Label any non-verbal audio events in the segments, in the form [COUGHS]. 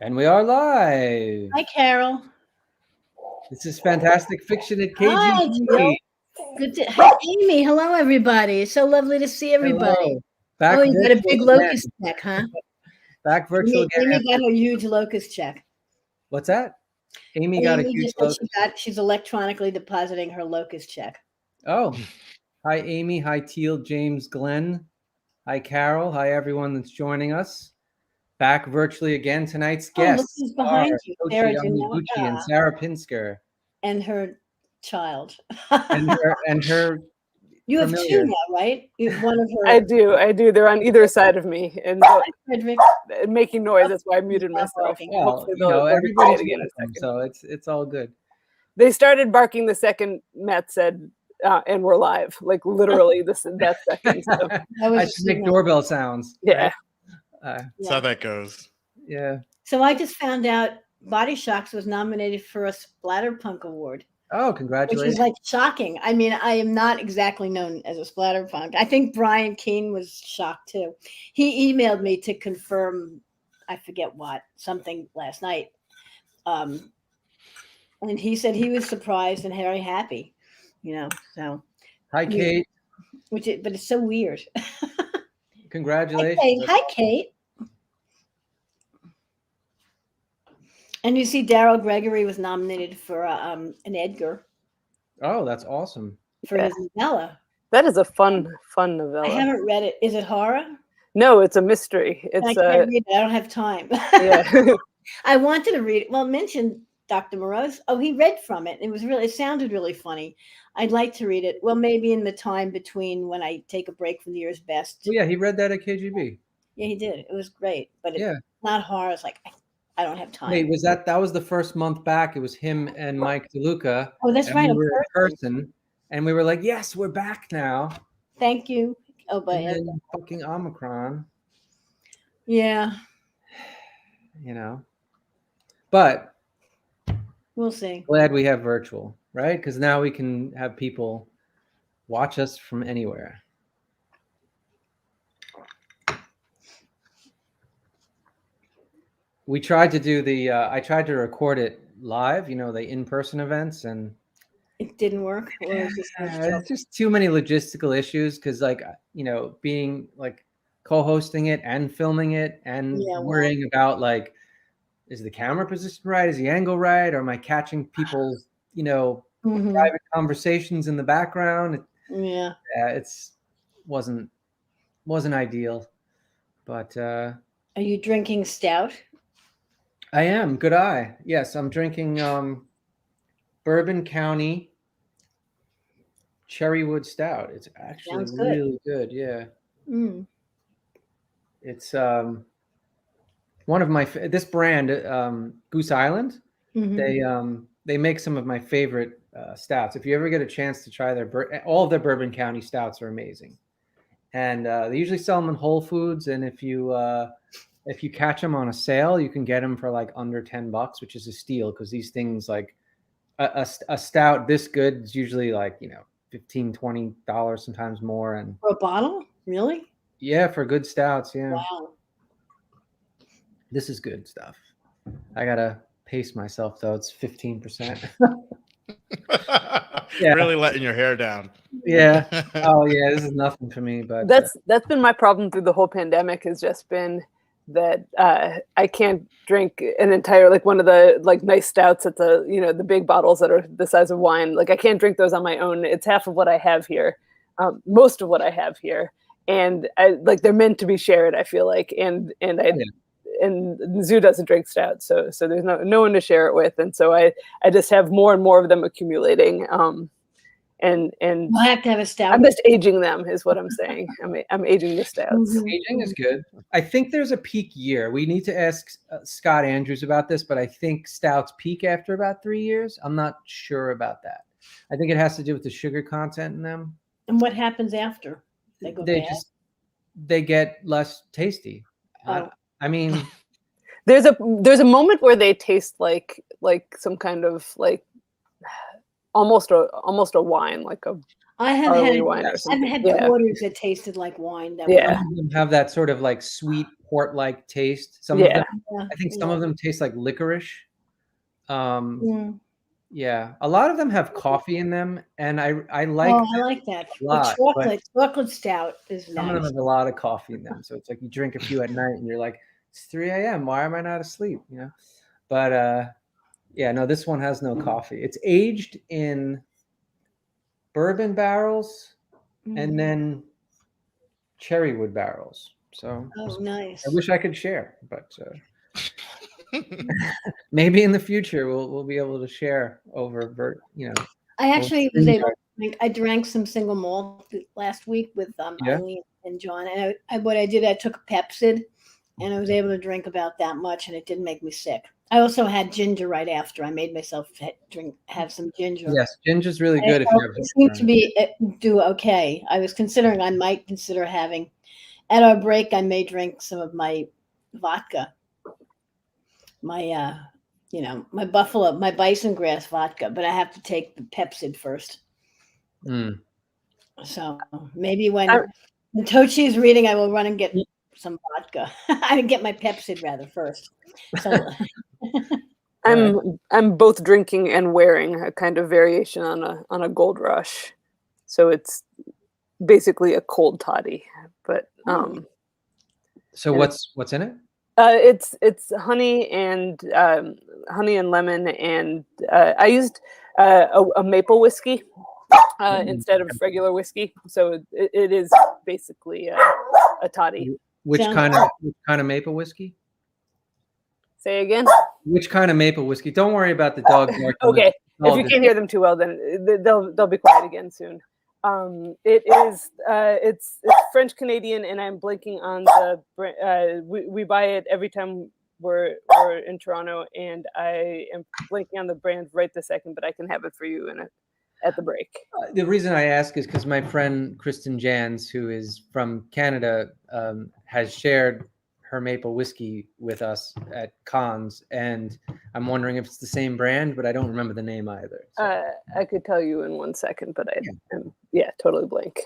And we are live. Hi, Carol. This is fantastic fiction at Hi, Jill. Good to, hi, Amy. Hello, everybody. It's so lovely to see everybody. Hello. Back oh, you got a big again. locust check, huh? Back virtual Amy, again. Amy got her huge locust check. What's that? Amy got a huge locust. she got, she's electronically depositing her locust check. Oh, hi, Amy. Hi, Teal, James, Glenn. Hi, Carol. Hi, everyone that's joining us. Back virtually again. Tonight's Oh, look guests behind are you, Sarah Yamaguchi and Sarah Pinsker. And her child. And [LAUGHS] her, and her you have familiar. two now, right? One of her. I do, I do. They're on either side of me and so- making noise. That's why I muted myself. barking. well, you know, they'll- they'll everybody's again in a welcome, second. so it's it's all good. They started barking the second Matt said, uh, and we're live, like literally this that second. So, That [LAUGHS] I was, should you make doorbell sounds. yeah. Right? Uh, That's how that goes. yeah. So I just found out Body Shocks was nominated for a Splatterpunk Award. Oh, congratulations! which congratulations. is like shocking. I mean, I am not exactly known as a splatterpunk. I think Brian Keene was shocked too. He emailed me to confirm, I forget what, something last night. Um, and he said he was surprised and very happy, you know. So, Hi, Kate. which, it, but it's so weird. [LAUGHS] Hi, Congratulations. Kate. Hi, Kate. And you see, Daryl Gregory was nominated for uh, um, an Edgar Oh, that's awesome. for Yeah. his novella. That is a fun, fun novella. I haven't read it. Is it horror? No, it's a mystery. I It's can't uh, read it. I don't have time. yeah. [LAUGHS] I wanted to read it. Well, mention Dr. Moreau? Oh, he read from it. It was really, it sounded really funny. I'd like to read it. Well, maybe in the time between when I take a break from the year's best. Oh, yeah, he read that at KGB. Yeah, he did. It was great, but it's Yeah. not horror. It's like, I, I don't have time. Wait, was that that was the first month back? It was him and Mike DeLuca. oh, that's right. We were in person. and we were like, "Yes, we're back now." Thank you. Oh, but fucking Omicron, yeah, [SIGHS] you know. But we'll see. glad we have virtual, right? Because now we can have people watch us from anywhere. We tried to do the. Uh, I tried to record it live. You know, the in-person events, and It didn't work. It was just Yeah, it's just too many logistical issues because, like, uh, you know, being like co-hosting it and filming it and Yeah, well- worrying about like, is the camera position right? Is the angle right? Or am I catching people's, you know, Mhm. private conversations in the background? Yeah. yeah, it's wasn't wasn't ideal, but uh, Are you drinking stout? I am good eye. Yes, I'm drinking um, Bourbon County Cherrywood Stout. It's actually good. really good. Yeah. Mm. It's um one of my this brand um Goose Island. Mhm. They um they make some of my favorite uh, stouts. If you ever get a chance to try their all of their Bourbon County stouts are amazing, and uh, they usually sell them in Whole Foods. And if you uh, if you catch them on a sale, you can get them for like under ten bucks, which is a steal because these things like a, a, a stout this good is usually like you know 15 20 dollars sometimes more and For a bottle? Really? yeah for good stouts yeah Wow. This is good stuff. I gotta pace myself though. It's fifteen percent. [LAUGHS] Yeah. Really letting your hair down. yeah. [LAUGHS] Oh yeah. This is nothing for me. But uh, that's that's been my problem through the whole pandemic has just been that uh, I can't drink an entire like one of the like nice stouts at the you know the big bottles that are the size of wine. Like I can't drink those on my own. It's half of what I have here, um, most of what I have here, and I like they're meant to be shared. I feel like, and and I. Yeah. And Zoo doesn't drink stout, so so there's no no one to share it with, and so I I just have more and more of them accumulating, um, and and We'll have to have a stout. I'm just aging them, is what I'm saying. [LAUGHS] I'm I'm aging the stouts. Mhm. aging is good. I think there's a peak year. We need to ask uh, Scott Andrews about this, but I think stouts peak after about three years. I'm not sure about that. I think it has to do with the sugar content in them. And what happens after? They go They bad? just they get less tasty. Oh. I mean, [LAUGHS] There's a there's a moment where they taste like like some kind of like almost a almost a wine, like a I have had wine I've had Yeah. porters that tasted like wine. That Yeah. some of them have that sort of like sweet port-like taste. Some of Yeah. them, Yeah, I think some yeah. of them taste like licorice. Um, Mm. yeah, a lot of them have coffee in them, and I I like oh, I like that. a lot, chocolate, chocolate stout is some of them have a lot of coffee in them. So it's like you drink a few at night, and you're like, it's 3 a.m. Why am I not asleep? You know, but uh, yeah, no, this one has no coffee. It's aged in bourbon barrels Mm. and then cherry wood barrels. So Oh, nice. I wish I could share, but uh, [LAUGHS] [LAUGHS] maybe in the future we'll we'll be able to share over, you know. I actually was able. drink- I drank some single malt last week with um, Yeah. And John, and I, I, what I did, I took a Pepcid, and I was able to drink about that much, and it didn't make me sick. I also had ginger right after. I made myself drink, have some ginger. Yes, ginger's really And good if it you have. seemed to be uh, do okay. I was considering I might consider having at our break. I may drink some of my vodka, my uh, you know, my buffalo, my bison grass vodka, but I have to take the Pepcid first. Mm. So maybe when I- when Tochi is reading, I will run and get some vodka. [LAUGHS] I would get my Pepsi rather first. So [LAUGHS] I'm I'm both drinking and wearing a kind of variation on a on a gold rush. So it's basically a cold toddy. But um So what's what's in it? uh, it's it's honey and um, honey and lemon and uh, I used uh, a, a maple whiskey uh, Mm. instead of regular whiskey. So it, it is basically a, a toddy. Which kind of which kind of maple whiskey? Say again. Which kind of maple whiskey? Don't worry about the dog. [LAUGHS] Okay. If you can't hear them too well, then uh, they'll they'll be quiet again soon. Um, it is uh, it's, it's French Canadian, and I'm blinking on the. Uh, we we buy it every time we're we're in Toronto, and I am blinking on the brand right this second, but I can have it for you in a, at the break. Uh, the reason I ask is because my friend Kristen Jans, who is from Canada, um, has shared her maple whiskey with us at cons, and I'm wondering if it's the same brand, but I don't remember the name either. So, Uh, I could tell you in one second, but I Yeah. am yeah totally blank,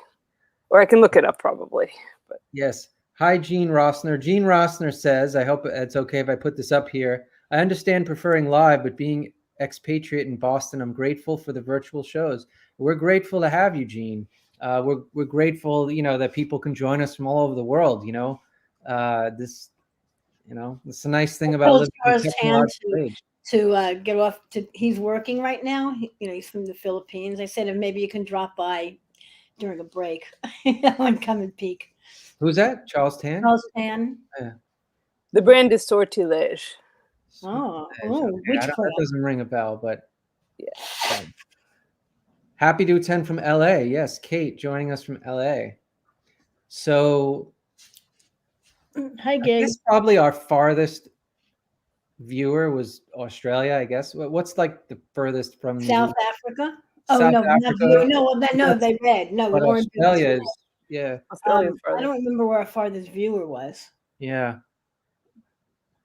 or I can look it up probably. But yes. Hi, Gene Rossner. Gene Rossner says, I hope it's okay if I put this up here. I understand preferring live, but being expatriate in Boston, I'm grateful for the virtual shows. We're grateful to have you, Gene. Uh, we're, we're grateful, you know, that people can join us from all over the world. You know, uh, this, you know, it's a nice thing about told living in technological to- age. to uh, get off to he's working right now. He, you know, he's from the Philippines. I said, maybe you can drop by during a break [LAUGHS] and come and peek. Who's that? Charles Tan? Charles Pan. the brand is Sortilege. Oh, oh, which part? that doesn't ring a bell, but Yeah. okay. Happy to attend from LA. Yes, Kate joining us from LA. So Hi, I Gig. guess probably our farthest viewer was Australia. I guess what's like the furthest from the- South Africa. Oh South no, Africa. you. no, well, that, no, they read. No, but Australia that. is yeah, Australia Um, I don't remember where our farthest viewer was. yeah.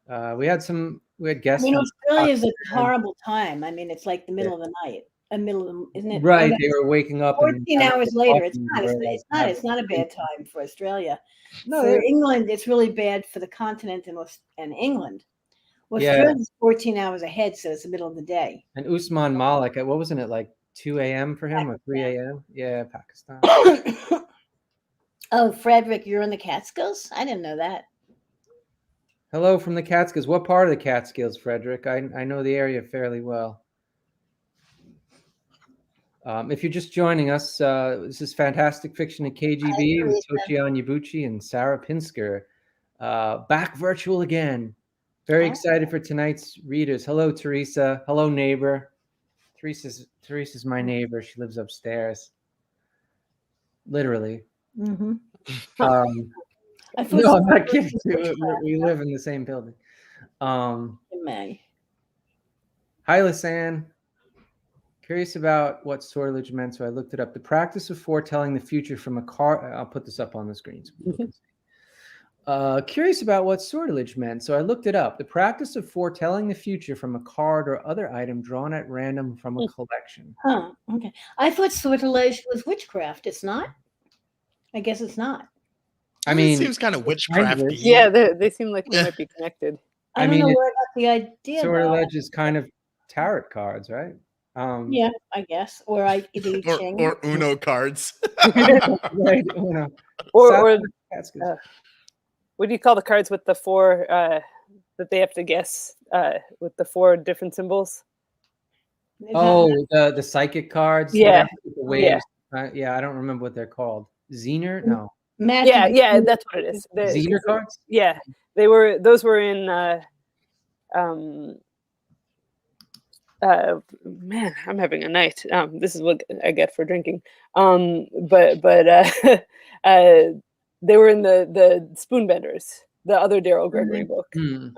Uh, we had some. We had guests. I mean, Australia is a horrible time. I mean, it's like the middle of the night, a middle of the, isn't it? Right, they were waking up. 14 hours later. It's not. It's, it's not. It's not a bad time for Australia. No, for England, it's really bad for the continent and and England. Well, Yeah. Australia's 14 hours ahead, so it's the middle of the day. And Usman Malik, at what wasn't it like 2 a.m. for him or 3 a.m.? Yeah, Pakistan. [COUGHS] oh, Frederick, you're in the Catskills? I didn't know that. Hello from the Catskills. What part of the Catskills, Frederick? I, I know the area fairly well. Um, if you're just joining us, uh, this is Fantastic Fiction at KGB with Teresa. Tochi Onyebuchi and Sarah Pinsker. Uh, back virtual again. Very Oh. excited for tonight's readers. Hello, Teresa. Hello, neighbor. Teresa's Teresa's my neighbor. She lives upstairs. Literally. Mm-hmm. Um, I thought no, I'm not kidding. in We, live in the same building. Um, May. hi, Lisanne. Curious about what sortilege meant, so I looked it up. The practice of foretelling the future from a car. I'll put this up on the screen. So people can [LAUGHS] see. Uh, curious about what sortilege meant, so I looked it up. The practice of foretelling the future from a card or other item drawn at random from a collection. Huh. Okay. I thought sortilege was witchcraft. It's not. I guess it's not. I mean, it seems kind of kind witchcrafty. Yeah, they, they seem like they might be connected. I, I don't mean, know where I got the idea. though. Sortilege is kind of tarot cards, right? Um, Yeah, I guess. Or I [LAUGHS] the Or, or Uno cards. [LAUGHS] [LAUGHS] right. You know, Or, South- or. Uh, what do you call the cards with the four uh, that they have to guess uh, with the four different symbols? Is that- oh, the the psychic cards. the Yeah, The waves. Uh, yeah, I don't remember what they're called. Zener? No. Magic Yeah, yeah, that's what it is. The- Zener cards? Yeah, they were. Those were in. Uh, um, uh, man, I'm having a night. Um, this is what I get for drinking. Um, but but uh, [LAUGHS] uh, they were in the the Spoonbenders, the other Daryl Gregory book. Hmm.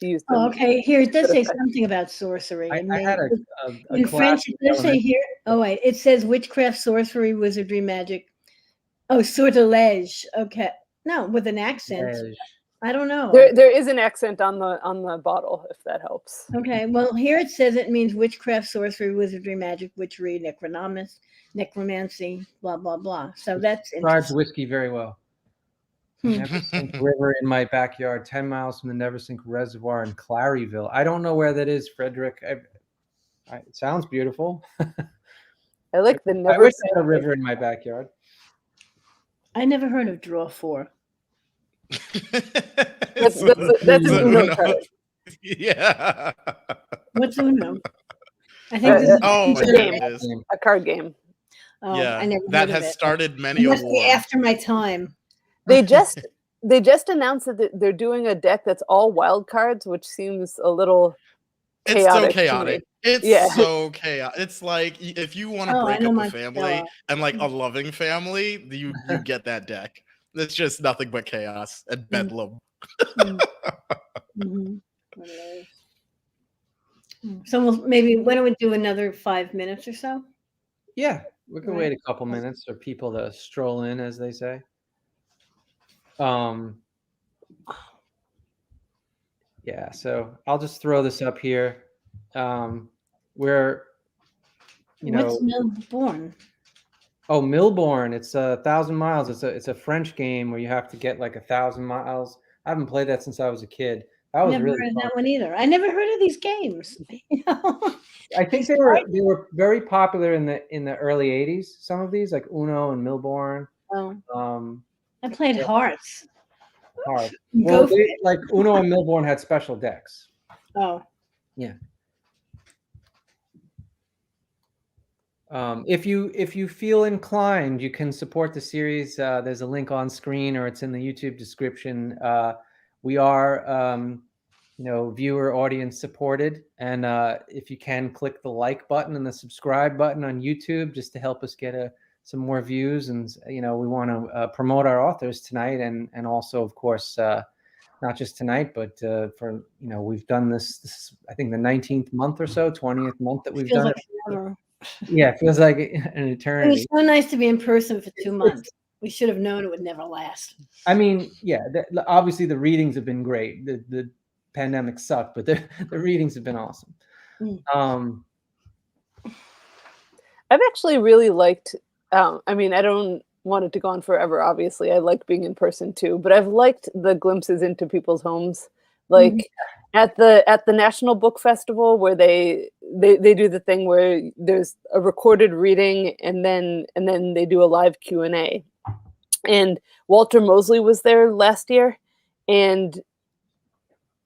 He Oh, okay, here it does say something about sorcery. I, I had a, a, a in class French, it in does say here. Oh wait, it says witchcraft, sorcery, wizardry, magic. Oh, sortilege. Okay, no, with an accent. Edge. I don't know. There, there is an accent on the on the bottle, if that helps. Okay, well, here it says it means witchcraft, sorcery, wizardry, magic, witchery, necronomis, necromancy, blah blah blah. So that's Describes interesting. whiskey very well. Hmm. Neversink River in my backyard, 10 miles from the Neversink Reservoir in Claryville. I don't know where that is, Frederick. I, I, it sounds beautiful. [LAUGHS] I like the I never. wish I had a river in my backyard. I never heard of draw four. [LAUGHS] That's, that's, that's So an Uno Uno- [LAUGHS] card. yeah. What's Uno? I think Uh, this is Oh, It's a yeah, game. it is. a card game. oh, yeah, I never that has it. started It many must be after my time. They [LAUGHS] just they just announced that they're doing a deck that's all wild cards, which seems a little It's so chaotic to me. chaotic. It's Yeah. so chaotic. It's like if you want to Oh, break up a family fella. and like a loving family, you you [LAUGHS] get that deck. It's just nothing but chaos and bedlam. Mm. Mhm. One of. Mm. So we'll maybe why don't we do another five minutes or so? Yeah, we can Right. wait a couple minutes for people to stroll in, as they say. Um, [SIGHS] yeah, so I'll just throw this up here. Um, where, you know, What's Melbourne? oh, Mille Bornes, it's a thousand miles. It's a it's a French game where you have to get like a thousand miles. I haven't played that since I was a kid. That was Never really heard fun. that one either. I never heard of these games. [LAUGHS] I think they were they were very popular in the in the early '80s. Some of these, like Uno and Mille Bornes. oh, Um, I played Yeah. Hearts. Go Well, they, like Uno and Mille Bornes had special decks. Oh, Um, if you if you feel inclined, you can support the series. Uh, there's a link on screen, or it's in the YouTube description. Uh, we are, um, you know, viewer audience supported, and uh, if you can, click the like button and the subscribe button on YouTube, just to help us get a some more views. And you know, we want to uh, promote our authors tonight, and and also, of course. Uh, not just tonight, but uh, for you know, we've done this, this. I think the 19th month or so, 20th month that we've done like it. forever. Yeah, it feels like an eternity. It was so nice to be in person for two months. We should have known it would never last. I mean, yeah, the, the- obviously the readings have been great. The the pandemic sucked, but the [LAUGHS] the readings have been awesome. Mm. Um, I've actually really liked. Um, I mean, I don't want it to go on forever. Obviously, I like being in person too, but I've liked the glimpses into people's homes, like mm-hmm. at the at the National Book Festival, where they they they do the thing where there's a recorded reading and then and then they do a live Q and A. And Walter Mosley was there last year, and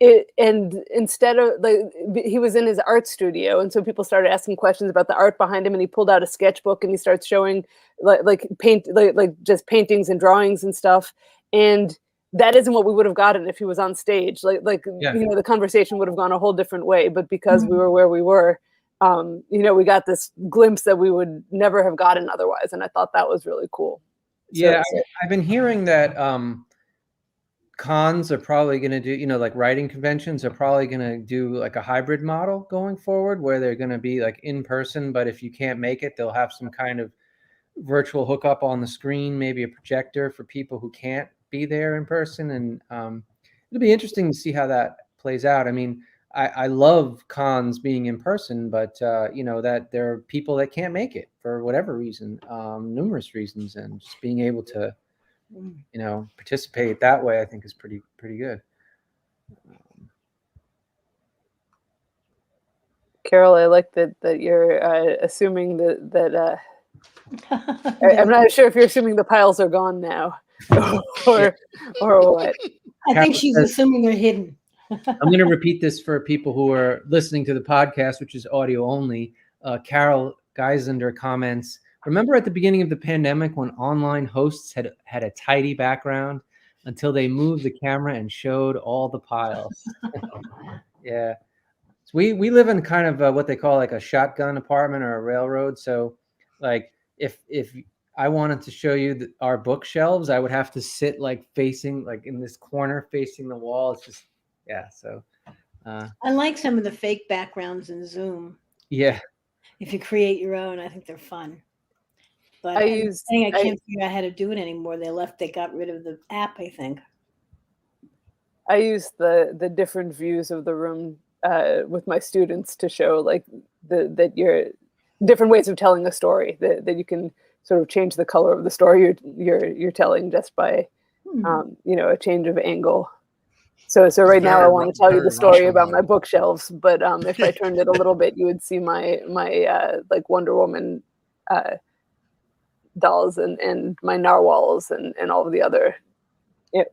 it and instead of like he was in his art studio and so people started asking questions about the art behind him and he pulled out a sketchbook and he starts showing like like paint like, like just paintings and drawings and stuff and that isn't what we would have gotten if he was on stage like like Yeah. you know the conversation would have gone a whole different way but because we Mhm. were where we were um you know we got this glimpse that we would never have gotten otherwise and i thought that was really cool So- yeah, so- I, I've been hearing that um, cons are probably going to do, you know, like writing conventions are probably going to do like a hybrid model going forward, where they're going to be like in person, but if you can't make it, they'll have some kind of virtual hookup on the screen, maybe a projector for people who can't be there in person, and um, it'll be interesting to see how that plays out. I mean, I, I love cons being in person, but uh, you know that there are people that can't make it for whatever reason, um, numerous reasons, and just being able to you know participate that way, I think is pretty pretty good. Carol, I like that that you're uh, assuming that that uh, [LAUGHS] I, am not sure if you're assuming the piles are gone now, [LAUGHS] or or what. I think she's assuming they're hidden. I'm going to repeat this for people who are listening to the podcast, which is audio only. Uh, Carol Geisender comments Remember at the beginning of the pandemic when online hosts had, had a tidy background until they moved the camera and showed all the piles? [LAUGHS] yeah. So we, we live in kind of uh what they call like a shotgun apartment or a railroad. So, like, if if I wanted to show you the, our bookshelves, I would have to sit like facing like in this corner facing the wall. It's just yeah. So uh, I like some of the fake backgrounds in Zoom. yeah, If you create your own, I think they're fun. But I I'm use saying I I- can't figure out how to do it anymore. They left. They got rid of the app. I think. I use the the different views of the room uh, with my students to show like the that you're different ways of telling a story that, that you can sort of change the color of the story you're you're you're telling just by Hmm. um, you know a change of angle. So so right now I want to tell you the story Russian about my bookshelves, but um, if I turned it a little [LAUGHS] bit, you would see my my uh, like Wonder Woman uh, dolls and and my narwhals and and all of the other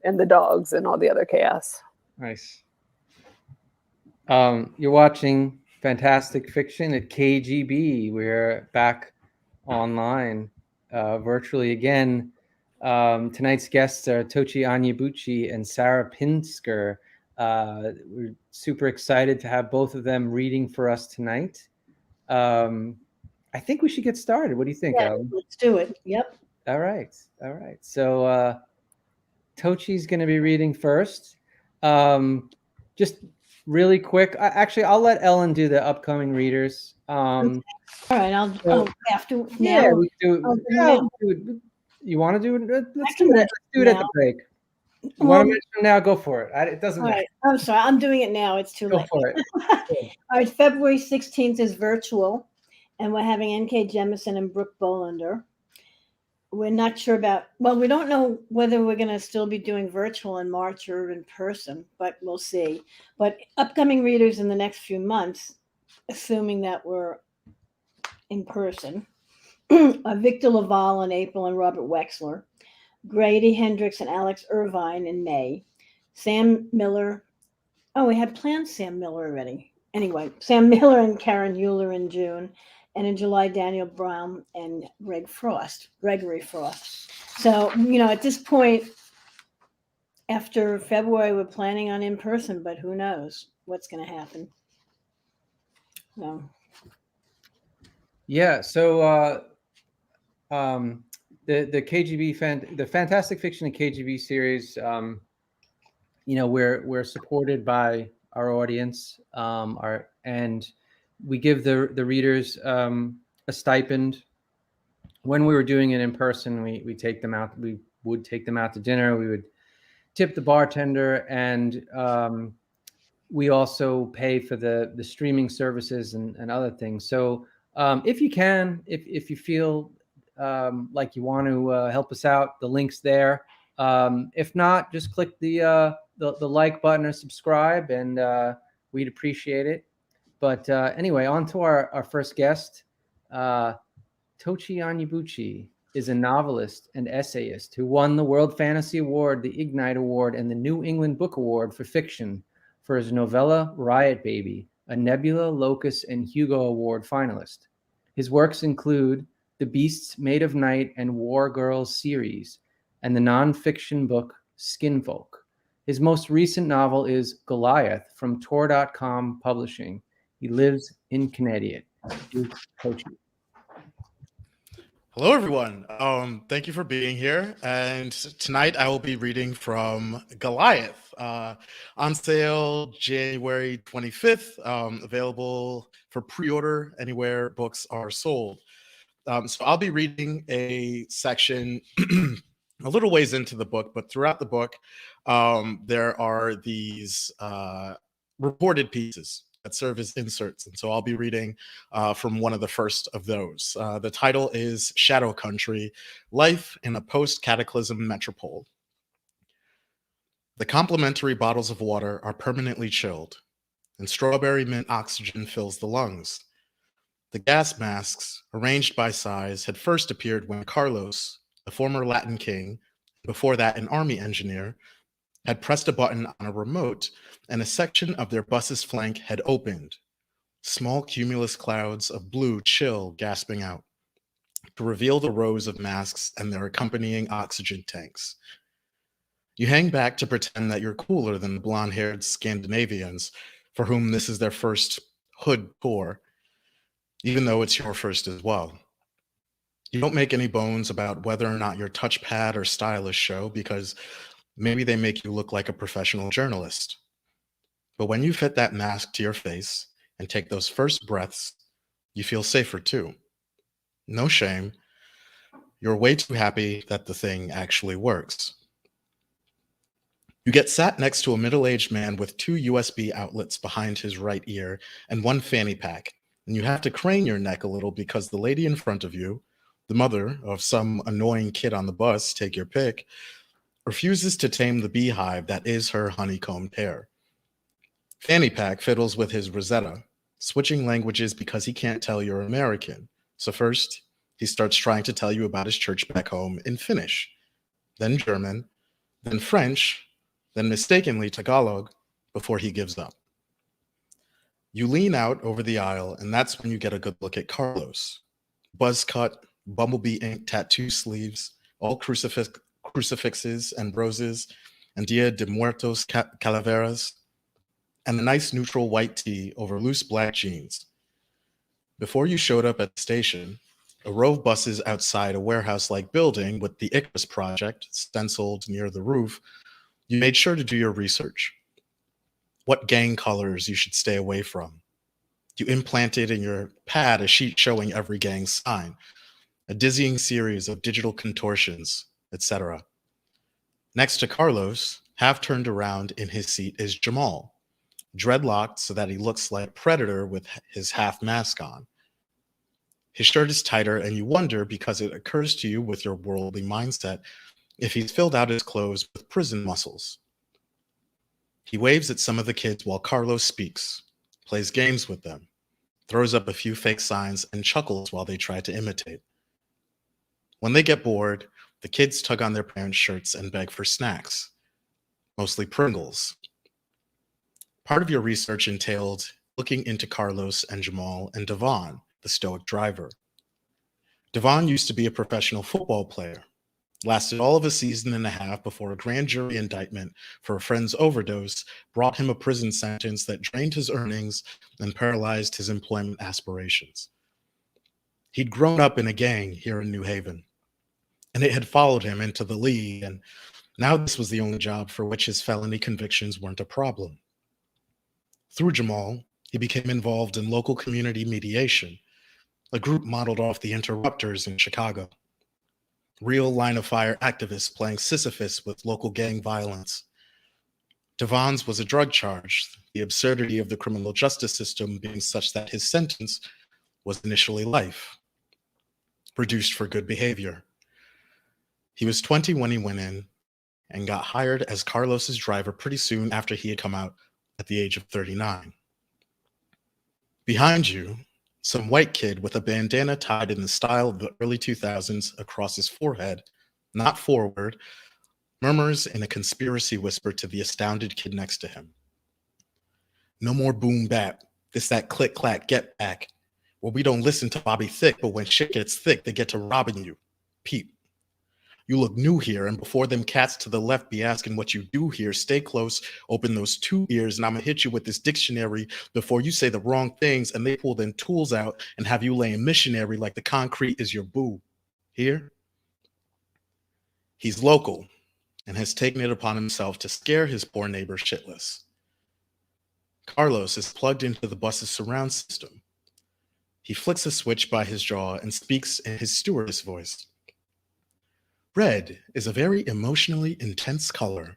and the dogs and all the other chaos. nice. Um, you're watching Fantastic Fiction at KGB. We're back online uh, virtually again. Um, tonight's guests are Tochi Onyebuchi and Sarah Pinsker. Uh, we're super excited to have both of them reading for us tonight. Um, I think we should get started. What do you think, Yeah, Alan? let's do it. Yep. All right. All right. So uh Tochi's going to be reading first. Um just really quick. I, actually I'll let Ellen do the upcoming readers. Um All right. I'll. So- oh, have to yeah, now. we do, Oh, yeah, do. You want to do it? Let's do it. Let's do it at the now. break. Well- to mention now? Go for it. I, it doesn't matter. right. I'm sorry. I'm doing it now. It's too Go late. for it. [LAUGHS] All right. February 16th is virtual, and we're having N.K. Jemisin and Brooke Bolander. We're not sure about, well, we don't know whether we're going to still be doing virtual in March or in person, but we'll see. But upcoming readers in the next few months, assuming that we're in person, [CLEARS THROAT] are Victor LaValle in April and Robert Wexler, Grady Hendrix and Alex Irvine in May, Sam Miller. Oh, we had planned Sam Miller already. Anyway, Sam [LAUGHS] Miller and Karen Heuler in June, and in July, Daniel Brown and Greg Frost, Gregory Frost. So, you know, at this point, after February, we're planning on in person, but who knows what's going to happen. So, Yeah. So uh, um, the the KGB fan the Fantastic Fiction and KGB series. Um, you know, we're we're supported by our audience. Um, our and we give the the readers um, a stipend. When we were doing it in person, we we take them out. We would take them out to dinner. We would tip the bartender, and um, we also pay for the the streaming services and, and other things. So um, if you can, if if you feel um, like you want to uh, help us out, the link's there. Um, if not, just click the, uh, the the like button or subscribe, and uh, we'd appreciate it. But uh, anyway, on to our, our first guest. Uh, Tochi Onyebuchi is a novelist and essayist who won the World Fantasy Award, the Ignyte Award, and the New England Book Award for fiction for his novella Riot Baby, a Nebula, Locus, and Hugo Award finalist. His works include the Beasts Made of Night and War Girls series, and the nonfiction book Skinfolk. His most recent novel is Goliath from Tor.com Publishing. He lives in Connecticut. Hello, everyone. Um, thank you for being here. And tonight I will be reading from Goliath, uh, on sale January 25th, um, available for pre order anywhere books are sold. Um, so I'll be reading a section [CLEARS THROAT] a little ways into the book, but throughout the book, um, there are these uh, reported pieces. That serve as inserts. And so I'll be reading uh, from one of the first of those. Uh, the title is Shadow Country Life in a Post Cataclysm Metropole. The complimentary bottles of water are permanently chilled, and strawberry mint oxygen fills the lungs. The gas masks, arranged by size, had first appeared when Carlos, a former Latin king, before that an army engineer, had pressed a button on a remote and a section of their bus's flank had opened. Small cumulus clouds of blue chill gasping out to reveal the rows of masks and their accompanying oxygen tanks. You hang back to pretend that you're cooler than the blonde haired Scandinavians for whom this is their first hood tour, even though it's your first as well. You don't make any bones about whether or not your touchpad or stylus show because maybe they make you look like a professional journalist. But when you fit that mask to your face and take those first breaths, you feel safer too. No shame. You're way too happy that the thing actually works. You get sat next to a middle aged man with two USB outlets behind his right ear and one fanny pack, and you have to crane your neck a little because the lady in front of you, the mother of some annoying kid on the bus, take your pick, refuses to tame the beehive that is her honeycombed hair. Fanny Pack fiddles with his Rosetta, switching languages because he can't tell you're American. So, first, he starts trying to tell you about his church back home in Finnish, then German, then French, then mistakenly Tagalog before he gives up. You lean out over the aisle, and that's when you get a good look at Carlos. Buzz cut, bumblebee ink tattoo sleeves, all crucifix, crucifixes and roses, and Dia de Muertos ca- calaveras, and a nice neutral white tee over loose black jeans. Before you showed up at the station, a row of buses outside a warehouse like building with the Icarus project stenciled near the roof, you made sure to do your research. What gang colors you should stay away from. You implanted in your pad a sheet showing every gang sign, a dizzying series of digital contortions, etc. Next to Carlos, half turned around in his seat, is Jamal, dreadlocked so that he looks like a predator with his half mask on. His shirt is tighter, and you wonder because it occurs to you with your worldly mindset if he's filled out his clothes with prison muscles. He waves at some of the kids while Carlos speaks, plays games with them, throws up a few fake signs, and chuckles while they try to imitate. When they get bored, the kids tug on their parents' shirts and beg for snacks, mostly Pringles. Part of your research entailed looking into Carlos and Jamal and Devon, the stoic driver. Devon used to be a professional football player, lasted all of a season and a half before a grand jury indictment for a friend's overdose brought him a prison sentence that drained his earnings and paralyzed his employment aspirations. He'd grown up in a gang here in New Haven, and it had followed him into the league, and now this was the only job for which his felony convictions weren't a problem. Through Jamal, he became involved in local community mediation, a group modeled off the Interrupters in Chicago. Real line of fire activists playing Sisyphus with local gang violence. Devon's was a drug charge, the absurdity of the criminal justice system being such that his sentence was initially life, reduced for good behavior. He was 20 when he went in and got hired as Carlos's driver pretty soon after he had come out at the age of 39. Behind you, some white kid with a bandana tied in the style of the early 2000s across his forehead, not forward, murmurs in a conspiracy whisper to the astounded kid next to him. No more boom bap. This that click clack get back. Well, we don't listen to Bobby Thick, but when shit gets thick, they get to robbing you. Peep. You look new here, and before them cats to the left be asking what you do here, stay close, open those two ears, and I'm gonna hit you with this dictionary before you say the wrong things, and they pull them tools out and have you laying missionary like the concrete is your boo. Here? He's local and has taken it upon himself to scare his poor neighbor shitless. Carlos is plugged into the bus's surround system. He flicks a switch by his jaw and speaks in his stewardess voice. Red is a very emotionally intense color.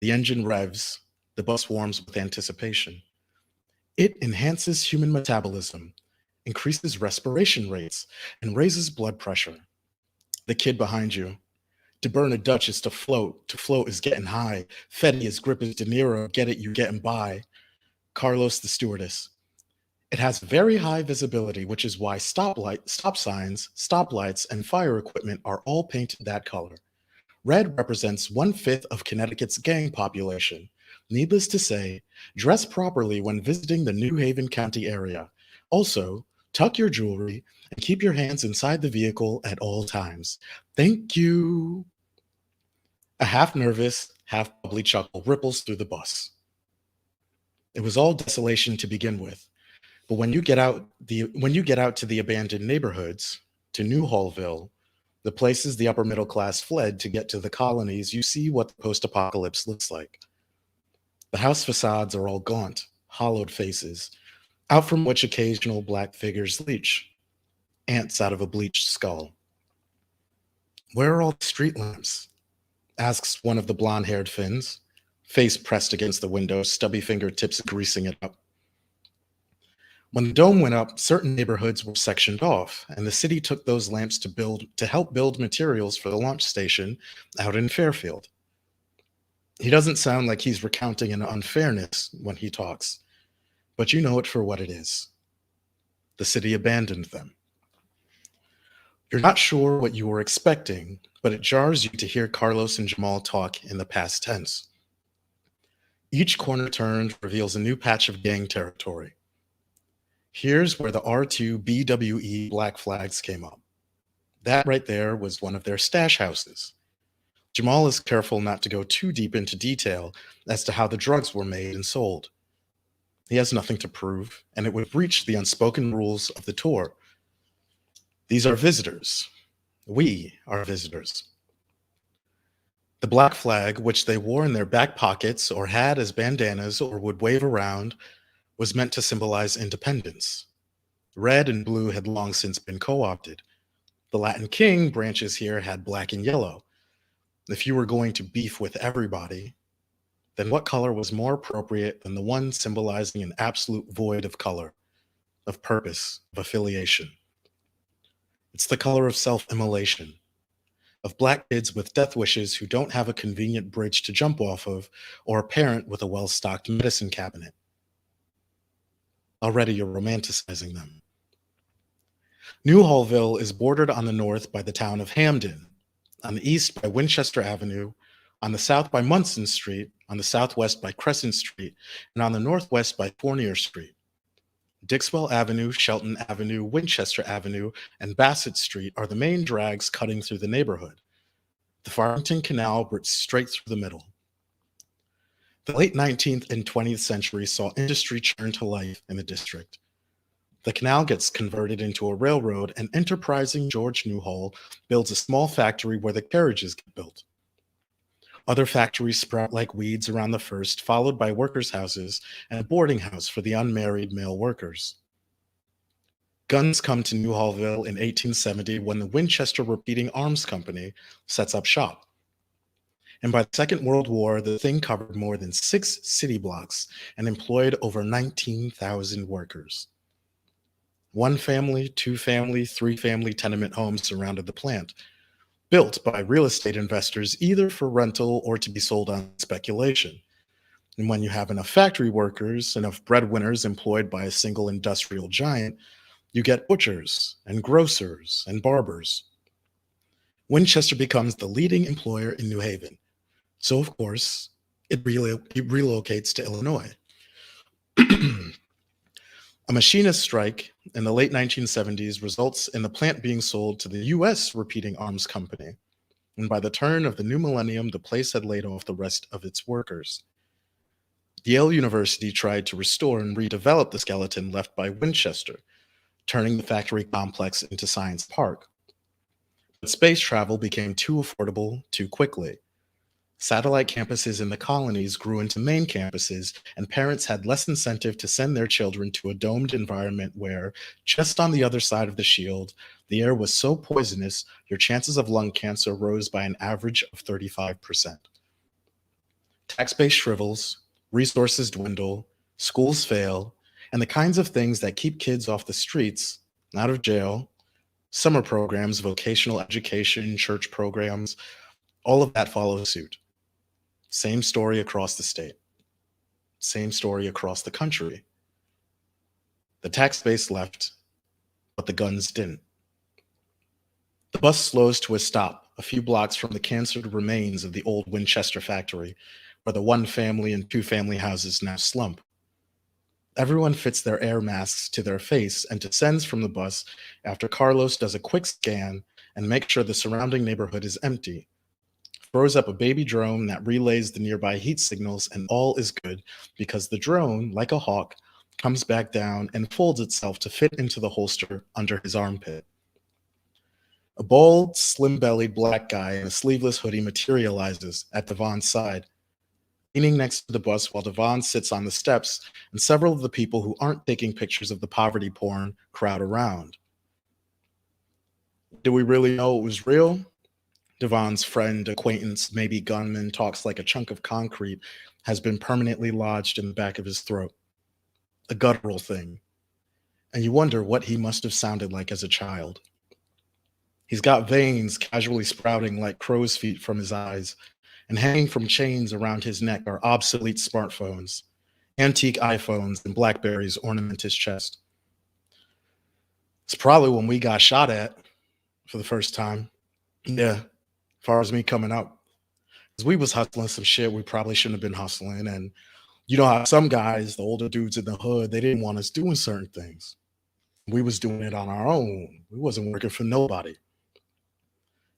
The engine revs, the bus warms with anticipation. It enhances human metabolism, increases respiration rates, and raises blood pressure. The kid behind you. To burn a Dutch is to float. To float is getting high. Fetty is grip as De Niro. Get it, you getting by. Carlos the stewardess. It has very high visibility, which is why stop signs, stoplights, and fire equipment are all painted that color. Red represents one fifth of Connecticut's gang population. Needless to say, dress properly when visiting the New Haven County area. Also, tuck your jewelry and keep your hands inside the vehicle at all times. Thank you. A half nervous, half bubbly chuckle ripples through the bus. It was all desolation to begin with, but when you get out the when you get out to the abandoned neighborhoods, to Newhallville, the places the upper middle class fled to get to the colonies, you see what the post-apocalypse looks like. The house facades are all gaunt, hollowed faces, out from which occasional black figures leech, ants out of a bleached skull. Where are all the street lamps? asks one of the blonde haired Finns, face pressed against the window, stubby fingertips greasing it up. When the dome went up, certain neighborhoods were sectioned off, and the city took those lamps to build to help build materials for the launch station out in Fairfield. He doesn't sound like he's recounting an unfairness when he talks, but you know it for what it is. The city abandoned them. You're not sure what you were expecting, but it jars you to hear Carlos and Jamal talk in the past tense. Each corner turned reveals a new patch of gang territory. Here's where the R2 BWE black flags came up. That right there was one of their stash houses. Jamal is careful not to go too deep into detail as to how the drugs were made and sold. He has nothing to prove, and it would breach the unspoken rules of the tour. These are visitors. We are visitors. The black flag, which they wore in their back pockets or had as bandanas or would wave around, was meant to symbolize independence. Red and blue had long since been co opted. The Latin King branches here had black and yellow. If you were going to beef with everybody, then what color was more appropriate than the one symbolizing an absolute void of color, of purpose, of affiliation? It's the color of self immolation, of black kids with death wishes who don't have a convenient bridge to jump off of, or a parent with a well stocked medicine cabinet. Already you're romanticizing them. Newhallville is bordered on the north by the town of Hamden, on the east by Winchester Avenue, on the south by Munson Street, on the southwest by Crescent Street, and on the northwest by Fournier Street. Dixwell Avenue, Shelton Avenue, Winchester Avenue, and Bassett Street are the main drags cutting through the neighborhood. The Farmington Canal breaks straight through the middle. The late 19th and 20th century saw industry churn to life in the district. The canal gets converted into a railroad, and enterprising George Newhall builds a small factory where the carriages get built. Other factories sprout like weeds around the first, followed by workers' houses and a boarding house for the unmarried male workers. Guns come to Newhallville in 1870 when the Winchester Repeating Arms Company sets up shop. And by the Second World War, the thing covered more than six city blocks and employed over 19,000 workers. One family, two family, three family tenement homes surrounded the plant, built by real estate investors either for rental or to be sold on speculation. And when you have enough factory workers, enough breadwinners employed by a single industrial giant, you get butchers and grocers and barbers. Winchester becomes the leading employer in New Haven. So, of course, it, it relocates to Illinois. [CLEARS THROAT] a machinist strike in the late 1970s results in the plant being sold to the US Repeating Arms Company. And by the turn of the new millennium, the place had laid off the rest of its workers. Yale University tried to restore and redevelop the skeleton left by Winchester, turning the factory complex into Science Park. But space travel became too affordable too quickly. Satellite campuses in the colonies grew into main campuses, and parents had less incentive to send their children to a domed environment where, just on the other side of the shield, the air was so poisonous your chances of lung cancer rose by an average of 35%. Tax base shrivels, resources dwindle, schools fail, and the kinds of things that keep kids off the streets, out of jail, summer programs, vocational education, church programs, all of that follows suit. Same story across the state. Same story across the country. The tax base left, but the guns didn't. The bus slows to a stop a few blocks from the cancered remains of the old Winchester factory, where the one family and two family houses now slump. Everyone fits their air masks to their face and descends from the bus after Carlos does a quick scan and makes sure the surrounding neighborhood is empty. Throws up a baby drone that relays the nearby heat signals, and all is good because the drone, like a hawk, comes back down and folds itself to fit into the holster under his armpit. A bald, slim bellied black guy in a sleeveless hoodie materializes at Devon's side, leaning next to the bus while Devon sits on the steps, and several of the people who aren't taking pictures of the poverty porn crowd around. Do we really know it was real? Devon's friend, acquaintance, maybe gunman, talks like a chunk of concrete has been permanently lodged in the back of his throat. A guttural thing. And you wonder what he must have sounded like as a child. He's got veins casually sprouting like crow's feet from his eyes, and hanging from chains around his neck are obsolete smartphones, antique iPhones, and Blackberries ornament his chest. It's probably when we got shot at for the first time. Yeah, far as me coming up. Because we was hustling some shit we probably shouldn't have been hustling. And you know how some guys, the older dudes in the hood, they didn't want us doing certain things. We was doing it on our own. We wasn't working for nobody.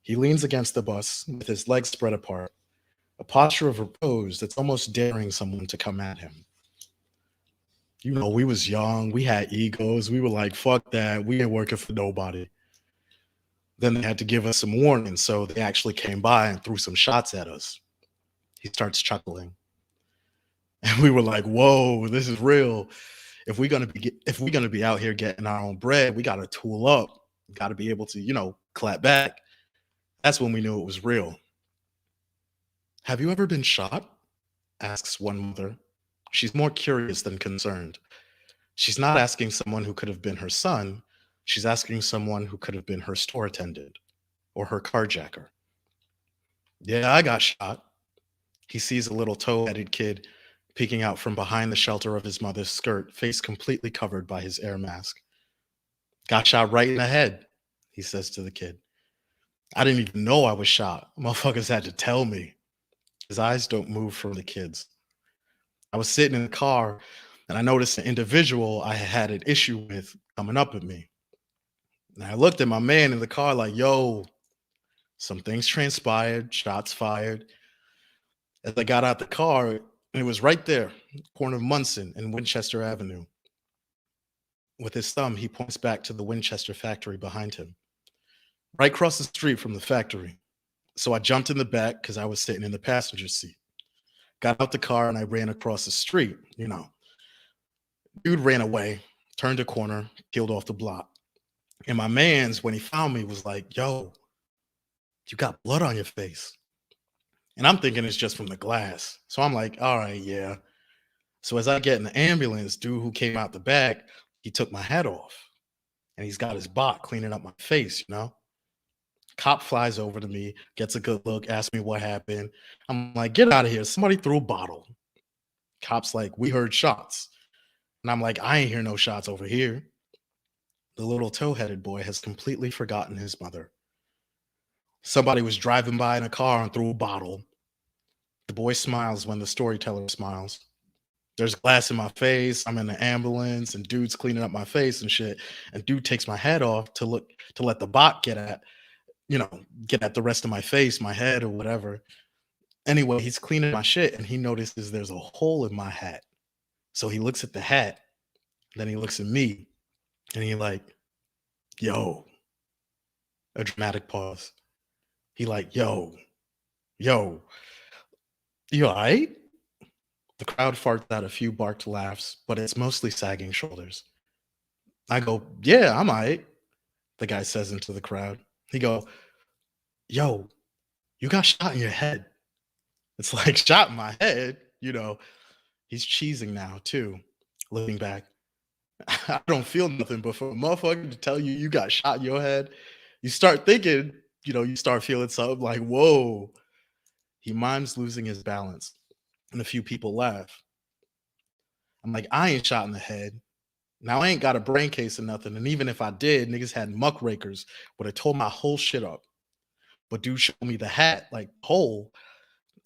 He leans against the bus with his legs spread apart, a posture of repose that's almost daring someone to come at him. You know, we was young, we had egos, we were like, fuck that, we ain't working for nobody. Then they had to give us some warning, so they actually came by and threw some shots at us. He starts chuckling. [LAUGHS] And we were like, whoa, this is real. If we're gonna be if we're gonna be out here getting our own bread, we gotta tool up, gotta be able to, you know, clap back. That's when we knew it was real. Have you ever been shot? asks one mother. She's more curious than concerned. She's not asking someone who could have been her son, she's asking someone who could have been her store attendant or her carjacker. Yeah, I got shot. He sees a little tow headed kid peeking out from behind the shelter of his mother's skirt, face completely covered by his air mask. Got shot right in the head, he says to the kid. I didn't even know I was shot. Motherfuckers had to tell me. His eyes don't move from the kids. I was sitting in the car and I noticed an individual I had an issue with coming up at me. And I looked at my man in the car like, yo, some things transpired, shots fired. As I got out the car, and it was right there, corner of Munson and Winchester Avenue. With his thumb, he points back to the Winchester factory behind him, right across the street from the factory. So I jumped in the back because I was sitting in the passenger seat. Got out the car and I ran across the street. You know, dude ran away, turned a corner, peeled off the block. And my man's, when he found me, was like, Yo, you got blood on your face. And I'm thinking it's just from the glass. So I'm like, All right, yeah. So as I get in the ambulance, dude who came out the back, he took my hat off and he's got his bot cleaning up my face, you know? Cop flies over to me, gets a good look, asks me what happened. I'm like, get out of here. Somebody threw a bottle. Cop's like, we heard shots. And I'm like, I ain't hear no shots over here. The little tow headed boy has completely forgotten his mother. Somebody was driving by in a car and threw a bottle. The boy smiles when the storyteller smiles. There's glass in my face. I'm in the ambulance and dude's cleaning up my face and shit. And dude takes my head off to look to let the bot get at you know, get at the rest of my face, my head, or whatever. Anyway, he's cleaning my shit and he notices there's a hole in my hat. So he looks at the hat, then he looks at me, and he like, yo, a dramatic pause. He like, yo, yo, you all right? The crowd farts out a few barked laughs, but it's mostly sagging shoulders. I go, yeah, I'm all right. The guy says into the crowd. He go, yo, you got shot in your head. It's like [LAUGHS] shot in my head, you know. He's cheesing now too, looking back. [LAUGHS] I don't feel nothing, but for a motherfucker to tell you you got shot in your head, you start thinking, you know, you start feeling something like, whoa. He mimes losing his balance, and a few people laugh. I'm like, I ain't shot in the head. Now I ain't got a brain case or nothing. And even if I did, niggas had muckrakers would have tore my whole shit up. But dude showed me the hat, like whole,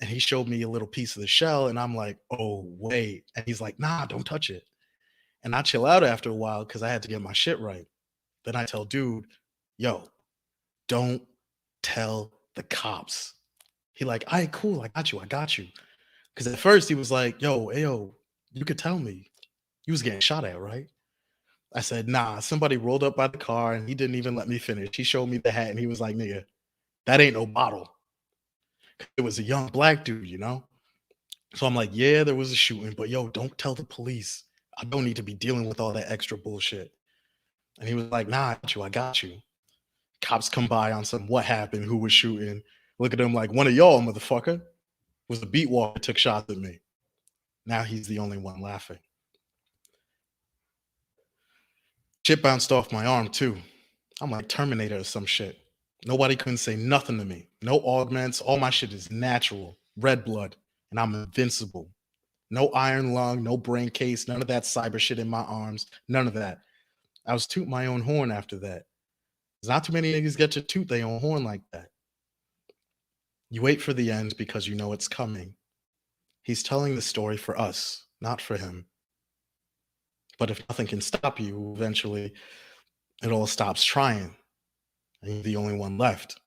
and he showed me a little piece of the shell, and I'm like, oh wait. And he's like, nah, don't touch it. And I chill out after a while because I had to get my shit right. Then I tell dude, yo, don't tell the cops. He like, all right, cool, I got you, I got you. Cause at first he was like, yo, yo, you could tell me. You was getting shot at, right? I said, nah, somebody rolled up by the car and he didn't even let me finish. He showed me the hat and he was like, nigga, that ain't no bottle. It was a young black dude, you know? So I'm like, yeah, there was a shooting, but yo, don't tell the police. I don't need to be dealing with all that extra bullshit. And he was like, nah, I got you, I got you. Cops come by on some what happened, who was shooting. Look at him like one of y'all, motherfucker, was the beat walker took shots at me. Now he's the only one laughing. Shit bounced off my arm too. I'm like Terminator or some shit. Nobody couldn't say nothing to me. No augments. All my shit is natural, red blood, and I'm invincible. No iron lung, no brain case, none of that cyber shit in my arms, none of that. I was toot my own horn after that. There's not too many niggas get to toot their own horn like that. You wait for the end because you know it's coming. He's telling the story for us, not for him. But if nothing can stop you, eventually it all stops trying, and you're the only one left.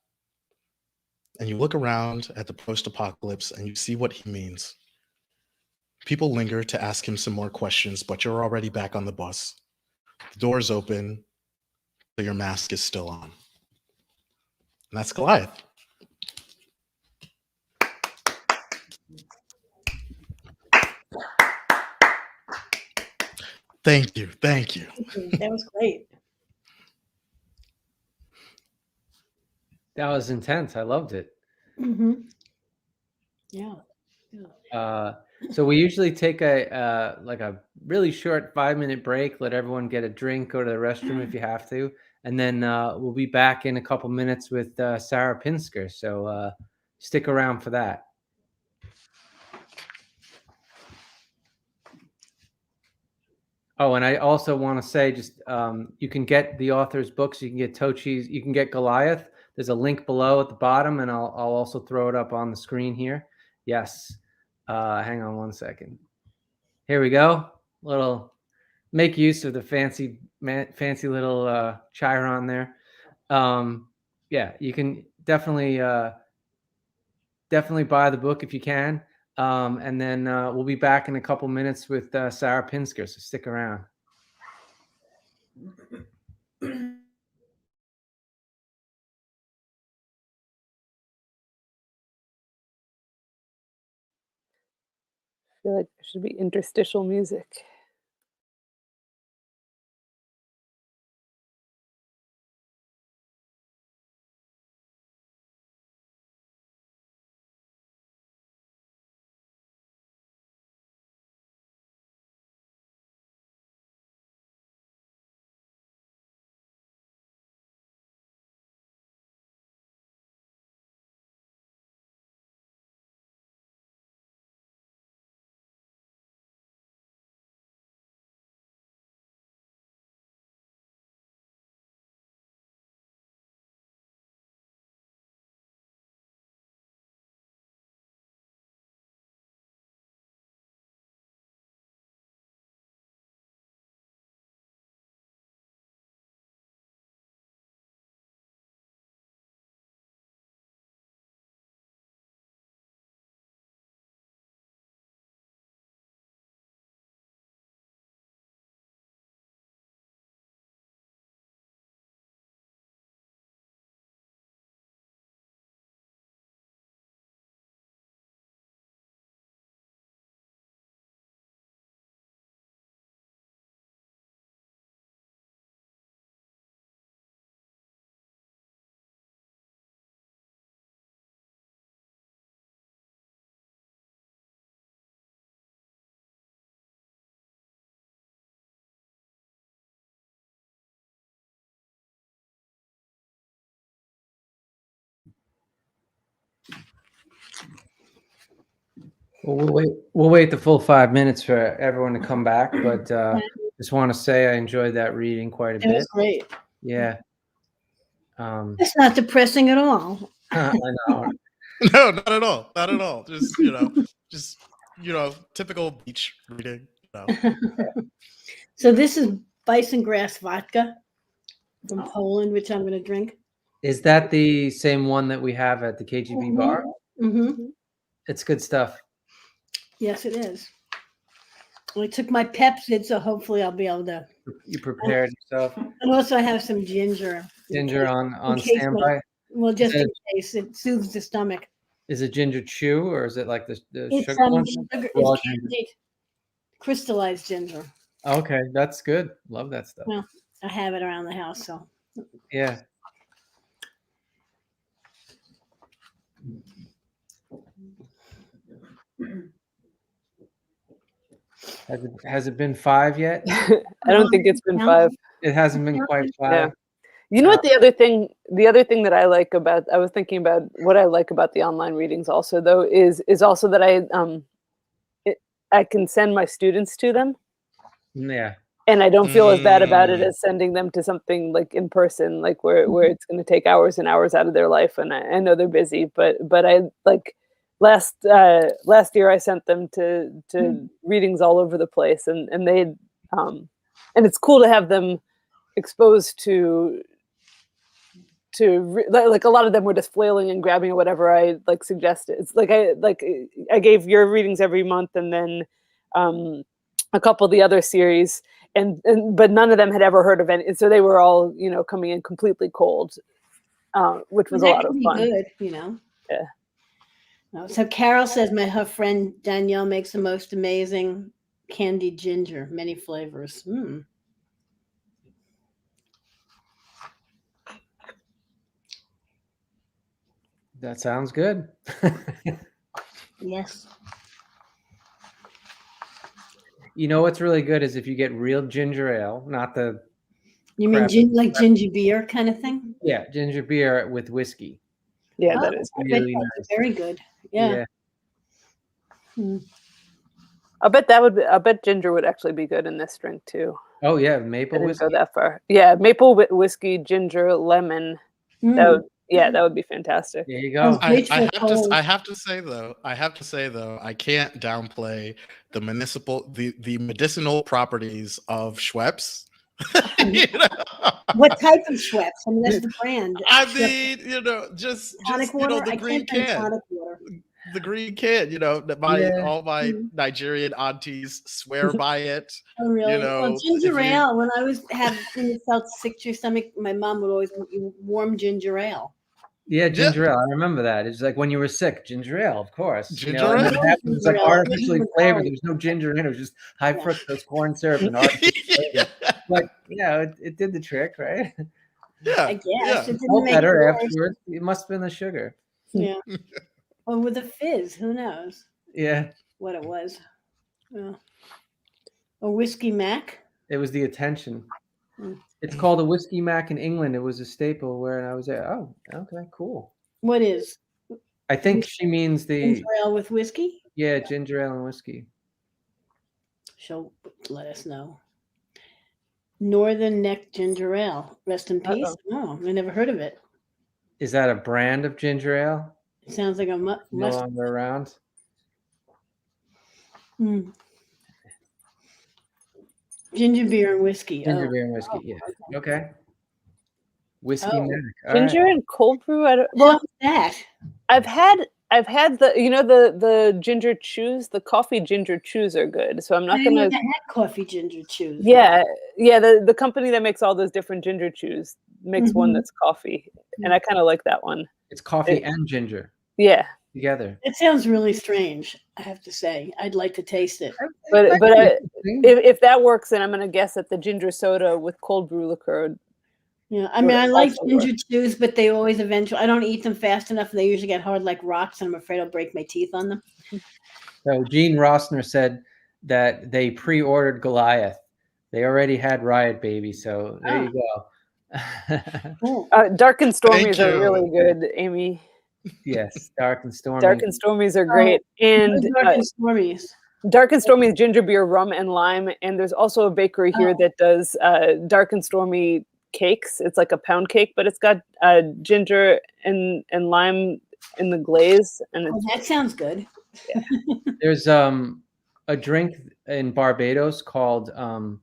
And you look around at the post apocalypse and you see what he means. People linger to ask him some more questions, but you're already back on the bus. The door's open, but your mask is still on. And that's Goliath. Thank you. Thank you. That was great. That was intense. I loved it. hmm Yeah. Uh, so we usually take a uh, like a really short five minute break, let everyone get a drink, go to the restroom if you have to, and then uh, we'll be back in a couple minutes with uh, Sarah Pinsker. So uh, stick around for that. Oh, and I also want to say, just um, you can get the author's books. You can get Tochi's. You can get Goliath. There's a link below at the bottom, and I'll I'll also throw it up on the screen here. Yes. Uh, hang on one second. Here we go. Little make use of the fancy man, fancy little uh, chiron there. Um, yeah, you can definitely uh, definitely buy the book if you can. Um, and then uh, we'll be back in a couple minutes with uh, Sarah Pinsker. So stick around. [CLEARS THROAT] feel like there should be interstitial music. Well, we'll wait. We'll wait the full five minutes for everyone to come back, but uh, just want to say I enjoyed that reading quite a It bit. was great. Yeah. Um, It's not depressing at all. [LAUGHS] I know. [LAUGHS] No, not at all. Not at all. Just you know, just you know, typical beach reading. You know. So this is bison grass vodka from Poland, which I'm going to drink. Is that the same one that we have at the KGB bar? Mm-hmm. It's good stuff. Yes, it is. I took my Pepcid, so hopefully I'll be able to. You prepared yourself. And also, I have some ginger. Ginger on on case standby. Well, just in case it soothes the stomach. Is it ginger chew or is it like the, the It's sugar um, one? sugar, Raw it's ginger. candied crystallized ginger. Okay, that's good. Love that stuff. Well- I have it around the house, so Yeah. Has it, has it been five yet? [LAUGHS] I don't think it's been No. five. It hasn't been quite five. You know what the other thing the other thing that I like about I was thinking about what I like about the online readings also though is is also that I um it, I can send my students to them Yeah. and I don't feel as bad about it Mm. as sending them to something like in person like where where it's going to take hours and hours out of their life and I, I know they're busy but but I like last uh last year I sent them to to readings all over the place and and they um and it's cool to have them exposed to to re- like a lot of them were just flailing and grabbing at whatever I like suggested. It's like I like I gave your readings every month and then um a couple of the other series and, and but none of them had ever heard of any so they were all you know coming in completely cold uh, which was a lot of fun good, you know. Yeah. No, So Carol says my her friend Danielle makes the most amazing candied ginger, many flavors. Mm. That sounds good. Yes. you know what's really good is if you get real ginger ale, not the You mean Crap. gin, like ginger beer kind of thing? yeah, ginger beer with whiskey. Yeah Oh, that is I Really nice. very good. Yeah. I bet that would be, I bet ginger would actually be good in this drink too Oh yeah, maple whiskey. go that far yeah maple whi- whiskey ginger lemon Mm. that would yeah that would be fantastic There you go. I, I have to. I have to say though I have to say though I can't downplay the municipal the the medicinal properties of Schweppes. [LAUGHS] You [LAUGHS] know? What type of Schweppes? I mean, that's the brand. I Schweppes mean, you know, just, tonic just you water. know, the I green can't drink tonic water. the green can. You know, that my Yeah. all my Mhm. Nigerian aunties swear [LAUGHS] by it. Oh, really? You know, well, if ginger you- ale. When I was have when you felt sick to your stomach, my mom would always make you warm ginger ale. Yeah, ginger ale. I remember that. It's like when you were sick, ginger ale, of course. you know, Ginger ale? it was like artificially flavored. There was no ginger in it. It was just high Yeah. fructose corn syrup and artificial flavor. But yeah, it, it did the trick, right? [LAUGHS] yeah, I guess yeah. it didn't Felt make better worse. afterwards. It must have been the sugar. Yeah. [LAUGHS] or with a fizz, who knows Yeah, what it was? Yeah. A whiskey mac. it was the attention. Mm. It's called a whiskey mac in England. It was a staple where I was there. Oh, okay, cool. What is I think she means the ginger ale with whiskey? yeah ginger ale and whiskey. She'll let us know. Northern Neck Ginger Ale. Rest in peace. Oh, I never heard of it. Is that a brand of ginger ale? It sounds like a mu- No must. longer around. Mm. Ginger beer and whiskey. Ginger oh. beer and whiskey. Oh, Yeah. Okay. Whiskey Oh. Mac. all right. ginger and cold brew I don't, Well, well that. I've had I've had the you know the the ginger chews the coffee ginger chews are good so I'm not didn't gonna they had coffee ginger chews. yeah yeah the the company that makes all those different ginger chews makes one Mhm. that's coffee and I kind of like that one It's coffee It- and ginger yeah together. It sounds really strange. I have to say, I'd like to taste it. but but I, if if that works then I'm gonna guess that the ginger soda with cold brew liqueur Yeah, I mean, I like also work. ginger chews, but they always eventually. I don't eat them fast enough. and They usually get hard like rocks, and I'm afraid I'll break my teeth on them. So Gene Rossner said that they pre-ordered Goliath. They already had Riot Baby, so there you go. [LAUGHS] Oh, uh, dark and stormies Thank are you. really good Amy Yes, dark and stormy. Dark and Stormies are Oh, great. And Dark uh, and Stormies. Dark and Stormy is ginger beer, rum, and lime. And there's also a bakery here Oh. that does uh, Dark and Stormy cakes. It's like a pound cake, but it's got uh, ginger and, and lime in the glaze. And Oh, that sounds good. [LAUGHS] There's um a drink in Barbados called um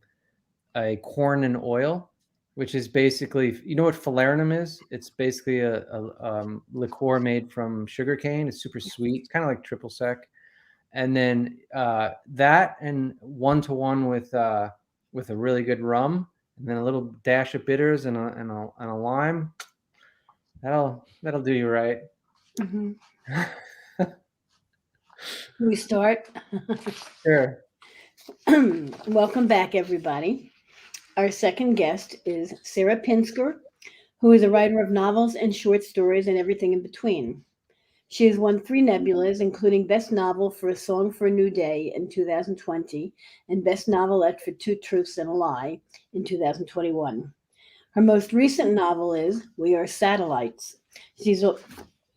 a corn and oil, which is basically you know what falernum is? It's basically a, a um, liqueur made from sugarcane. It's super sweet. It's kind of like triple sec. And then uh, that and one to one with uh, with a really good rum, and then a little dash of bitters and a and a, and a lime. That'll that'll do you right. [LAUGHS] Mhm. We start. sure. [CLEARS THROAT] Welcome back, everybody. Our second guest is Sarah Pinsker, who is a writer of novels and short stories and everything in between. She has won three nebulas, including Best Novel for A Song for a New Day in 2020 and Best Novelette for Two Truths and a Lie in 2021. Her most recent novel is We Are Satellites. She's a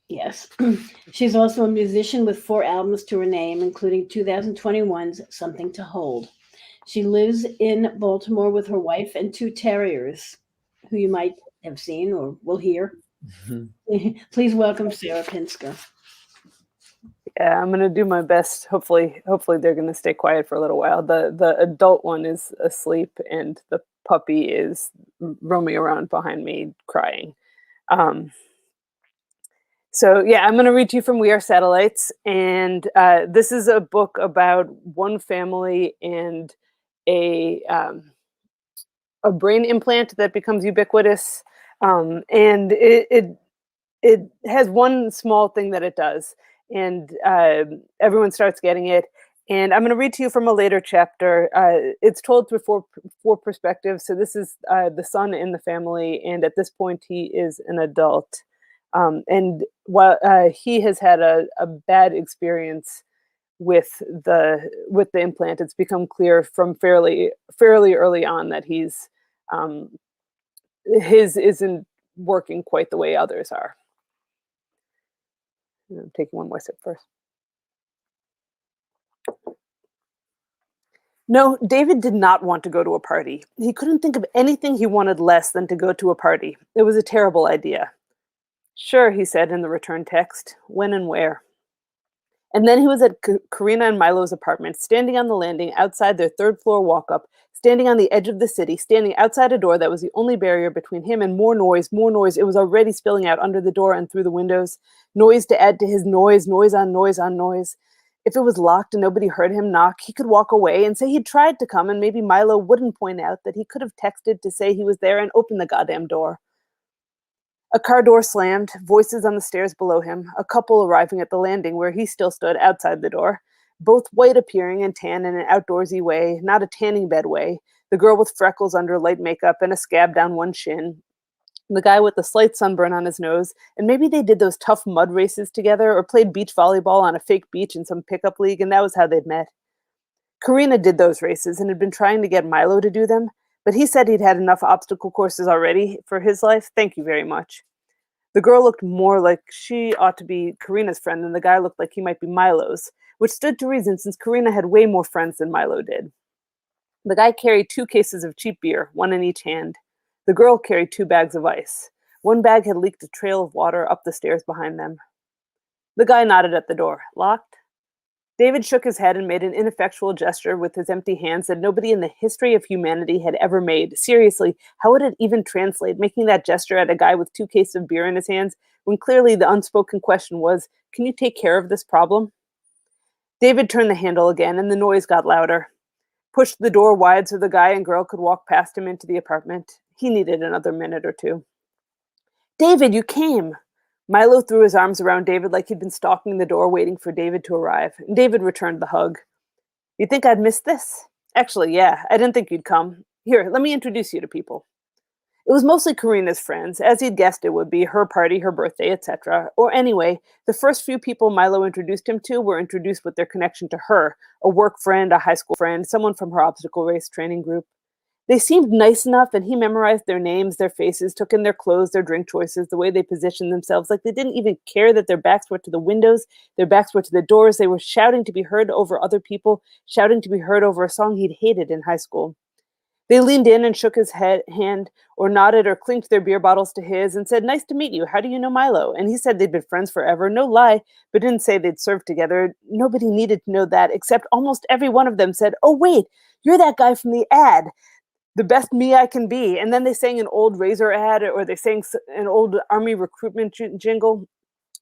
Yes. [CLEARS THROAT] She's also a musician with four albums to her name, including 2021's Something to Hold. She lives in Baltimore with her wife and two terriers, who you might have seen or will hear. [LAUGHS] Please welcome Sarah Pinsker. yeah, I'm gonna do my best. Hopefully, hopefully they're gonna stay quiet for a little while. The the adult one is asleep, and the puppy is roaming around behind me crying. Um, so yeah, I'm to read to you from We Are Satellites, and uh, this is a book about one family and a um, a brain implant that becomes ubiquitous, um, and it, it it has one small thing that it does, and uh, everyone starts getting it. And I'm going to read to you from a later chapter. Uh, it's told through four four perspectives. So this is uh, the son in the family, and at this point, he is an adult. Um, and while uh, he has had a, a bad experience with the with the implant, it's become clear from fairly fairly early on that he's um, his isn't working quite the way others are. I'm taking one more sip first. No, David did not want to go to a party. He couldn't think of anything he wanted less than to go to a party. It was a terrible idea. Sure, he said in the return text. When and where? And then he was at Karina and Milo's apartment, standing on the landing outside their third floor walk up, standing on the edge of the city, standing outside a door that was the only barrier between him and more noise, more noise. It was already spilling out under the door and through the windows. Noise to add to his noise, noise on noise on noise. If it was locked and nobody heard him knock, he could walk away and say he'd tried to come, and maybe Milo wouldn't point out that he could have texted to say he was there and opened the goddamn door. A car door slammed, voices on the stairs below him, a couple arriving at the landing where he still stood outside the door, both white appearing and tan in an outdoorsy way, not a tanning bed way, the girl with freckles under light makeup and a scab down one shin, the guy with the slight sunburn on his nose, and maybe they did those tough mud races together or played beach volleyball on a fake beach in some pickup league, and that was how they'd met. Karina did those races and had been trying to get Milo to do them, but he said he'd had enough obstacle courses already for his life. Thank you very much. The girl looked more like she ought to be Karina's friend than the guy looked like he might be Milo's, which stood to reason since Karina had way more friends than Milo did. The guy carried two cases of cheap beer, one in each hand. The girl carried two bags of ice. One bag had leaked a trail of water up the stairs behind them. The guy nodded at the door. Locked? David shook his head and made an ineffectual gesture with his empty hands that nobody in the history of humanity had ever made. Seriously, how would it even translate, making that gesture at a guy with two cases of beer in his hands, when clearly the unspoken question was, Can you take care of this problem? David turned the handle again, and the noise got louder. Pushed the door wide so the guy and girl could walk past him into the apartment. He needed another minute or two. David, you came. Milo threw his arms around David like he'd been stalking the door waiting for David to arrive. And David returned the hug. You think I'd miss this? Actually, yeah, I didn't think you'd come. Here, let me introduce you to people. It was mostly Karina's friends, as he'd guessed it would be her party, her birthday, etc. Or anyway, the first few people Milo introduced him to were introduced with their connection to her a work friend, a high school friend, someone from her obstacle race training group. They seemed nice enough, and he memorized their names, their faces, took in their clothes, their drink choices, the way they positioned themselves, like they didn't even care that their backs were to the windows, their backs were to the doors. They were shouting to be heard over other people, shouting to be heard over a song he'd hated in high school. They leaned in and shook his head, hand, or nodded or clinked their beer bottles to his and said, Nice to meet you. How do you know Milo? And he said they'd been friends forever. No lie, but didn't say they'd served together. Nobody needed to know that, except almost every one of them said, Oh, wait, you're that guy from the ad the best me I can be. And then they sang an old razor ad or they sang an old army recruitment jingle.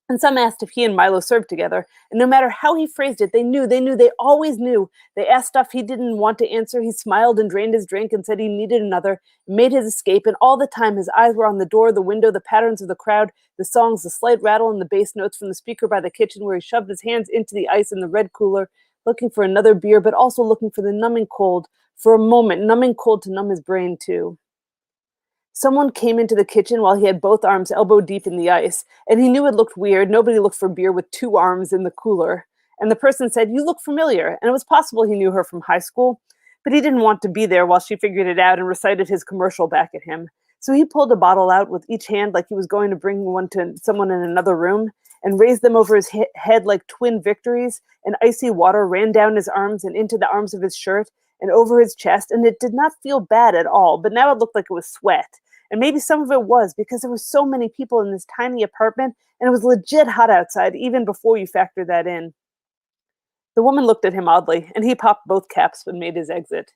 And some asked if he and Milo served together. And no matter how he phrased it, they knew, they knew, they always knew. They asked stuff he didn't want to answer. He smiled and drained his drink and said he needed another, made his escape. And all the time, his eyes were on the door, the window, the patterns of the crowd, the songs, the slight rattle and the bass notes from the speaker by the kitchen where he shoved his hands into the ice in the red cooler, looking for another beer, but also looking for the numbing cold, for a moment, numbing cold to numb his brain too. Someone came into the kitchen while he had both arms elbow deep in the ice, and he knew it looked weird. Nobody looked for beer with two arms in the cooler. And the person said, You look familiar. And it was possible he knew her from high school, but he didn't want to be there while she figured it out and recited his commercial back at him. So he pulled a bottle out with each hand like he was going to bring one to someone in another room and raised them over his he- head like twin victories, and icy water ran down his arms and into the arms of his shirt and over his chest, and it did not feel bad at all, but now it looked like it was sweat. And maybe some of it was because there were so many people in this tiny apartment, and it was legit hot outside even before you factor that in. The woman looked at him oddly, and he popped both caps and made his exit.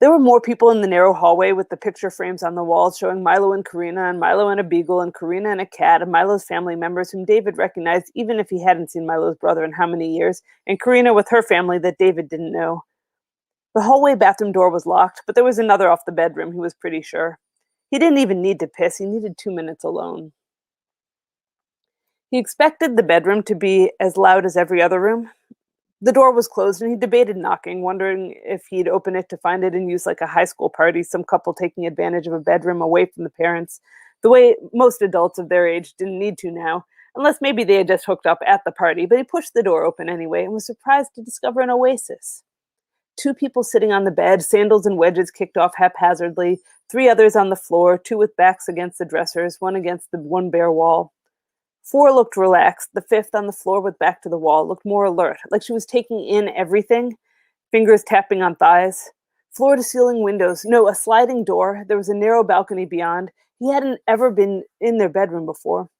There were more people in the narrow hallway with the picture frames on the walls showing Milo and Karina, and Milo and a beagle, and Karina and a cat, and Milo's family members whom David recognized even if he hadn't seen Milo's brother in how many years, and Karina with her family that David didn't know. The hallway bathroom door was locked, but there was another off the bedroom, he was pretty sure. He didn't even need to piss, he needed two minutes alone. He expected the bedroom to be as loud as every other room. The door was closed and he debated knocking, wondering if he'd open it to find it in use like a high school party, some couple taking advantage of a bedroom away from the parents, the way most adults of their age didn't need to now, unless maybe they had just hooked up at the party. But he pushed the door open anyway and was surprised to discover an oasis two people sitting on the bed, sandals and wedges kicked off haphazardly, three others on the floor, two with backs against the dressers, one against the one bare wall. Four looked relaxed. The fifth on the floor with back to the wall looked more alert, like she was taking in everything, fingers tapping on thighs. Floor to ceiling windows. No, a sliding door. There was a narrow balcony beyond. He hadn't ever been in their bedroom before.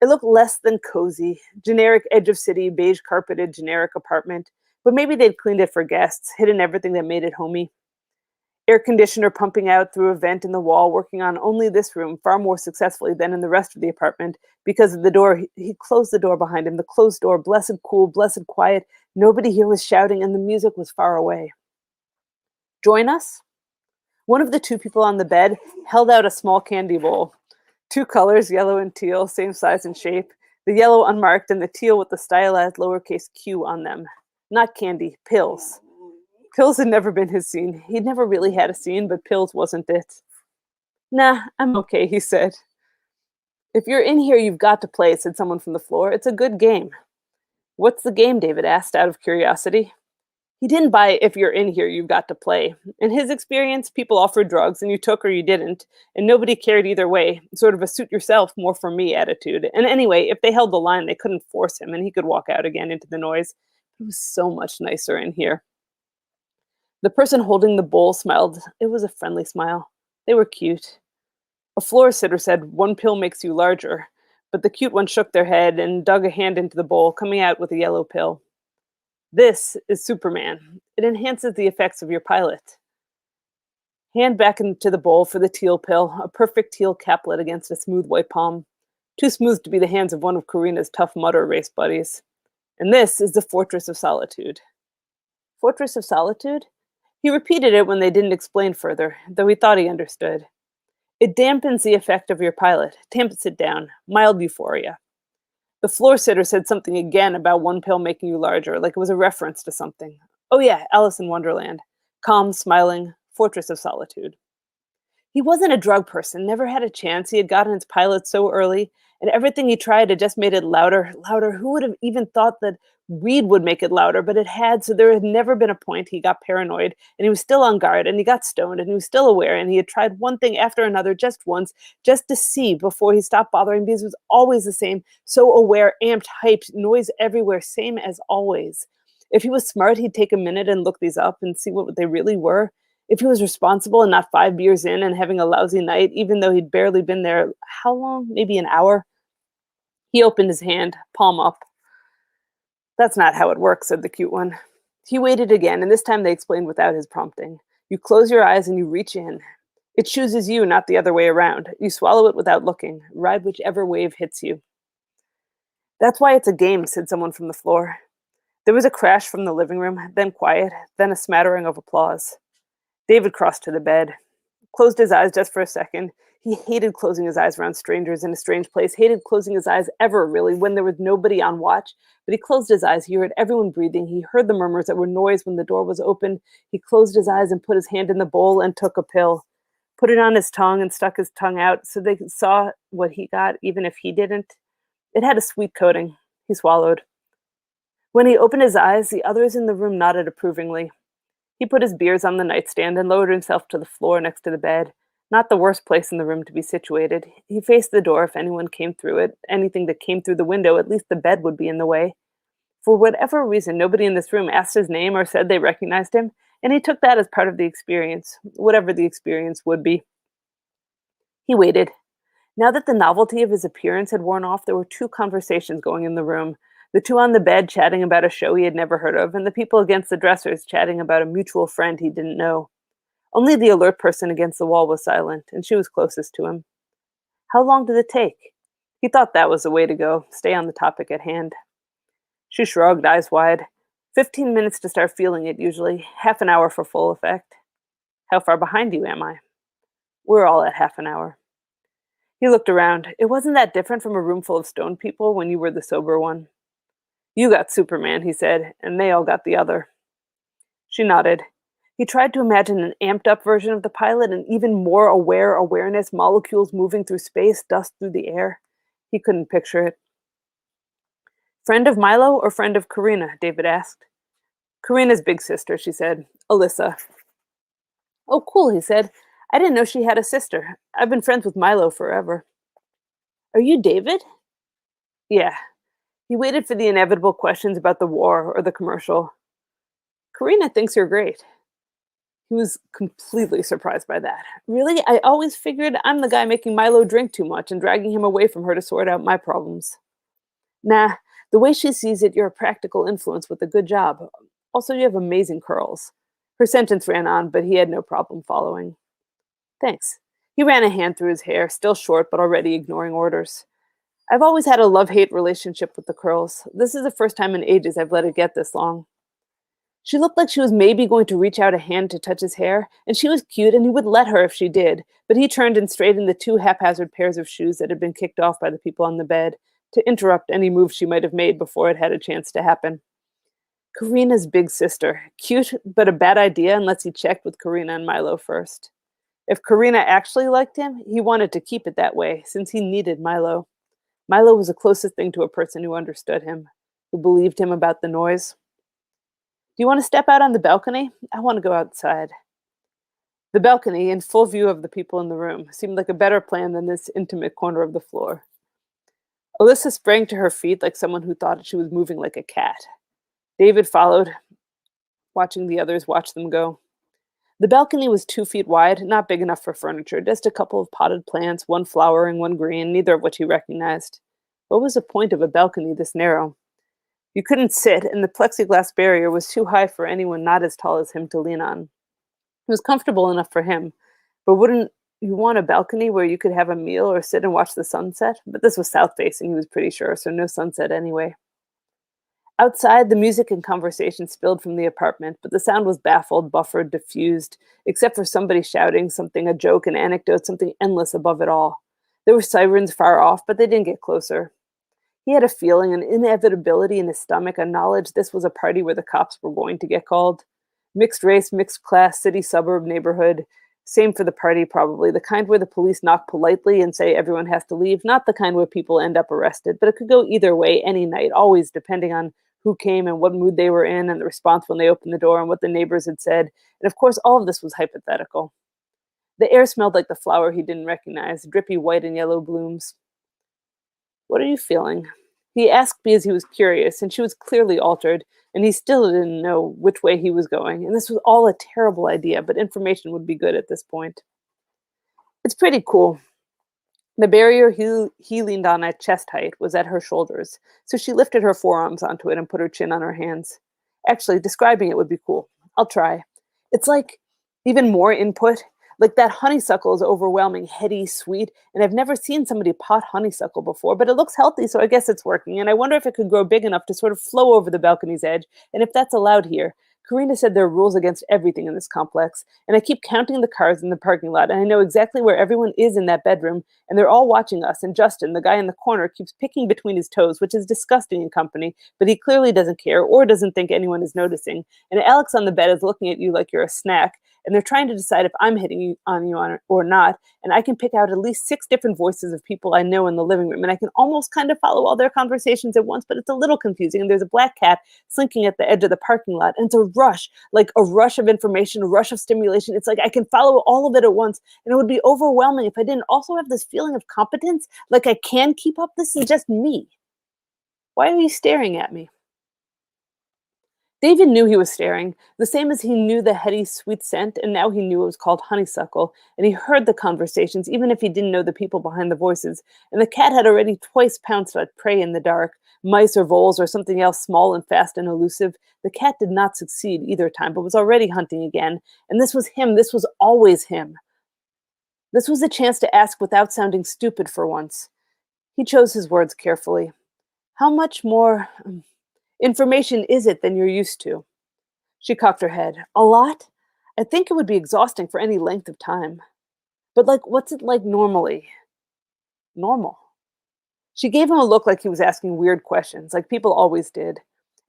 It looked less than cozy. Generic edge of city, beige carpeted, generic apartment but maybe they'd cleaned it for guests, hidden everything that made it homey. Air conditioner pumping out through a vent in the wall, working on only this room far more successfully than in the rest of the apartment because of the door. He, closed the door behind him, the closed door, blessed cool, blessed quiet. Nobody here was shouting, and the music was far away. Join us? One of the two people on the bed held out a small candy bowl. Two colors, yellow and teal, same size and shape. The yellow unmarked and the teal with the stylized lowercase q on them not candy, pills. Pills had never been his scene. He'd never really had a scene, but pills wasn't it. Nah, I'm okay, he said. If you're in here, you've got to play, said someone from the floor. It's a good game. What's the game? David asked out of curiosity. He didn't buy it. if you're in here, you've got to play. In his experience, people offered drugs and you took or you didn't, and nobody cared either way. Sort of a suit yourself, more for me attitude. And anyway, if they held the line, they couldn't force him and he could walk out again into the noise. It was so much nicer in here. The person holding the bowl smiled. It was a friendly smile. They were cute. A floor sitter said, One pill makes you larger. But the cute one shook their head and dug a hand into the bowl, coming out with a yellow pill. This is Superman. It enhances the effects of your pilot. Hand back into the bowl for the teal pill, a perfect teal caplet against a smooth white palm. Too smooth to be the hands of one of Karina's Tough Mudder race buddies. And this is the Fortress of Solitude. Fortress of Solitude? He repeated it when they didn't explain further, though he thought he understood. It dampens the effect of your pilot, tamps it down, mild euphoria. The floor sitter said something again about one pill making you larger, like it was a reference to something. Oh, yeah, Alice in Wonderland. Calm, smiling, Fortress of Solitude. He wasn't a drug person, never had a chance. He had gotten his pilot so early, And everything he tried had just made it louder, louder. Who would have even thought that weed would make it louder? But it had. So there had never been a point he got paranoid and he was still on guard and he got stoned and he was still aware and he had tried one thing after another just once just to see before he stopped bothering because it was always the same so aware amped hyped noise everywhere same as always if he was smart he'd take a minute and look these up and see what they really were if he was responsible and not five beers in and having a lousy night even though he'd barely been there how long maybe an hour he opened his hand palm up that's not how it works said the cute one he waited again and this time they explained without his prompting you close your eyes and you reach in it chooses you, not the other way around. You swallow it without looking. Ride whichever wave hits you. That's why it's a game, said someone from the floor. There was a crash from the living room, then quiet, then a smattering of applause. David crossed to the bed, closed his eyes just for a second. He hated closing his eyes around strangers in a strange place, hated closing his eyes ever, really, when there was nobody on watch. But he closed his eyes. He heard everyone breathing. He heard the murmurs that were noise when the door was open. He closed his eyes and put his hand in the bowl and took a pill put it on his tongue and stuck his tongue out so they saw what he got, even if he didn't. It had a sweet coating. He swallowed. When he opened his eyes, the others in the room nodded approvingly. He put his beers on the nightstand and lowered himself to the floor next to the bed. Not the worst place in the room to be situated. He faced the door if anyone came through it. Anything that came through the window, at least the bed would be in the way. For whatever reason, nobody in this room asked his name or said they recognized him, and he took that as part of the experience, whatever the experience would be. He waited. Now that the novelty of his appearance had worn off, there were two conversations going in the room the two on the bed chatting about a show he had never heard of, and the people against the dressers chatting about a mutual friend he didn't know. Only the alert person against the wall was silent, and she was closest to him. How long did it take? He thought that was the way to go, stay on the topic at hand. She shrugged, eyes wide. Fifteen minutes to start feeling it, usually, half an hour for full effect. How far behind you am I? We're all at half an hour. He looked around. It wasn't that different from a room full of stone people when you were the sober one. You got Superman, he said, and they all got the other. She nodded. He tried to imagine an amped up version of the pilot, an even more aware awareness, molecules moving through space, dust through the air. He couldn't picture it. Friend of Milo or friend of Karina? David asked. Karina's big sister, she said. Alyssa. Oh, cool, he said. I didn't know she had a sister. I've been friends with Milo forever. Are you David? Yeah. He waited for the inevitable questions about the war or the commercial. Karina thinks you're great. He was completely surprised by that. Really? I always figured I'm the guy making Milo drink too much and dragging him away from her to sort out my problems. Nah, the way she sees it, you're a practical influence with a good job. Also, you have amazing curls. Her sentence ran on, but he had no problem following. Thanks. He ran a hand through his hair, still short, but already ignoring orders. I've always had a love hate relationship with the curls. This is the first time in ages I've let it get this long. She looked like she was maybe going to reach out a hand to touch his hair, and she was cute, and he would let her if she did. But he turned and straightened the two haphazard pairs of shoes that had been kicked off by the people on the bed to interrupt any move she might have made before it had a chance to happen. Karina's big sister. Cute, but a bad idea unless he checked with Karina and Milo first. If Karina actually liked him, he wanted to keep it that way, since he needed Milo. Milo was the closest thing to a person who understood him, who believed him about the noise. Do you want to step out on the balcony? I want to go outside. The balcony, in full view of the people in the room, seemed like a better plan than this intimate corner of the floor. Alyssa sprang to her feet like someone who thought she was moving like a cat. David followed, watching the others watch them go. The balcony was two feet wide, not big enough for furniture, just a couple of potted plants, one flowering, one green, neither of which he recognized. What was the point of a balcony this narrow? You couldn't sit, and the plexiglass barrier was too high for anyone not as tall as him to lean on. It was comfortable enough for him, but wouldn't you want a balcony where you could have a meal or sit and watch the sunset? But this was south facing, he was pretty sure, so no sunset anyway. Outside, the music and conversation spilled from the apartment, but the sound was baffled, buffered, diffused, except for somebody shouting something, a joke, an anecdote, something endless above it all. There were sirens far off, but they didn't get closer. He had a feeling, an inevitability in his stomach, a knowledge this was a party where the cops were going to get called. Mixed race, mixed class, city, suburb, neighborhood. Same for the party, probably. The kind where the police knock politely and say everyone has to leave, not the kind where people end up arrested. But it could go either way any night, always depending on who came and what mood they were in and the response when they opened the door and what the neighbors had said. And of course, all of this was hypothetical. The air smelled like the flower he didn't recognize, drippy white and yellow blooms. What are you feeling? He asked because he was curious, and she was clearly altered, and he still didn't know which way he was going. And this was all a terrible idea, but information would be good at this point. It's pretty cool. The barrier he, he leaned on at chest height was at her shoulders, so she lifted her forearms onto it and put her chin on her hands. Actually, describing it would be cool. I'll try. It's like even more input. Like that honeysuckle is overwhelming, heady, sweet, and I've never seen somebody pot honeysuckle before, but it looks healthy, so I guess it's working. And I wonder if it could grow big enough to sort of flow over the balcony's edge, and if that's allowed here. Karina said there are rules against everything in this complex, and I keep counting the cars in the parking lot, and I know exactly where everyone is in that bedroom, and they're all watching us. And Justin, the guy in the corner, keeps picking between his toes, which is disgusting in company, but he clearly doesn't care or doesn't think anyone is noticing. And Alex on the bed is looking at you like you're a snack, and they're trying to decide if I'm hitting on you on or not. And I can pick out at least six different voices of people I know in the living room, and I can almost kind of follow all their conversations at once, but it's a little confusing. And there's a black cat slinking at the edge of the parking lot, and it's a rush, like a rush of information, a rush of stimulation. It's like I can follow all of it at once, and it would be overwhelming if I didn't also have this feeling of competence, like I can keep up. This is just me. Why are you staring at me? David knew he was staring, the same as he knew the heady, sweet scent, and now he knew it was called honeysuckle, and he heard the conversations, even if he didn't know the people behind the voices. And the cat had already twice pounced at prey in the dark, mice or voles or something else small and fast and elusive. The cat did not succeed either time, but was already hunting again. And this was him, this was always him. This was a chance to ask without sounding stupid for once. He chose his words carefully. How much more um, information is it than you're used to? She cocked her head. A lot? I think it would be exhausting for any length of time. But, like, what's it like normally? Normal. She gave him a look like he was asking weird questions, like people always did.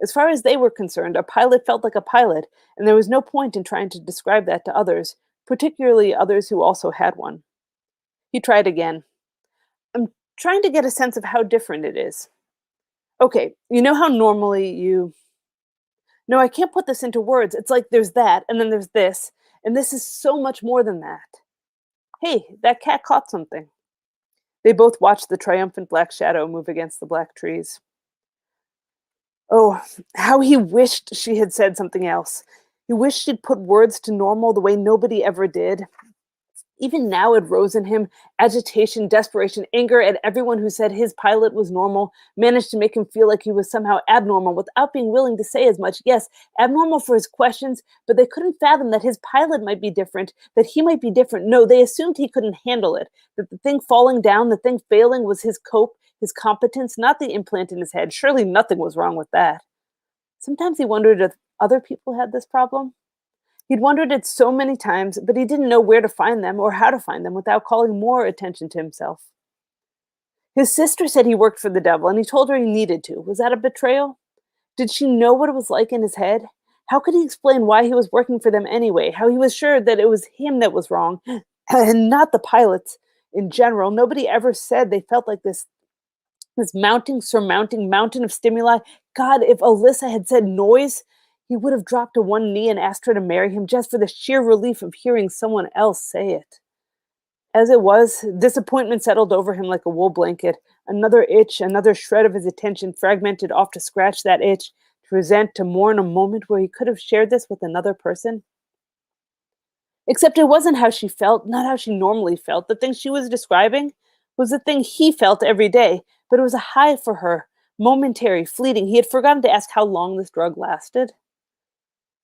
As far as they were concerned, a pilot felt like a pilot, and there was no point in trying to describe that to others, particularly others who also had one. He tried again. I'm trying to get a sense of how different it is. Okay, you know how normally you. No, I can't put this into words. It's like there's that, and then there's this, and this is so much more than that. Hey, that cat caught something. They both watched the triumphant black shadow move against the black trees. Oh, how he wished she had said something else. He wished she'd put words to normal the way nobody ever did. Even now it rose in him agitation, desperation, anger at everyone who said his pilot was normal, managed to make him feel like he was somehow abnormal without being willing to say as much. Yes, abnormal for his questions, but they couldn't fathom that his pilot might be different, that he might be different. No, they assumed he couldn't handle it, that the thing falling down, the thing failing was his cope, his competence, not the implant in his head. Surely nothing was wrong with that. Sometimes he wondered if other people had this problem. He'd wondered it so many times, but he didn't know where to find them or how to find them without calling more attention to himself. His sister said he worked for the devil, and he told her he needed to. Was that a betrayal? Did she know what it was like in his head? How could he explain why he was working for them anyway? How he was sure that it was him that was wrong [CLEARS THROAT] and not the pilots in general? Nobody ever said they felt like this this mounting, surmounting mountain of stimuli. God, if Alyssa had said noise, he would have dropped to one knee and asked her to marry him just for the sheer relief of hearing someone else say it. As it was, disappointment settled over him like a wool blanket. Another itch, another shred of his attention fragmented off to scratch that itch, to resent, to mourn a moment where he could have shared this with another person. Except it wasn't how she felt, not how she normally felt. The thing she was describing was the thing he felt every day, but it was a high for her, momentary, fleeting. He had forgotten to ask how long this drug lasted.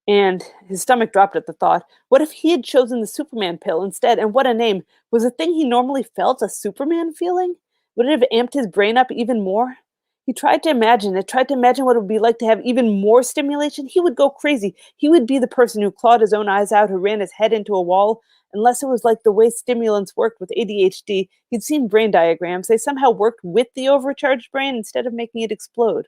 And his stomach dropped at the thought. What if he had chosen the Superman pill instead? And what a name. Was the thing he normally felt a Superman feeling? Would it have amped his brain up even more? He tried to imagine it, tried to imagine what it would be like to have even more stimulation. He would go crazy. He would be the person who clawed his own eyes out, who ran his head into a wall, unless it was like the way stimulants worked with ADHD. He'd seen brain diagrams. They somehow worked with the overcharged brain instead of making it explode.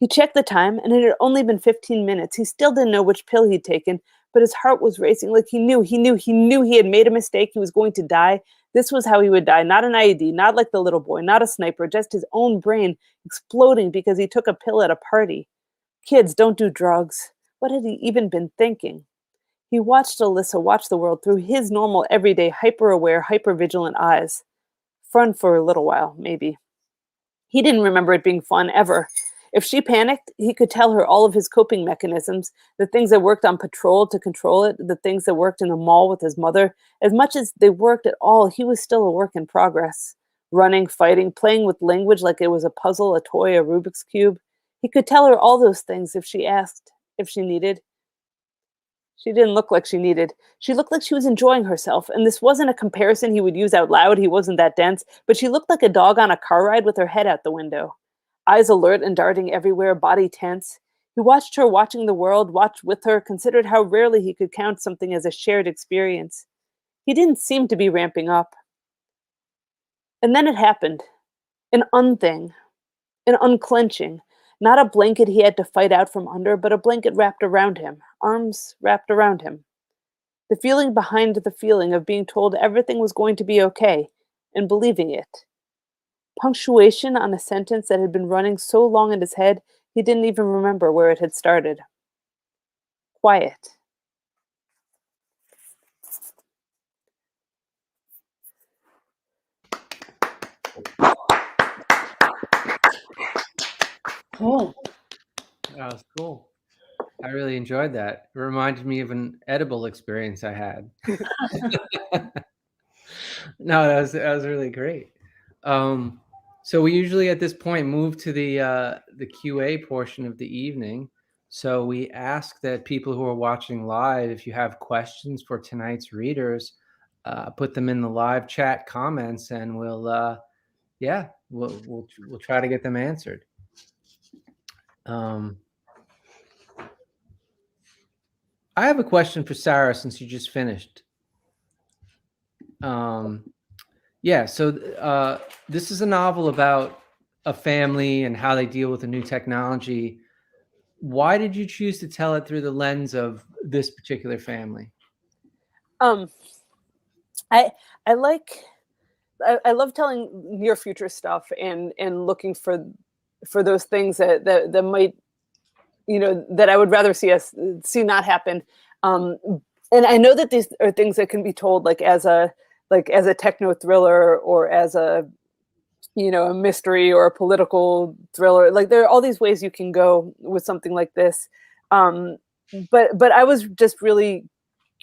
He checked the time, and it had only been 15 minutes. He still didn't know which pill he'd taken, but his heart was racing. Like he knew, he knew, he knew he had made a mistake. He was going to die. This was how he would die. Not an IED, not like the little boy, not a sniper, just his own brain exploding because he took a pill at a party. Kids don't do drugs. What had he even been thinking? He watched Alyssa watch the world through his normal, everyday, hyper aware, hyper vigilant eyes. Fun for a little while, maybe. He didn't remember it being fun ever. If she panicked, he could tell her all of his coping mechanisms, the things that worked on patrol to control it, the things that worked in the mall with his mother. As much as they worked at all, he was still a work in progress. Running, fighting, playing with language like it was a puzzle, a toy, a Rubik's Cube. He could tell her all those things if she asked, if she needed. She didn't look like she needed. She looked like she was enjoying herself. And this wasn't a comparison he would use out loud. He wasn't that dense. But she looked like a dog on a car ride with her head out the window. Eyes alert and darting everywhere, body tense. He watched her watching the world, watched with her, considered how rarely he could count something as a shared experience. He didn't seem to be ramping up. And then it happened an unthing, an unclenching, not a blanket he had to fight out from under, but a blanket wrapped around him, arms wrapped around him. The feeling behind the feeling of being told everything was going to be okay and believing it. Punctuation on a sentence that had been running so long in his head he didn't even remember where it had started. Quiet. Cool. That was cool. I really enjoyed that. It reminded me of an edible experience I had. [LAUGHS] [LAUGHS] no, that was that was really great. Um, so we usually at this point move to the uh, the QA portion of the evening. So we ask that people who are watching live, if you have questions for tonight's readers, uh, put them in the live chat comments, and we'll uh, yeah, we'll we'll we'll try to get them answered. Um, I have a question for Sarah since you just finished. Um, yeah, so uh, this is a novel about a family and how they deal with a new technology. Why did you choose to tell it through the lens of this particular family? Um, I I like I, I love telling near future stuff and and looking for for those things that that, that might you know that I would rather see us see not happen. Um, and I know that these are things that can be told like as a like as a techno thriller or as a you know a mystery or a political thriller. Like there are all these ways you can go with something like this. Um, but but I was just really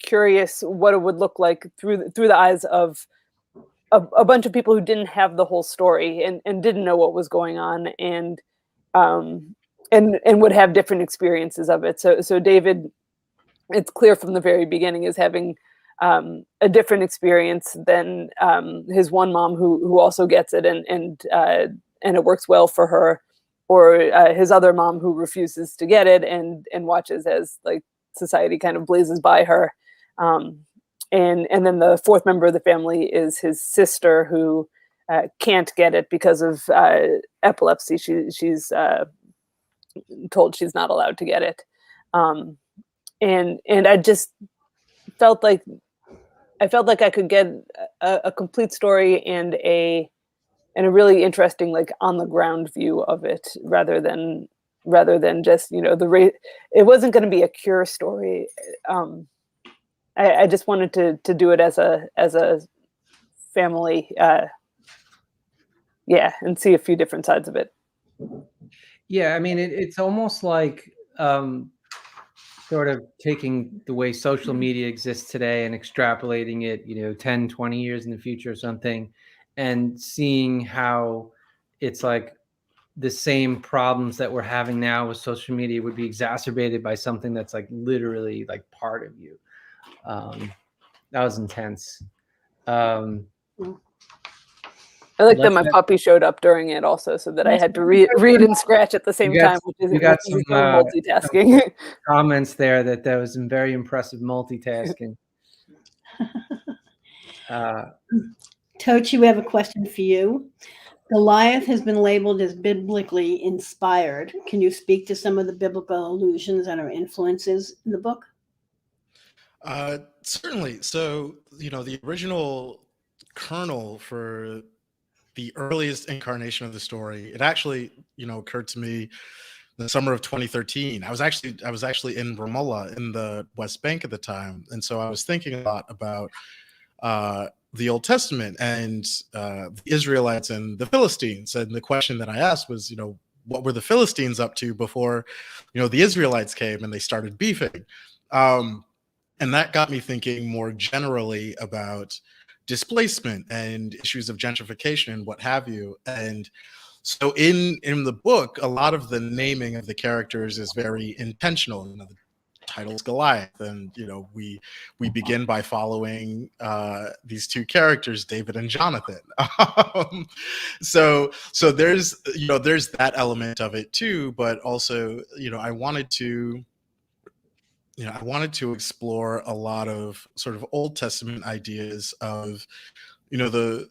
curious what it would look like through through the eyes of a, a, bunch of people who didn't have the whole story and, and didn't know what was going on and um, and and would have different experiences of it. So so David, it's clear from the very beginning is having um, a different experience than um, his one mom who who also gets it and and uh, and it works well for her, or uh, his other mom who refuses to get it and and watches as like society kind of blazes by her. Um, and and then the fourth member of the family is his sister who uh, can't get it because of uh, epilepsy. She she's uh, told she's not allowed to get it, um, and and I just felt like I felt like I could get a, a complete story and a and a really interesting like on the ground view of it rather than rather than just you know the rate it wasn't going to be a cure story um I, I, just wanted to to do it as a as a family uh yeah and see a few different sides of it. Yeah i mean it, it's almost like um sort of taking the way social media exists today and extrapolating it you know 10 20 years in the future or something and seeing how it's like the same problems that we're having now with social media would be exacerbated by something that's like literally like part of you. Um that was intense. Um I like that my puppy showed up during it also, so that I had to read, read and scratch at the same got, time, which is you got some, uh, multitasking. Some [LAUGHS] comments there that there was some very impressive multitasking. [LAUGHS] uh, Tochi, we have a question for you. Goliath has been labeled as biblically inspired. Can you speak to some of the biblical allusions and or influences in the book? Uh, certainly. So, you know, the original kernel for the earliest incarnation of the story, it actually, you know, occurred to me in the summer of 2013. I was actually I was actually in Ramallah in the West Bank at the time, and so I was thinking a lot about uh, the Old Testament and uh, the Israelites and the Philistines. And the question that I asked was, you know, what were the Philistines up to before, you know, the Israelites came and they started beefing? Um, and that got me thinking more generally about displacement and issues of gentrification and what have you. And so in in the book, a lot of the naming of the characters is very intentional. You know, the title's Goliath, and you know we we begin by following uh, these two characters, David and Jonathan. [LAUGHS] Um, so so there's you know there's that element of it too, but also you know I wanted to you know, I wanted to explore a lot of sort of Old Testament ideas of, you know, the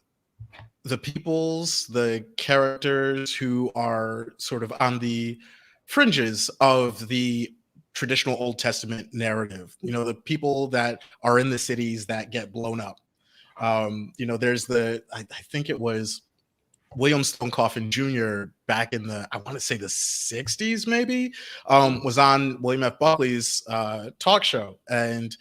the peoples, the characters who are sort of on the fringes of the traditional Old Testament narrative. You know, the people that are in the cities that get blown up. Um, you know, there's the I, I think it was William Sloane Coffin Jr. back in the I want to say the 60s maybe um, was on William F. Buckley's uh, talk show and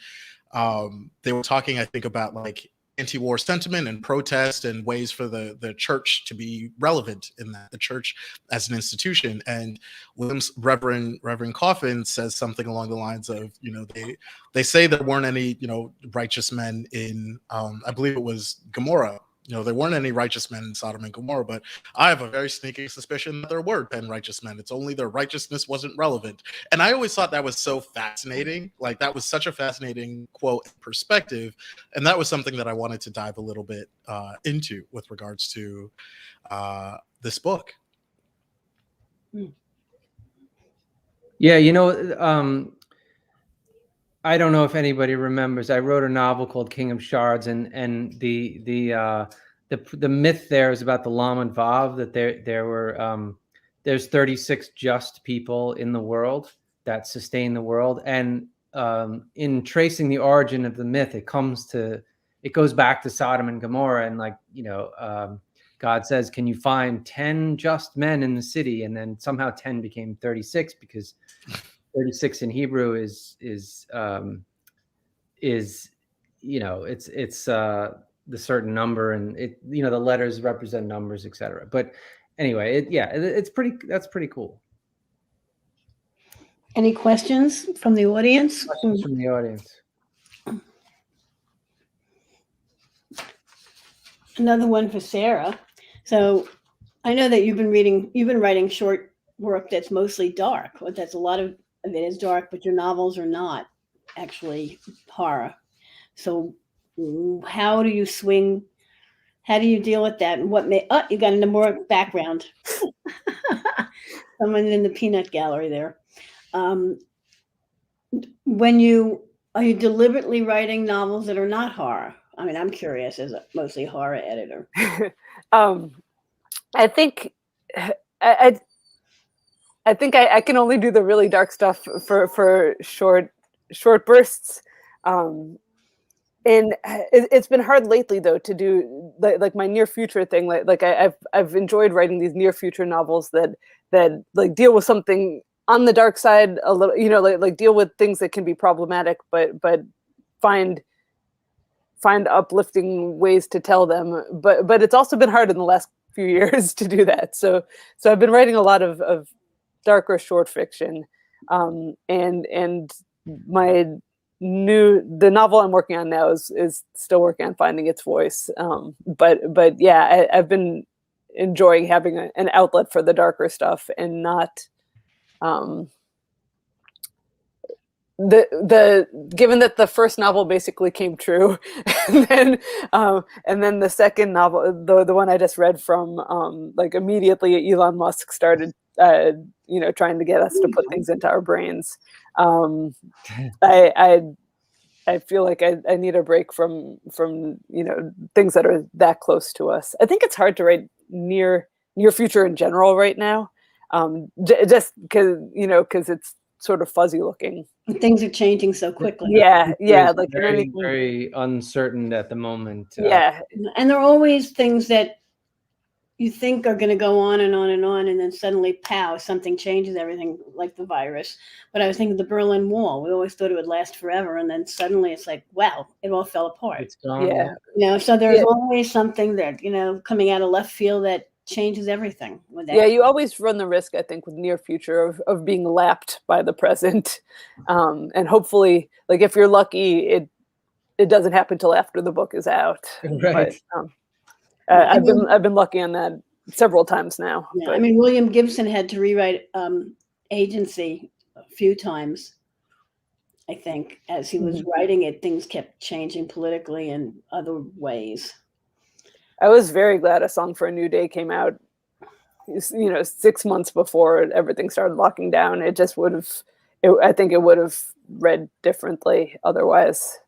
um, they were talking I think about like anti-war sentiment and protest and ways for the the church to be relevant in that the church as an institution and William's Reverend Reverend Coffin says something along the lines of you know they they say there weren't any you know righteous men in um, I believe it was Gomorrah you know, there weren't any righteous men in Sodom and Gomorrah, but I have a very sneaking suspicion that there were 10 righteous men. It's only their righteousness wasn't relevant. And I always thought that was so fascinating. Like, that was such a fascinating quote perspective. And that was something that I wanted to dive a little bit uh, into with regards to uh, this book. Yeah, you know, um, I don't know if anybody remembers. I wrote a novel called King of Shards, and and the the uh, the the myth there is about the Lamed Vav that there there were um, there's 36 just people in the world that sustain the world, and um, in tracing the origin of the myth, it comes to it goes back to Sodom and Gomorrah, and like you know. Um, God says, "Can you find ten just men in the city?" And then somehow ten became thirty-six because 36 in Hebrew is is um, is you know it's it's uh, the certain number and it you know the letters represent numbers etc. But anyway, it, yeah, it, it's pretty that's pretty cool. Any questions from the audience? Questions from the audience. Another one for Sarah. So I know that you've been reading, you've been writing short work that's mostly dark. That's a lot of of it is dark, but your novels are not actually horror. So how do you swing? How do you deal with that? And what may? Oh, you got into more background. [LAUGHS] Someone in the peanut gallery there. Um, when you are you deliberately writing novels that are not horror? I mean, I'm curious as a mostly horror editor. [LAUGHS] um, I think I, I I think I, I, can only do the really dark stuff for for short short bursts. Um, and it, has been hard lately though to do like, like my near future thing. Like like I, have I've enjoyed writing these near future novels that that like deal with something on the dark side a little, you know, like like deal with things that can be problematic, but but find find uplifting ways to tell them. But but it's also been hard in the last few [LAUGHS] years to do that. So so I've been writing a lot of of darker short fiction um, and and my new the novel i'm working on now is is still working on finding its voice um, but but yeah I, have been enjoying having a, an outlet for the darker stuff and not um, the the given that the first novel basically came true [LAUGHS] and then um, and then the second novel the the one i just read from um, like immediately elon musk started uh, you know trying to get us to put things into our brains um, I, I I feel like I, I need a break from from you know things that are that close to us. I think it's hard to write near near future in general right now, um, j- just because you know because it's sort of fuzzy looking. Things are changing so quickly. Yeah, yeah, It's like very, very uncertain at the moment. uh, yeah, And there are always things that you think are going to go on and on and on, and then suddenly, pow, something changes everything, like the virus. But I was thinking the Berlin Wall. We always thought it would last forever, and then suddenly it's like, wow, it all fell apart. It's gone. yeah. You know, so there's Yeah. always something that you know coming out of left field that changes everything. With that. yeah you always run the risk i think with near future of, of being lapped by the present [LAUGHS] um, and hopefully like if you're lucky it it doesn't happen till after the book is out [LAUGHS] Right. but um, uh, i've been i've been lucky on that several times now Yeah, but- I mean, William Gibson had to rewrite um, Agency a few times. I think as he was writing it, things kept changing politically and other ways. I was very glad a song for a new day came out. You know, six months before everything started locking down, it just would have. I think it would have read differently otherwise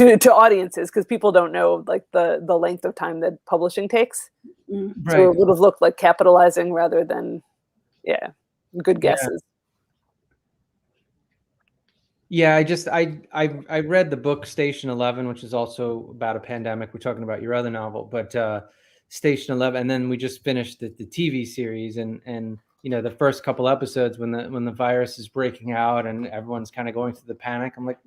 to to audiences because people don't know like the the length of time that publishing takes. Right. So it would have looked like capitalizing rather than, yeah, good Yeah. guesses. Yeah, I just I I I read the book Station Eleven, which is also about a pandemic. We're talking about your other novel, but uh, Station Eleven, and then we just finished the, the TV series, and and you know the first couple episodes when the when the virus is breaking out and everyone's kind of going through the panic. I'm like,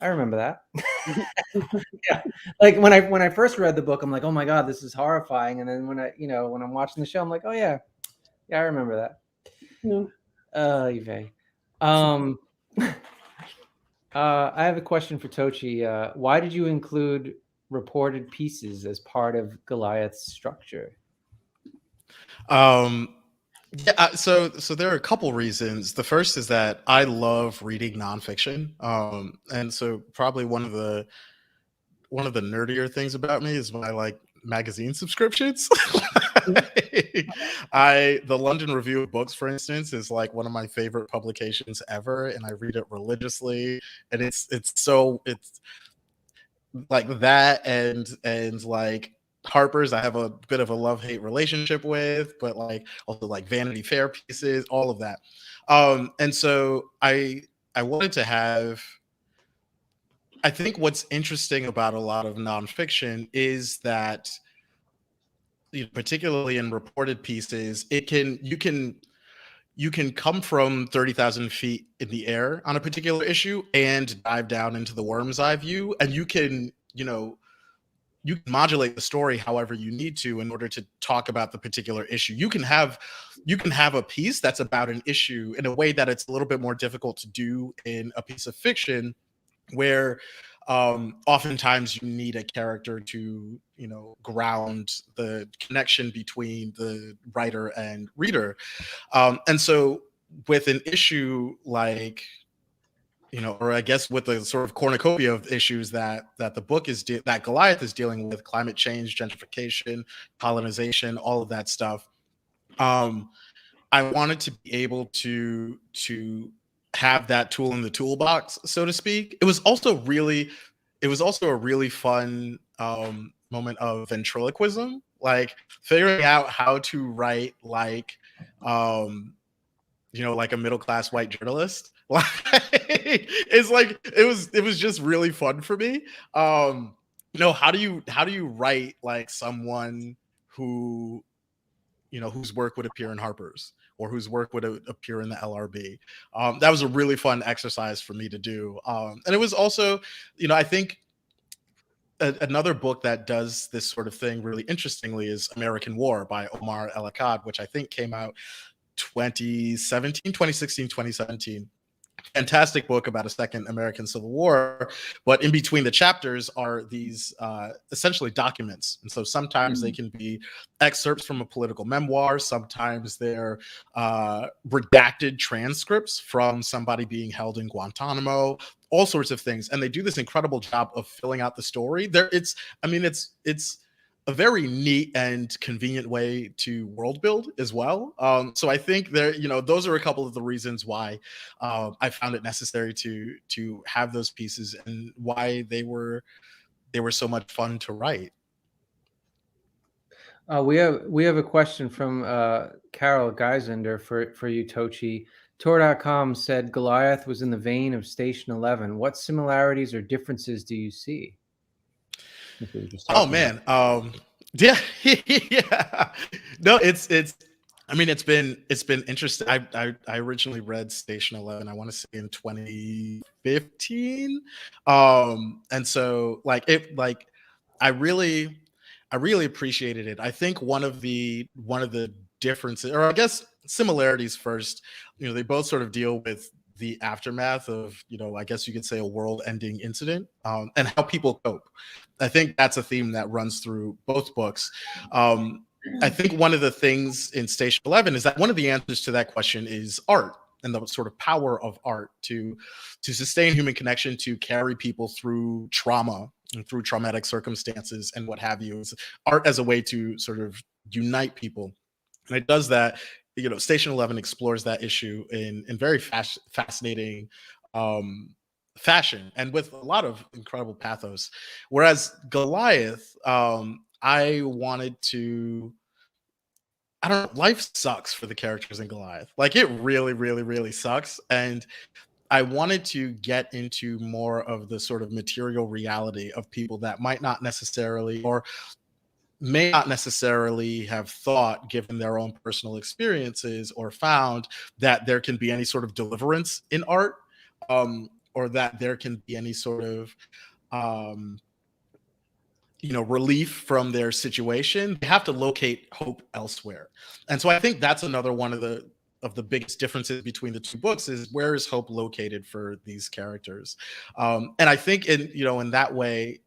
I remember that. [LAUGHS] [LAUGHS] yeah, like when I when I first read the book, I'm like, oh my god, this is horrifying. And then when I you know when I'm watching the show, I'm like, oh yeah, yeah, I remember that. Yeah. Uh, Yve. Um, [LAUGHS] uh, I have a question for Tochi. Uh, why did you include reported pieces as part of Goliath's structure? Um, yeah, uh, so so there are a couple reasons. The first is that I love reading nonfiction, um, and so probably one of the one of the nerdier things about me is my like magazine subscriptions. [LAUGHS] I the London Review of Books, for instance, is like one of my favorite publications ever, and I read it religiously. And it's it's so it's like that and and like Harper's I have a bit of a love-hate relationship with, but like also like Vanity Fair pieces, all of that. Um, and so I I wanted to have I think what's interesting about a lot of nonfiction is that you know, particularly in reported pieces, it can you can you can come from 30,000 feet in the air on a particular issue and dive down into the worm's eye view and you can you know you can modulate the story however you need to in order to talk about the particular issue. You can have you can have a piece that's about an issue in a way that it's a little bit more difficult to do in a piece of fiction where um oftentimes you need a character to you know ground the connection between the writer and reader. Um and so with an issue like you know or i guess with the sort of cornucopia of issues that that the book is de- that goliath is dealing with climate change gentrification colonization all of that stuff um i wanted to be able to to have that tool in the toolbox so to speak. It was also really it was also a really fun um moment of ventriloquism like figuring out how to write like um you know like a middle class white journalist. [LAUGHS] Like it's like it was it was just really fun for me. Um you know how do you how do you write like someone who you know whose work would appear in harper's or whose work would appear in the lrb um that was a really fun exercise for me to do. Um and it was also you know i think a, another book that does this sort of thing really interestingly is American War by Omar El Akkad, which I think came out 2017, 2016, 2017. Fantastic book about a second American Civil War, but in between the chapters are these uh, essentially documents, and so sometimes they can be excerpts from a political memoir, sometimes they're uh, redacted transcripts from somebody being held in Guantanamo, all sorts of things. And they do this incredible job of filling out the story. There it's i mean it's it's a very neat and convenient way to world build as well um so i think there you know those are a couple of the reasons why uh, i found it necessary to to have those pieces and why they were they were so much fun to write Uh, we have we have a question from uh, Carol Geisender for for you, Tochi. Tor.com said Goliath was in the vein of Station Eleven. What similarities or differences do you see? I think we just Oh man, um, [LAUGHS] yeah, yeah. No, it's it's. I mean, it's been it's been interesting. I I, I originally read Station Eleven. I want to say in 2015, um, and so like it like I really I really appreciated it. I think one of the one of the differences, or I guess similarities first, you know, they both sort of deal with the aftermath of you know i guess you could say a world ending incident um, and how people cope. I think that's a theme that runs through both books. Um, i think one of the things in station 11 is that one of the answers to that question is art and the sort of power of art to to sustain human connection to carry people through trauma and through traumatic circumstances and what have you. Art as a way to sort of unite people. And it does that you know station 11 explores that issue in in very fas- fascinating um fashion and with a lot of incredible pathos. Whereas goliath um i wanted to i don't know life sucks for the characters in goliath. Like it really really really sucks. And i wanted to get into more of the sort of material reality of people that might not necessarily or may not necessarily have thought, given their own personal experiences, or found that there can be any sort of deliverance in art, um, or that there can be any sort of, um, you know, relief from their situation. They have to locate hope elsewhere, and so I think that's another one of the of the biggest differences between the two books is where is hope located for these characters, um, and I think in you know in that way,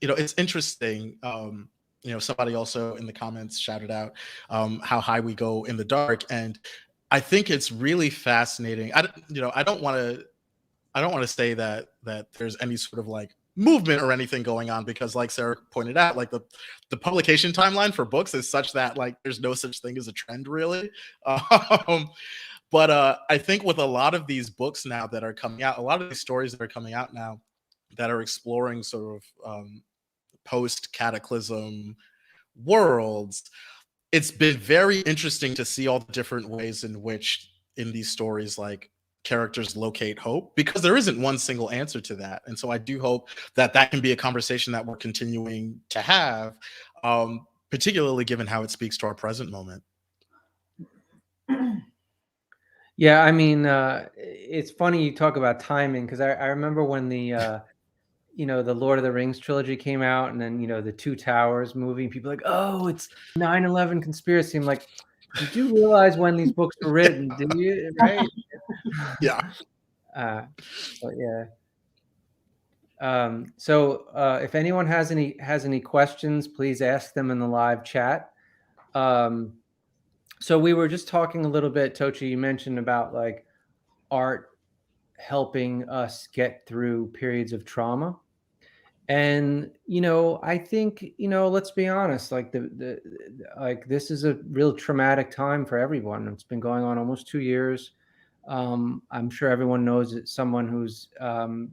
you know, it's interesting. Um, you know somebody also in the comments shouted out um, how high we go in the dark. And i think it's really fascinating. I you know i don't want to i don't want to say that that there's any sort of like movement or anything going on because like sarah pointed out like the the publication timeline for books is such that like there's no such thing as a trend really. [LAUGHS] Um but uh i think with a lot of these books now that are coming out a lot of these stories that are coming out now that are exploring sort of um post cataclysm worlds it's been very interesting to see all the different ways in which in these stories like characters locate hope because there isn't one single answer to that. And so i do hope that that can be a conversation that we're continuing to have um, particularly given how it speaks to our present moment. Yeah, I mean, uh, it's funny you talk about timing because I, I remember when the, uh, you know, the Lord of the Rings trilogy came out, and then you know the Two Towers movie. and People like, oh, it's 9/11 conspiracy. I'm like, did you realize when these books were written? Did [LAUGHS] you? [LAUGHS] Right? yeah Uh, but yeah. Um, so uh, if anyone has any has any questions, please ask them in the live chat. Um, so we were just talking a little bit, Tochi. You mentioned about like art helping us get through periods of trauma, and you know, I think you know, let's be honest. Like the the like this is a real traumatic time for everyone. It's been going on almost two years. Um, I'm sure everyone knows that someone who's um,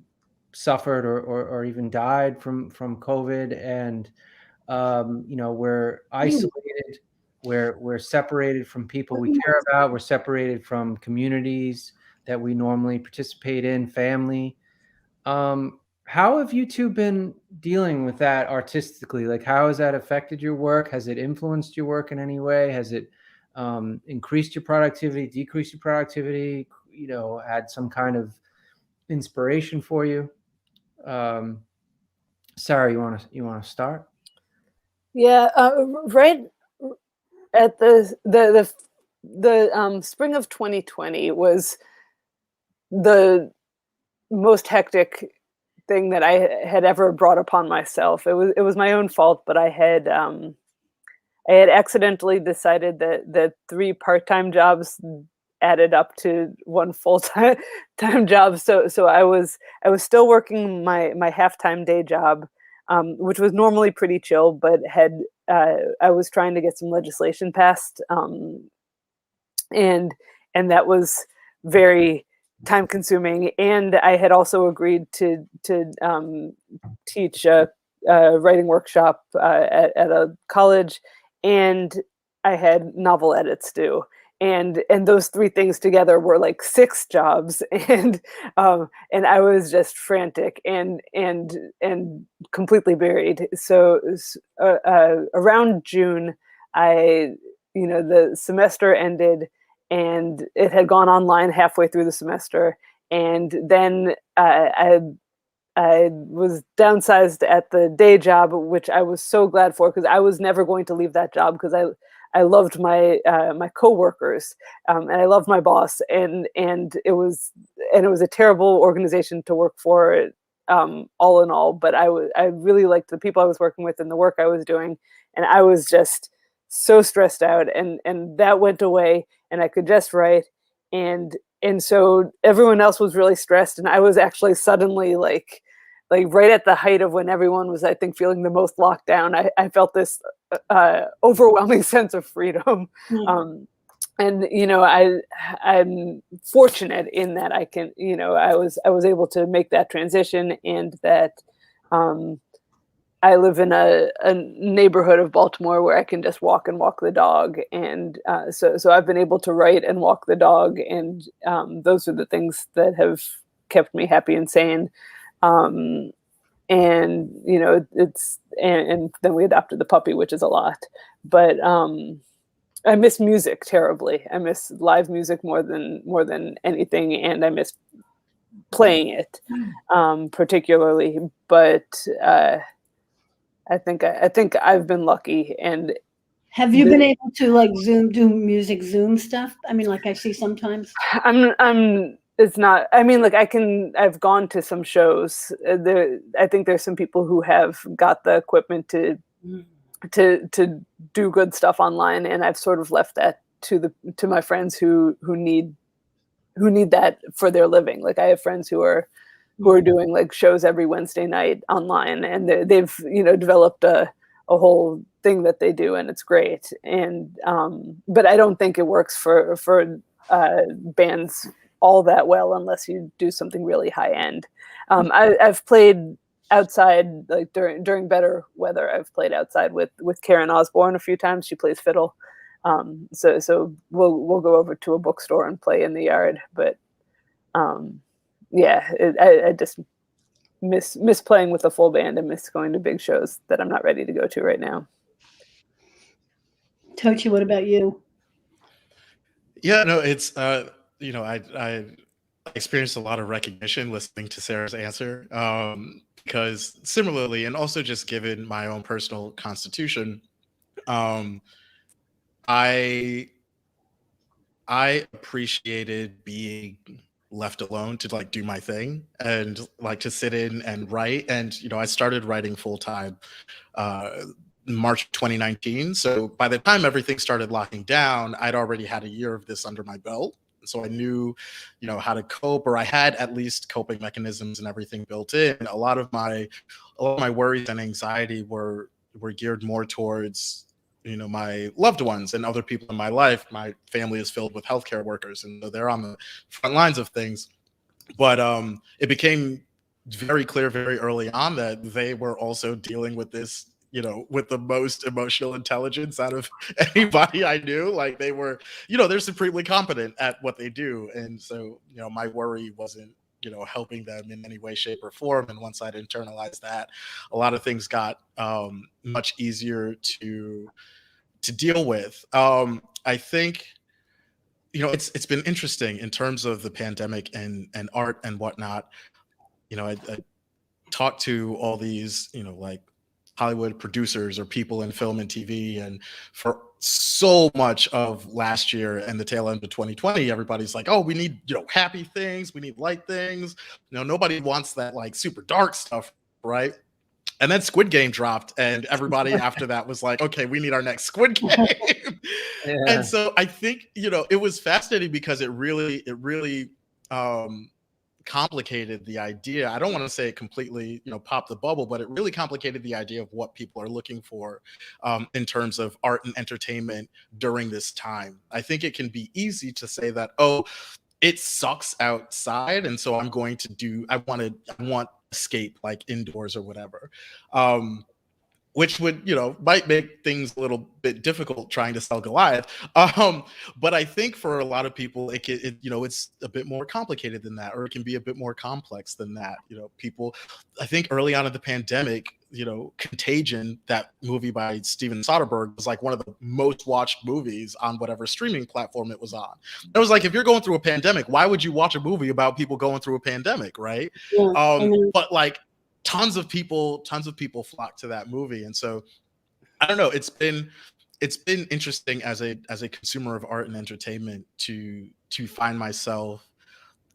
suffered or, or, or even died from from COVID, and um, you know we're isolated, we're we're separated from people we care about, we're separated from communities that we normally participate in, family. Um, how have you two been dealing with that artistically? Like, how has that affected your work? Has it influenced your work in any way? Has it um, increased your productivity, decreased your productivity? You know, had some kind of inspiration for you? Um, Sarah, you want to you want to start? Yeah, uh, right at the the the the um, spring of 2020 was the most hectic thing that I had ever brought upon myself. It was it was my own fault, but I had um, I had accidentally decided that that three part time jobs added up to one full time [LAUGHS] time job. So so I was I was still working my my half time day job, um, which was normally pretty chill, but had uh, I was trying to get some legislation passed, um, and and that was very time consuming. And I had also agreed to to um, teach a, a writing workshop uh, at, at a college, and I had novel edits due. and and those three things together were like six jobs [LAUGHS] and um and i was just frantic and and and completely buried so uh, uh, around june i you know the semester ended and it had gone online halfway through the semester and then uh, i I was downsized at the day job, which I was so glad for because I was never going to leave that job because I I loved my uh, my coworkers um, and I loved my boss and and it was and it was a terrible organization to work for um, all in all. But I I really liked the people I was working with and the work I was doing, and I was just so stressed out and and that went away and I could just write and and so everyone else was really stressed and I was actually suddenly like like right at the height of when everyone was i think feeling the most locked down i, I felt this uh, overwhelming [LAUGHS] sense of freedom Mm. um, and you know i i'm fortunate in that i can you know i was i was able to make that transition and that um, i live in a, a neighborhood of baltimore where i can just walk and walk the dog and uh, so so i've been able to write and walk the dog and um, those are the things that have kept me happy and sane. Um, and you know it's and, and then we adopted the puppy which is a lot. But um i miss music terribly. I miss live music more than more than anything and i miss playing it um particularly. But uh i think i, I think i've been lucky and Have you The- been able to like Zoom do music Zoom stuff? I mean, like I see sometimes. I'm I'm it's not I mean like I can I've gone to some shows uh, there I think there's some people who have got the equipment to Mm. to to do good stuff online and I've sort of left that to the to my friends who who need who need that for their living like I have friends who are who are doing like shows every Wednesday night online and they- they've you know developed a a whole thing that they do and it's great and um but I don't think it works for for uh bands all that well unless you do something really high end. Um, I, I've played outside like during during better weather. I've played outside with with Karen Osborne a few times. She plays fiddle, um, so so we'll we'll go over to a bookstore and play in the yard. But um, yeah, it, I, I just miss miss playing with a full band and miss going to big shows that I'm not ready to go to right now. Tochi, what about you? Yeah, no, it's uh, you know, I I experienced a lot of recognition listening to Sarah's answer. Um, because similarly, and also just given my own personal constitution, um, I I appreciated being left alone to like do my thing and like to sit in and write. And you know, I started writing full time uh March 2019. So by the time everything started locking down, I'd already had a year of this under my belt. So I knew, you know, how to cope, or I had at least coping mechanisms and everything built in. A lot of my, a lot of my worries and anxiety were were geared more towards, you know, my loved ones and other people in my life. My family is filled with healthcare workers, and so they're on the front lines of things. But um, it became very clear very early on that they were also dealing with this you know with the most emotional intelligence out of [LAUGHS] anybody i knew like they were you know they're supremely competent at what they do and so you know my worry wasn't you know helping them in any way shape or form and once i'd internalized that a lot of things got um much easier to to deal with. Um i think you know it's it's been interesting in terms of the pandemic and and art and whatnot. You know i, I talked to all these you know like Hollywood producers or people in film and TV. And for so much of last year and the tail end of 2020, everybody's like, oh, we need, you know, happy things, we need light things. You know, nobody wants that like super dark stuff, right? And then Squid Game dropped, and everybody [LAUGHS] after that was like, okay, we need our next Squid [LAUGHS] Game. Yeah. and so I think, you know, it was fascinating because it really, it really um complicated the idea. I don't want to say it completely, you know, popped the bubble, but it really complicated the idea of what people are looking for um, in terms of art and entertainment during this time. I think it can be easy to say that, oh, it sucks outside, and so I'm going to do. I want to. I want escape like indoors or whatever. Um, which would you know might make things a little bit difficult trying to sell Goliath. [LAUGHS] Um, but I think for a lot of people, it, can, it you know it's a bit more complicated than that, or it can be a bit more complex than that. You know, people. I think early on in the pandemic, you know, Contagion, that movie by Steven Soderbergh, was like one of the most watched movies on whatever streaming platform it was on. It was like if you're going through a pandemic, why would you watch a movie about people going through a pandemic, right? Yeah, um mhm. but like tons of people tons of people flock to that movie. And so i don't know it's been it's been interesting as a as a consumer of art and entertainment to to find myself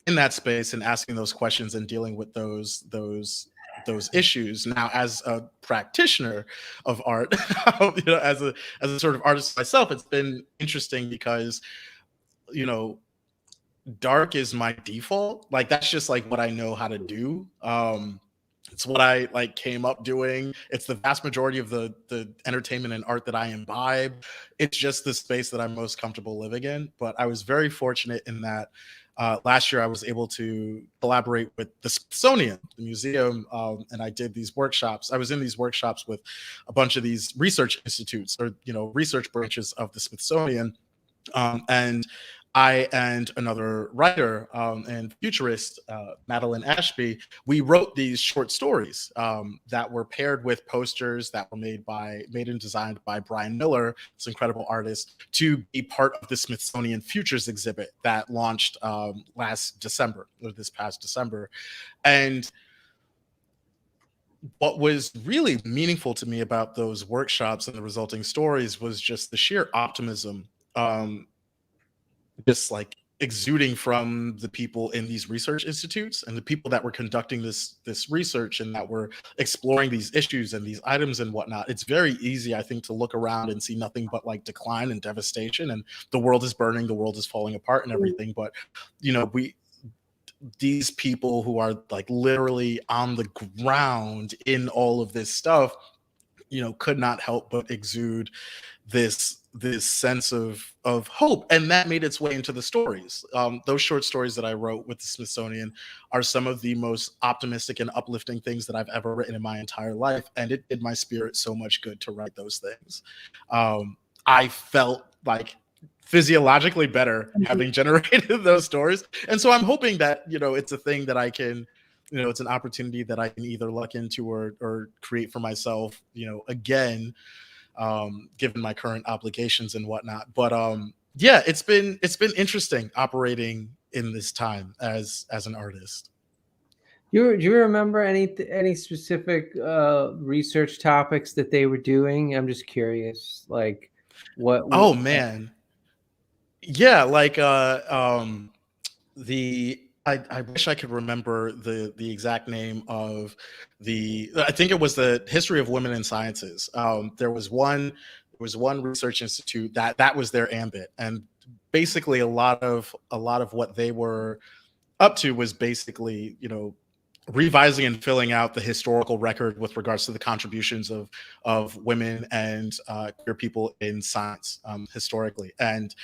in that space and asking those questions and dealing with those those those issues. Now as a practitioner of art [LAUGHS] you know as a as a sort of artist myself it's been interesting because you know dark is my default. Like that's just like what i know how to do. Um it's what i like came up doing. It's the vast majority of the the entertainment and art that i imbibe. It's just the space that i'm most comfortable living in but i was very fortunate in that uh, last year i was able to collaborate with the smithsonian the museum um, and i did these workshops. I was in these workshops with a bunch of these research institutes or you know research branches of the smithsonian um, and I and another writer um, and futurist, uh, Madeline Ashby, we wrote these short stories um, that were paired with posters that were made by, made and designed by Brian Miller, this incredible artist, to be part of the Smithsonian Futures exhibit that launched um, last December or this past December, and what was really meaningful to me about those workshops and the resulting stories was just the sheer optimism um, just like exuding from the people in these research institutes and the people that were conducting this this research and that were exploring these issues and these items and whatnot. It's very easy i think to look around and see nothing but like decline and devastation and the world is burning the world is falling apart and mm-hmm. everything. But you know we these people who are like literally on the ground in all of this stuff you know could not help but exude this this sense of of hope and that made its way into the stories um, those short stories that i wrote with the smithsonian are some of the most optimistic and uplifting things that i've ever written in my entire life and it did my spirit so much good to write those things um, i felt like physiologically better Mhm. having [LAUGHS] generated those stories and so i'm hoping that you know it's a thing that i can you know it's an opportunity that i can either luck into or or create for myself you know again um given my current obligations and whatnot but um yeah it's been it's been interesting operating in this time as as an artist You do you remember any any specific uh, research topics that they were doing? I'm just curious, like what? oh what- man yeah like uh um the I, I wish I could remember the the exact name of the I think it was the history of women in sciences. Um, there was one there was one research institute that that was their ambit, and basically a lot of a lot of what they were up to was basically you know revising and filling out the historical record with regards to the contributions of of women and uh, queer people in science um, historically and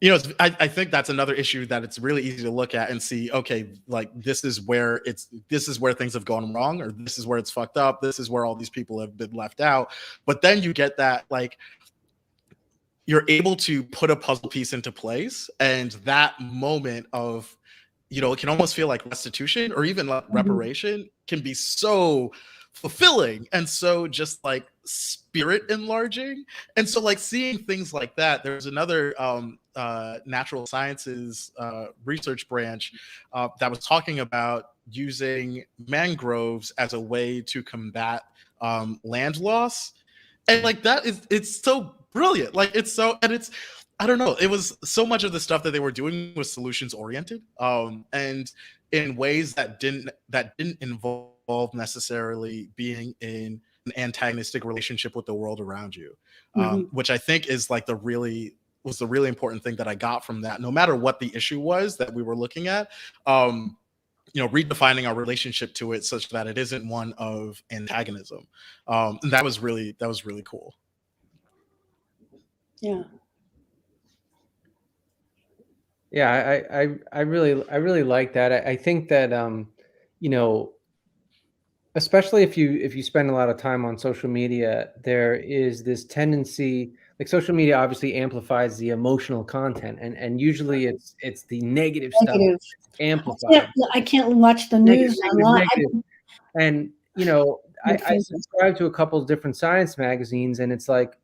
you know I, I think that's another issue that it's really easy to look at and see okay like this is where it's this is where things have gone wrong or this is where it's fucked up. This is where all these people have been left out. But then you get that like you're able to put a puzzle piece into place and that moment of you know it can almost feel like restitution or even like Mhm. reparation can be so fulfilling and so just like spirit enlarging. And so like seeing things like that there's another um uh natural sciences uh research branch uh, that was talking about using mangroves as a way to combat um land loss. And like that is it's so brilliant. Like it's so and it's i don't know it was so much of the stuff that they were doing was solutions oriented um and in ways that didn't that didn't involve necessarily being in an antagonistic relationship with the world around you um, which i think is like the really was the really important thing that i got from that no matter what the issue was that we were looking at um you know redefining our relationship to it such that it isn't one of antagonism um and that was really that was really cool Yeah. Yeah, I, I, I really, I really like that. I, I think that, um, you know, especially if you if you spend a lot of time on social media there is this tendency like social media obviously amplifies the emotional content and and usually it's it's the negative, Negative. stuff I amplified can't, I can't watch the news negative, and you know I, I subscribe to a couple of different science magazines and it's like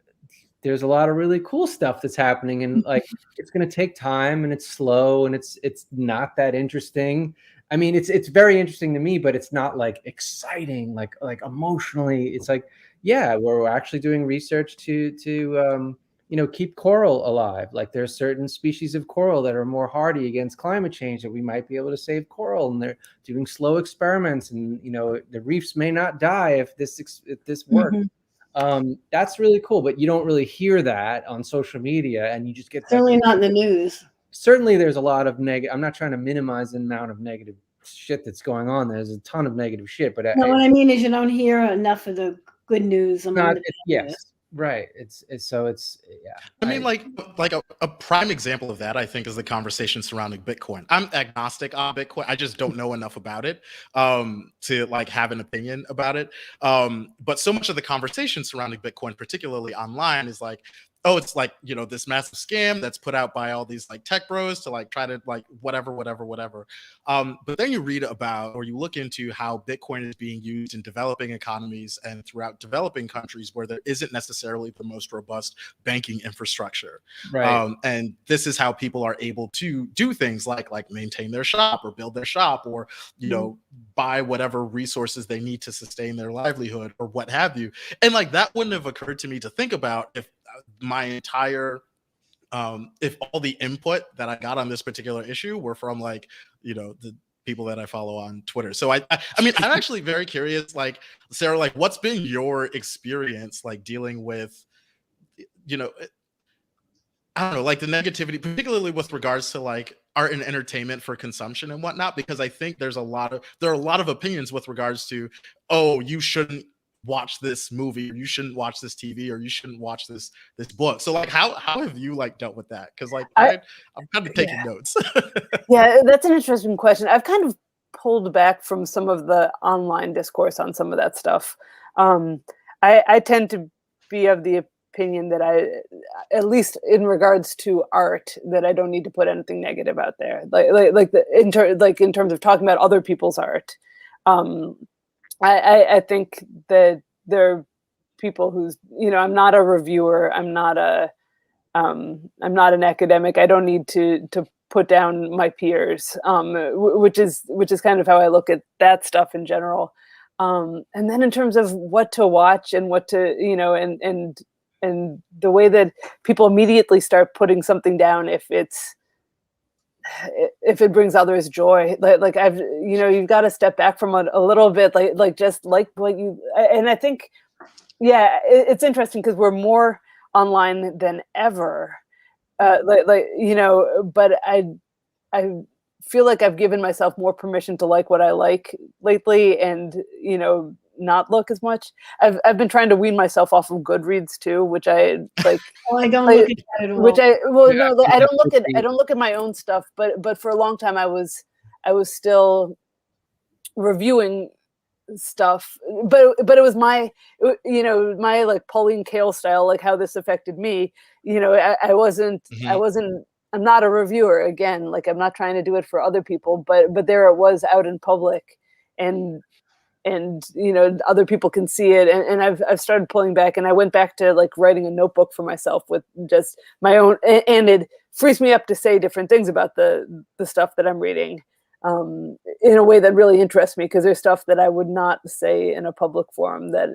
there's a lot of really cool stuff that's happening and [LAUGHS] like it's going to take time and it's slow and it's it's not that interesting. I mean it's it's very interesting to me but it's not like exciting like like emotionally. It's like yeah we're actually doing research to to um you know keep coral alive like there's certain species of coral that are more hardy against climate change that we might be able to save coral and they're doing slow experiments and you know the reefs may not die if this if this works Mhm. um, that's really cool but you don't really hear that on social media and you just get that- Certainly not in the news. certainly there's a lot of negative i'm not trying to minimize the amount of negative shit that's going on there's a ton of negative shit but I- No, what I mean is you don't hear enough of the good news. among not the it, yes right it's it's so it's yeah I mean, like, like a, a prime example of that, I think, is the conversation surrounding Bitcoin. I'm agnostic on Bitcoin. I just don't know enough about it um, to like have an opinion about it. Um, but so much of the conversation surrounding Bitcoin, particularly online, is like, oh, it's like you know this massive scam that's put out by all these like tech bros to like try to like whatever, whatever, whatever. Um, but then you read about or you look into how Bitcoin is being used in developing economies and throughout developing countries where there isn't necessarily the most robust banking infrastructure. Right. Um, and this is how people are able to do things like like maintain their shop or build their shop or you know buy whatever resources they need to sustain their livelihood or what have you. And like that wouldn't have occurred to me to think about if my entire um if all the input that i got on this particular issue were from like you know the people that i follow on twitter. So i i, I mean i'm actually very curious like sarah like what's been your experience like dealing with you know I don't know, like the negativity, particularly with regards to like art and entertainment for consumption and whatnot, because I think there's a lot of there are a lot of opinions with regards to, oh, you shouldn't watch this movie, or you shouldn't watch this TV, or you shouldn't watch this this book. So like, how how have you like dealt with that? Because like I- I'm kind of taking notes. Yeah, [LAUGHS] that's an interesting question. I've kind of pulled back from some of the online discourse on some of that stuff. Um, I, I tend to be of the opinion that I, at least in regards to art, that I don't need to put anything negative out there. Like like like the in ter- like in terms of talking about other people's art. Um, I, I I think that there are people who's you know I'm not a reviewer. I'm not a um, I'm not an academic. I don't need to to put down my peers, um, which is which is kind of how I look at that stuff in general. Um, and then in terms of what to watch and what to you know and and and the way that people immediately start putting something down if it's if it brings others joy like, like i've you know you've got to step back from it a little bit like like just like what you and i think yeah it, it's interesting because we're more online than ever uh like, like you know but i i feel like i've given myself more permission to like what i like lately and you know not look as much i've i've been trying to wean myself off of goodreads too which i like [LAUGHS] Well, I don't Like, look at that at all. which I well Yeah, no like, I don't look at I don't look at my own stuff but but for a long time I was I was still reviewing stuff but but it was my you know my like Pauline Kael style like how this affected me you know I, I wasn't I Mhm. wasn't I'm not a reviewer again like I'm not trying to do it for other people but but there it was out in public and and you know other people can see it. And, and I've, I've started pulling back and i went back to like writing a notebook for myself with just my own and it frees me up to say different things about the the stuff that i'm reading um, in a way that really interests me because there's stuff that i would not say in a public forum that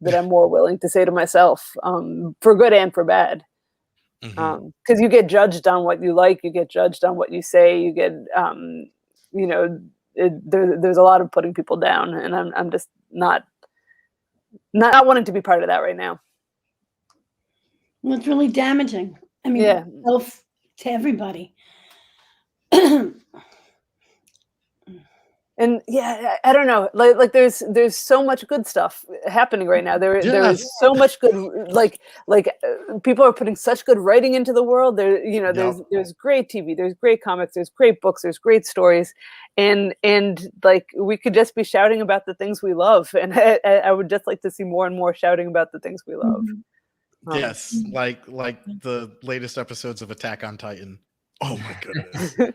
that i'm more willing to say to myself um, for good and for bad. Because you get judged on what you like you get judged on what you say you get um, you know it, there, there's a lot of putting people down and I'm, I'm just not not not wanting to be part of that right now Well, it's really damaging. I mean, Yeah. to everybody. [CLEARS THROAT] and yeah i I don't know like like there's there's so much good stuff happening right now. There there is so much good like like uh, people are putting such good writing into the world. There you know there's Yep. there's great tv there's great comics there's great books there's great stories. And and like we could just be shouting about the things we love. And i, I I would just like to see more and more shouting about the things we love. Um, Yes, like like the latest episodes of Attack on Titan. Oh my [LAUGHS] goodness.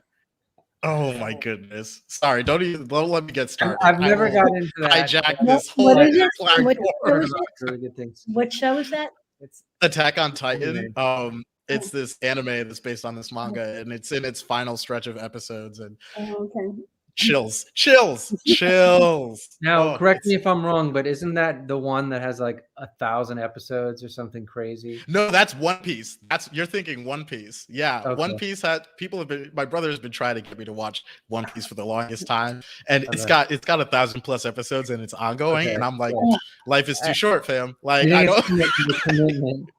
Oh my goodness. Sorry, don't even don't let me get started. I've never will got into that. hijack this What whole is it? [LAUGHS] platform. What- I've heard about really good things. What show is that? It's Attack on Titan. Anime. Um, it's this anime that's based on this manga, and it's in its final stretch of episodes. And Oh, okay. Chills, chills, chills. now Oh, correct me if I'm wrong, but isn't that the one that has like a thousand episodes or something crazy? No, that's One Piece. That's you're thinking One Piece. Yeah, One Piece had people have been. My brother has been trying to get me to watch One Piece for the longest time, and it's got it's got a thousand plus episodes and it's ongoing. Okay. And I'm like, Yeah. life is too Uh, short, fam. Like I don't.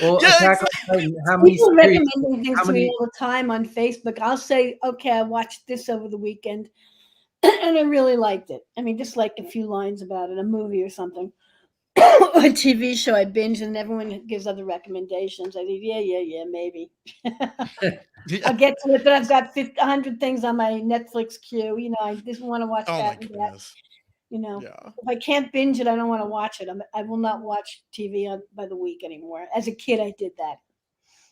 Commi- the commitment. Well, Yeah, Attack on Titan, how many People series? recommending things how to me all the time on Facebook. I'll say, okay, I watched this over the weekend [CLEARS THROAT] and I really liked it. I mean, just like a few lines about it, a movie or something. [CLEARS THROAT] a TV show I binge and everyone gives other recommendations. I think, yeah, yeah, yeah, maybe. [LAUGHS] I'll get to it, but I've got 50, 100 things on my Netflix queue. You know, I just want to watch Oh my that and that. goodness. You know, Yeah. if I can't binge it, I don't want to watch it. I'm, I will not watch TV on, by the week anymore. As a kid, I did that.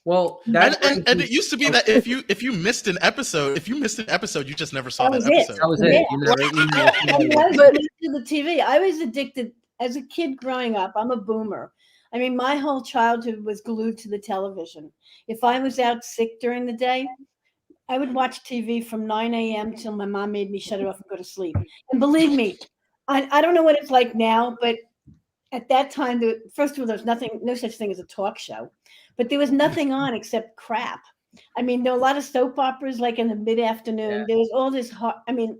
Well, And, and, and it used to be that if you if you missed an episode, if you missed an episode, you just never saw That that, was it. episode. that was Yeah. it. You you never [LAUGHS] I seen was addicted to the TV. I was addicted as a kid growing up. I'm a boomer. I mean, my whole childhood was glued to the television. If I was out sick during the day, I would watch TV from 9 a.m. till my mom made me shut it off and go to sleep. And believe me, I, I don't know what it's like now, but at that time, there, first of all, there was nothing, no such thing as a talk show, but there was nothing on except crap. I mean, there were a lot of soap operas like in the mid afternoon. Yeah. There was all this, ho- I mean,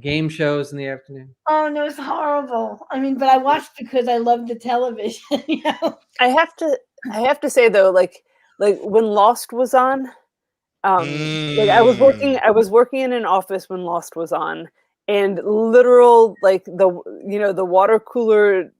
game shows in the afternoon. Oh no, it's horrible. I mean, but I watched because I love the television. [LAUGHS] You know, I have to I have to say though, like like when Lost was on, um like I was working Mm. I was working in an office when Lost was on and literal like the you know the water cooler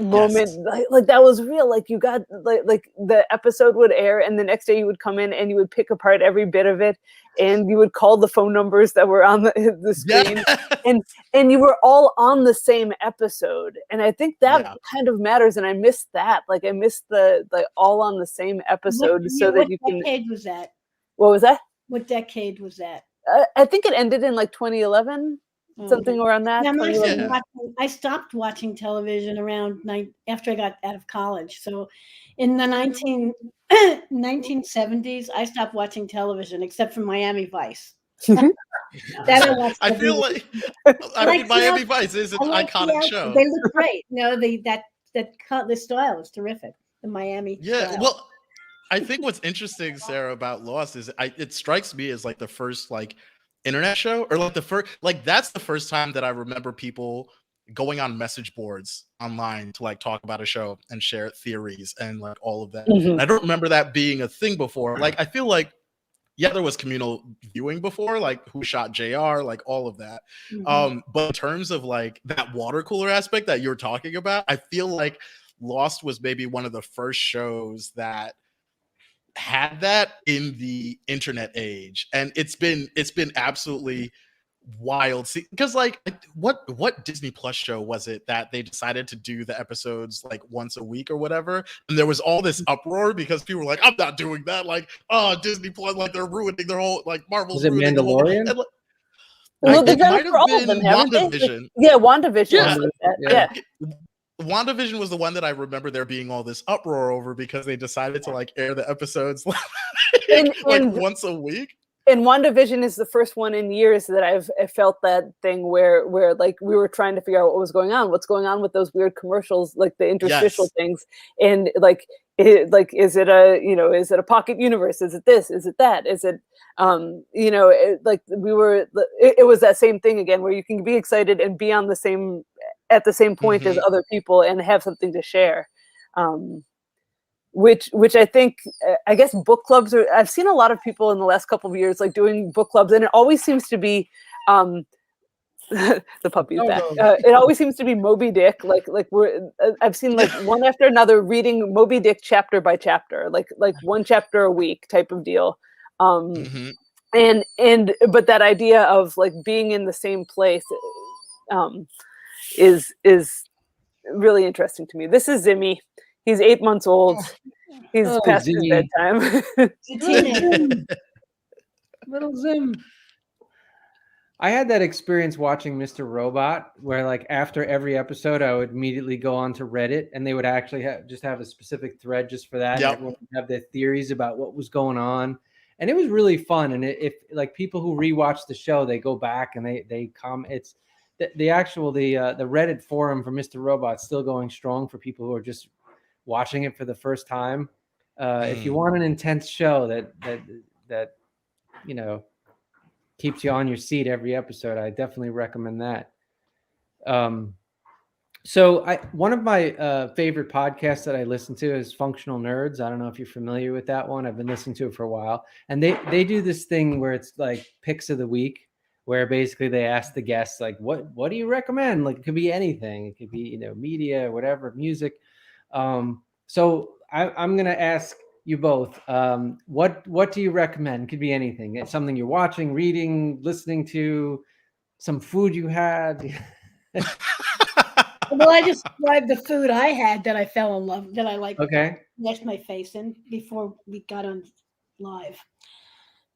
moment Yes. like, like that was real like you got like like the episode would air and the next day you would come in and you would pick apart every bit of it and you would call the phone numbers that were on the, [LAUGHS] the screen Yeah. and you were all on the same episode and i think that Yeah. kind of matters and i missed that like i missed the like all on the same episode what, so year- that what you can decade was that? what was that What decade was that? uh, i think it ended in like 2011 Oh, Mm. something around that Now, my 2011. Yeah. watching- I stopped watching television around nine after I got out of college. So, in the 19, [CLEARS THROAT] 1970s, I stopped watching television except for Miami Vice. Mm-hmm. [LAUGHS] That I watched. I feel like [LAUGHS] I mean Miami the- Vice is an I like iconic outfit. show. They look great. No, they that that cut the style is terrific. The Miami. Yeah, style. well, I think what's interesting, Sarah, about Lost is I it strikes me as like the first like internet show or like the first like that's the first time that I remember people going on message boards online to like talk about a show and share theories and like all of that. Mhm. I don't remember that being a thing before. Like I feel like yeah, there was communal viewing before, like who shot JR, like all of that. Mhm. Um, but in terms of like that water cooler aspect that you're talking about, I feel like Lost was maybe one of the first shows that had that in the internet age, and it's been it's been absolutely wild. See, because like what what Disney Plus show was it that they decided to do the episodes like once a week or whatever, and there was all this mm. uproar because people were like, "I'm not doing that." Like, oh, Disney Plus, like they're ruining their whole like Marvel's Was it ruining the whole- Mandalorian? like, well, it they've done might it for all of them haven't they? WandaVision. yeah wandavision Yeah. was like that. Yeah. yeah WandaVision was the one that I remember there being all this uproar over because they decided to like air the episodes [LAUGHS] like, And- like and- once a week. and WandaVision is the first one in years that I've I felt that thing where where like we were trying to figure out what was going on, what's going on with those weird commercials, like the interstitial Yes. things, and like it, like is it a you know is it a pocket universe? Is it this? Is it that? Is it um you know it, like we were it, it was that same thing again where you can be excited and be on the same at the same point as Mhm. other people and have something to share. Um, which which I think uh, I guess book clubs are I've seen a lot of people in the last couple of years like doing book clubs and it always seems to be um [LAUGHS] the puppy's Oh, back. no. Uh, it always seems to be Moby Dick. Like like we're uh, I've seen like [LAUGHS] one after another reading Moby Dick chapter by chapter, like like one chapter a week type of deal. Um, Mhm. and and but that idea of like being in the same place um, is is really interesting to me. This is Zimmy. He's eight months old. Oh. He's Oh, past Zimmy. his bedtime. [LAUGHS] It's. Little Zim. I had that experience watching Mr. Robot, where like after every episode, I would immediately go on to Reddit, and they would actually have, just have a specific thread just for that. and Yep. Everyone would have their theories about what was going on, and it was really fun. And it, if like people who rewatch the show, they go back and they they come. It's the, the actual the uh, the Reddit forum for Mr. Robot still going strong for people who are just watching it for the first time. Uh, If you Mm. want an intense show that that that you know keeps you on your seat every episode, I definitely recommend that. Um, so I one of my uh, favorite podcasts that I listen to is Functional Nerds. I don't know if you're familiar with that one. I've been listening to it for a while, and they they do this thing where it's like picks of the week, where basically they ask the guests like, "What what do you recommend?" Like it could be anything. It could be you know media, whatever, music. Um, so I, I'm gonna ask you both. Um, what what do you recommend? Could be anything. It's something you're watching, reading, listening to, some food you had. [LAUGHS] well, I just described the food I had that I fell in love that I like okay. left my face in before we got on live.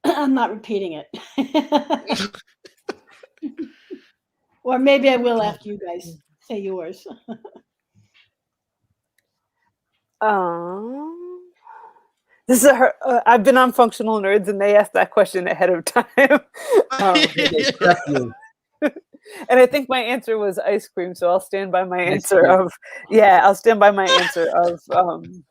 [COUGHS] I'm not repeating it. [LAUGHS] or maybe I will after you guys say yours. [LAUGHS] Um, this is a, her- uh, I've been on Functional Nerds, and they asked that question ahead of time. [LAUGHS] um, and I think my answer was ice cream, so I'll stand by my answer of yeah, I'll stand by my answer of um,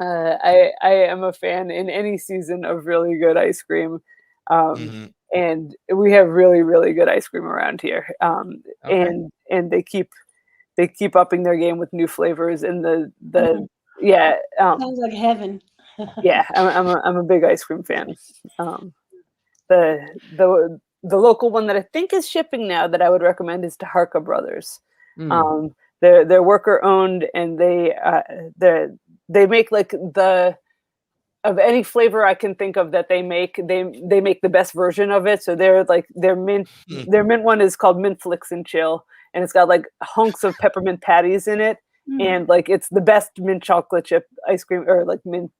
uh, I I am a fan in any season of really good ice cream. Um, Mhm. and we have really really good ice cream around here um, Okay. and and they keep they keep upping their game with new flavors and the the Mhm. yeah um, Sounds like heaven. yeah I'm, I'm, a, I'm a big ice cream fan um, the the the local one that i think is shipping now that i would recommend is taharka brothers Mm. um, they're they're worker owned and they uh, they they make like the of any flavor I can think of that they make, they they make the best version of it. So they're like their mint Hmm. their mint one is called mint flicks and chill, and it's got like hunks of peppermint patties in it, Mm. and like it's the best mint chocolate chip ice cream or like mint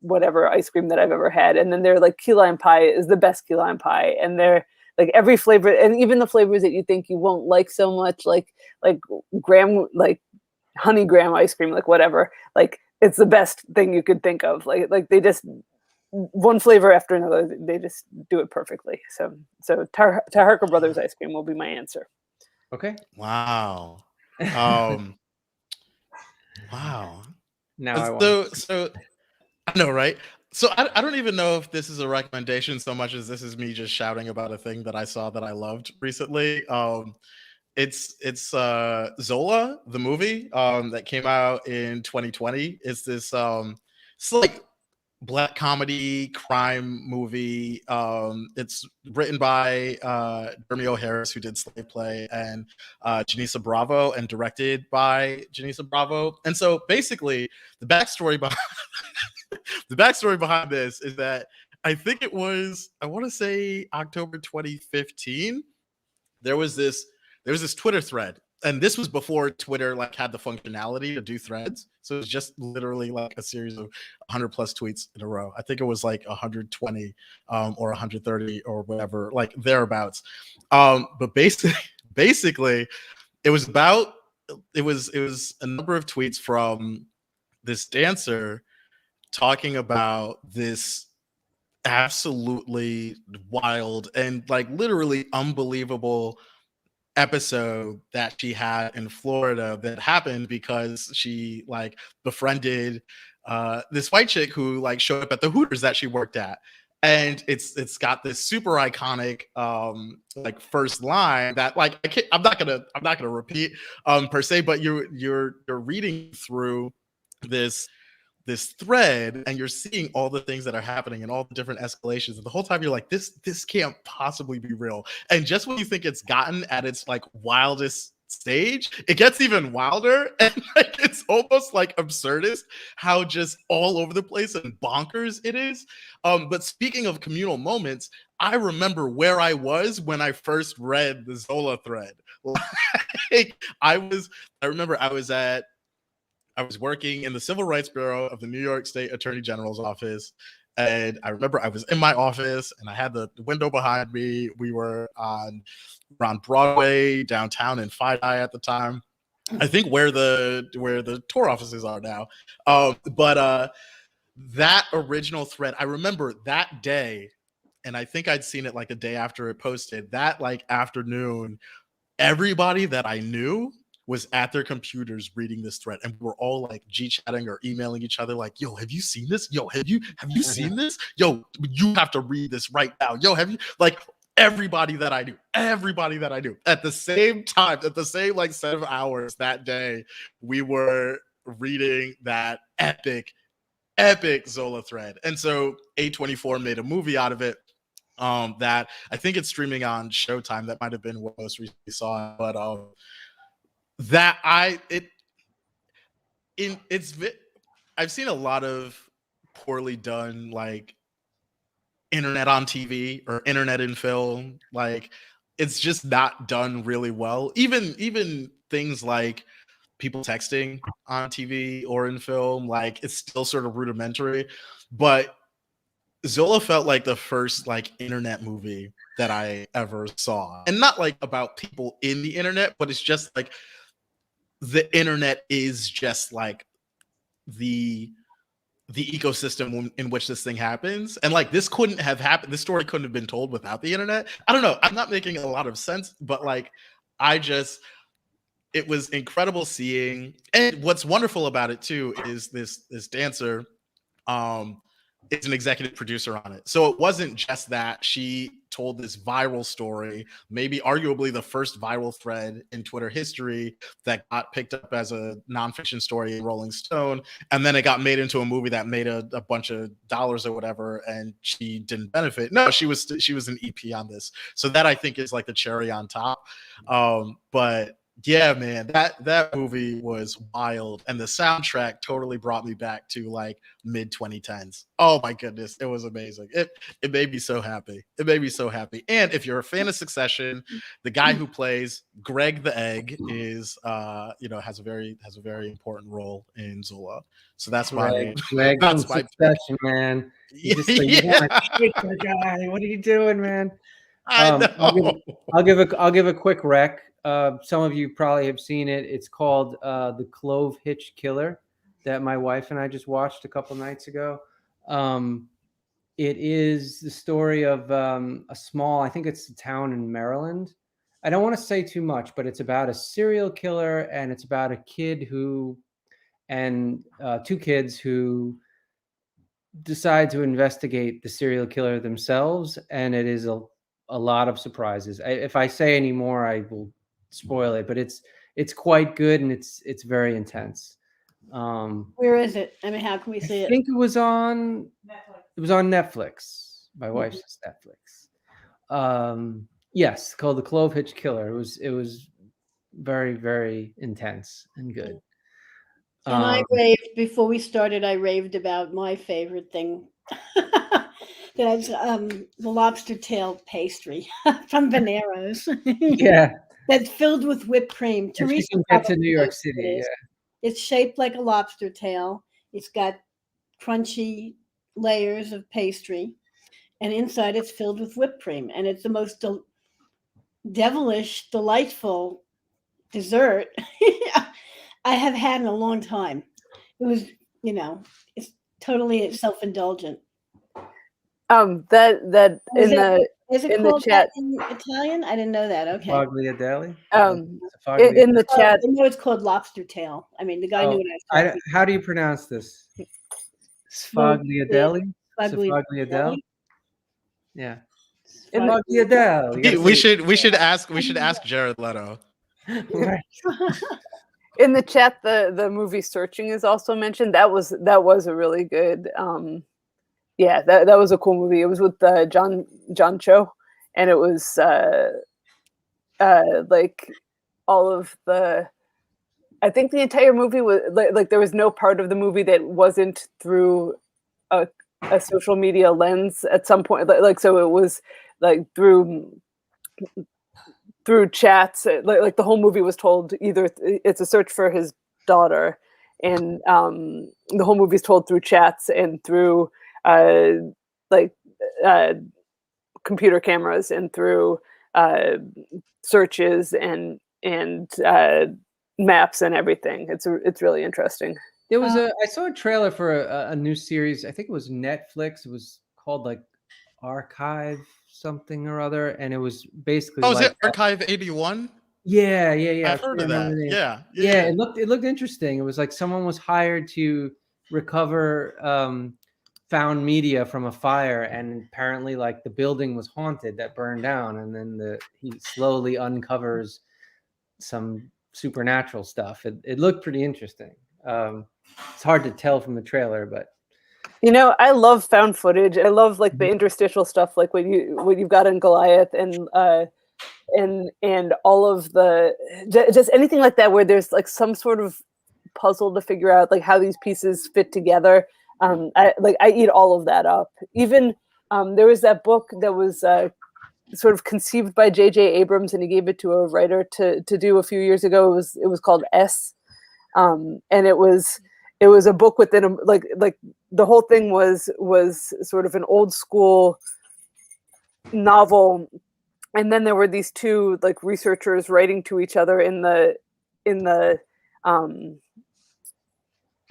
whatever ice cream that I've ever had. And then their like key lime pie is the best key lime pie, and they're like every flavor and even the flavors that you think you won't like so much like like graham like honey graham ice cream like whatever like it's the best thing you could think of like like they just one flavor after another they just do it perfectly so so Tar- taharka brothers ice cream will be my answer Okay. Wow. [LAUGHS] Um. wow. now I want. so so I know, right? So I, I don't even know if this is a recommendation so much as this is me just shouting about a thing that I saw that I loved recently. Um it's it's uh Zola, the movie um that came out in 2020. It's this um it's like black comedy crime movie. Um it's written by uh Jeremy O. Harris who did Slave Play and uh Janicza Bravo and directed by Janicza Bravo. And so basically the backstory behind [LAUGHS] the backstory behind this is that I think it was I want to say October 2015. There was this there was this Twitter thread, and this was before Twitter like had the functionality to do threads. So it was just literally like a series of 100 plus tweets in a row. I think it was like 120 um, or 130 or whatever, like thereabouts. Um, but basically, [LAUGHS] basically, it was about it was it was a number of tweets from this dancer talking about this absolutely wild and like literally unbelievable episode that she had in Florida that happened because she like befriended uh this white chick who like showed up at the Hooters that she worked at. And it's it's got this super iconic um like first line that like I can't, I'm not gonna I'm not gonna repeat um per se but you're you're you're reading through this this thread and you're seeing all the things that are happening and all the different escalations and the whole time you're like this this can't possibly be real. And just when you think it's gotten at its like wildest stage it gets even wilder [LAUGHS] and like it's almost like absurdist how just all over the place and bonkers it is. Um but speaking of communal moments i remember where i was when i first read the zola thread. [LAUGHS] Like i was i remember i was at I was working in the Civil Rights Bureau of the New York State Attorney General's office. And I remember I was in my office and I had the window behind me. We were on, we're on Broadway downtown in Eye at the time. I think where the where the tour offices are now. Um, but uh that original thread, I remember that day, and I think I'd seen it like the day after it posted, that like afternoon, everybody that I knew was at their computers reading this thread and we're all like g chatting or emailing each other like yo have you seen this? Yo have you have you [LAUGHS] seen this? Yo you have to read this right now. Yo have you like everybody that i knew everybody that i knew at the same time at the same like set of hours that day we were reading that epic epic zola thread. And so a24 made a movie out of it um that i think it's streaming on showtime. That might have been what most recently saw but um that I it in it's I've seen a lot of poorly done like internet on TV or internet in film like it's just not done really well. Even even things like people texting on TV or in film like it's still sort of rudimentary. But Zola felt like the first like internet movie that I ever saw. And not like about people in the internet but it's just like the internet is just like the the ecosystem in which this thing happens. And like this couldn't have happened this story couldn't have been told without the internet. I don't know i'm not making a lot of sense but like i just it was incredible seeing. And what's wonderful about it too is this this dancer um is an executive producer on it. So it wasn't just that she told this viral story, maybe arguably the first viral thread in Twitter history that got picked up as a nonfiction story in Rolling Stone. And then it got made into a movie that made a, a bunch of dollars or whatever, and she didn't benefit. No, she was she was an EP on this. So that I think is like the cherry on top. Um, but yeah man that that movie was wild and the soundtrack totally brought me back to like mid 2010s oh my goodness it was amazing it it made me so happy it made me so happy and if you're a fan of succession the guy who plays greg the egg is uh you know has a very has a very important role in zola so that's my Greg, [LAUGHS] Greg That's my- Succession, man. You just, [LAUGHS] like, you wanna kick the guy. What are you doing, man? I Um, know. I'll give- I'll give a I'll give a quick rec. Uh, some of you probably have seen it. It's called uh, the Clove Hitch Killer that my wife and I just watched a couple nights ago. Um, it is the story of um, a small, I think it's a town in Maryland. I don't want to say too much, but it's about a serial killer and it's about a kid who, and uh, two kids who decide to investigate the serial killer themselves. And it is a, a lot of surprises. I, if I say any more, I will spoil it, but it's it's quite good and it's it's very intense. Um, Where is it? I mean, how can we see it? I think it was on it was on Netflix. My wife says Netflix. Um, yes, called the Clove Hitch Killer. It was it was very very intense and good. And I Um, raved before we started. I raved about my favorite thing. [LAUGHS] That's um, the lobster tail pastry [LAUGHS] from Veniero's. yeah, that's filled with whipped cream. if you Teresa can get to New York City, it yeah. It's shaped like a lobster tail. It's got crunchy layers of pastry, and inside it's filled with whipped cream. And it's the most del- devilish, delightful dessert [LAUGHS] I have had in a long time. It was, you know, it's totally self indulgent. Um, that that Is in it- the Is it In the chat. that in Italian? I didn't know that. Okay. Fogliadelli. um It's in, Foglia- in the Oh, chat I know it's called lobster tail. I mean, the guy Oh, knew what I was talking don't- how do you pronounce this? Well, Sfogliadelli. Fugly- Sfogliadelli. Yeah. In the- Sfogliadelli. We, gotta we say- should we should ask we should ask jared leto [LAUGHS] Right. [LAUGHS] in the chat the the movie searching is also mentioned that was that was a really good um yeah that, that was a cool movie. It was with uh, john john cho and it was uh uh like all of the i think the entire movie was like, like there was no part of the movie that wasn't through a, a social media lens at some point like, like so it was like through through chats uh, like, like the whole movie was told either it's a search for his daughter and um the whole movie is told through chats and through uh like uh computer cameras and through uh searches and and uh maps and everything it's it's really interesting There was Uh, a I saw a trailer for a, a new series. I think it was Netflix. It was called like Archive something or other, and it was basically Oh, is like it Archive 81? yeah, yeah, yeah. I I've heard of that. remember the name. Yeah. yeah, it looked it looked interesting. It was like someone was hired to recover um, found media from a fire, and apparently, like the building was haunted that burned down, and then the he slowly uncovers some supernatural stuff. It it looked pretty interesting. Um, it's hard to tell from the trailer, but You know, I love found footage. I love like Mm-hmm. the interstitial stuff, like what you what you've got in Goliath, and uh, and and all of the just anything like that, where there's like some sort of puzzle to figure out like how these pieces fit together. Um, I like I eat all of that up. Even um, there was that book that was uh, sort of conceived by J.J. Abrams, and he gave it to a writer to to do a few years ago. It was it was called S, um, and it was it was a book within a like like the whole thing was was sort of an old school novel and then there were these two like researchers writing to each other in the in the um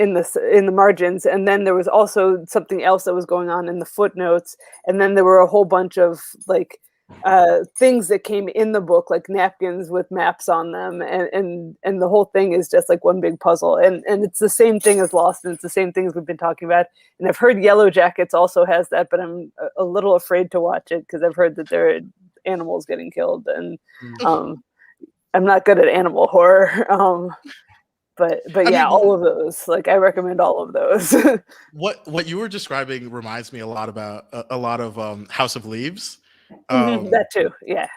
in the in the margins and then there was also something else that was going on in the footnotes and then there were a whole bunch of like uh things that came in the book like napkins with maps on them and and and the whole thing is just like one big puzzle and and it's the same thing as lost and it's the same things we've been talking about and i've heard yellow jackets also has that but i'm a, little afraid to watch it because i've heard that there are animals getting killed and Mm. um i'm not good at animal horror [LAUGHS] um but but I yeah mean- all of those like i recommend all of those [LAUGHS] What what you were describing reminds me a lot about a, a lot of um, House of Leaves. Mhm, Um, that too yeah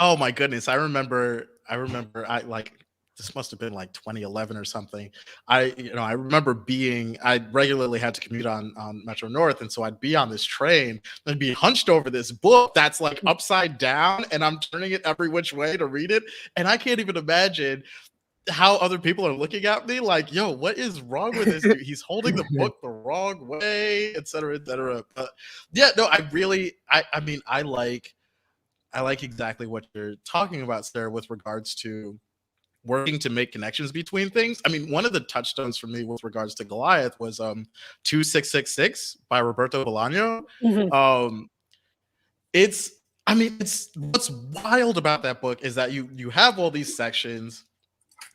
Oh my goodness. I remember I remember I like this must have been like 2011 or something. I you know, I remember being I regularly had to commute on on Metro North and so I'd be on this train and be hunched over this book that's like upside down and I'm turning it every which way to read it and I can't even imagine how other people are looking at me like, yo, what is wrong with this dude? He's holding the [LAUGHS] book the wrong way, et cetera, et cetera. But yeah, no, I really, I, I mean, I like, I like exactly what you're talking about, Sarah, with regards to working to make connections between things. I mean, one of the touchstones for me with regards to Goliath was um 2666 by Roberto Bolaño. Mhm. Um it's I mean, it's what's wild about that book is that you you have all these sections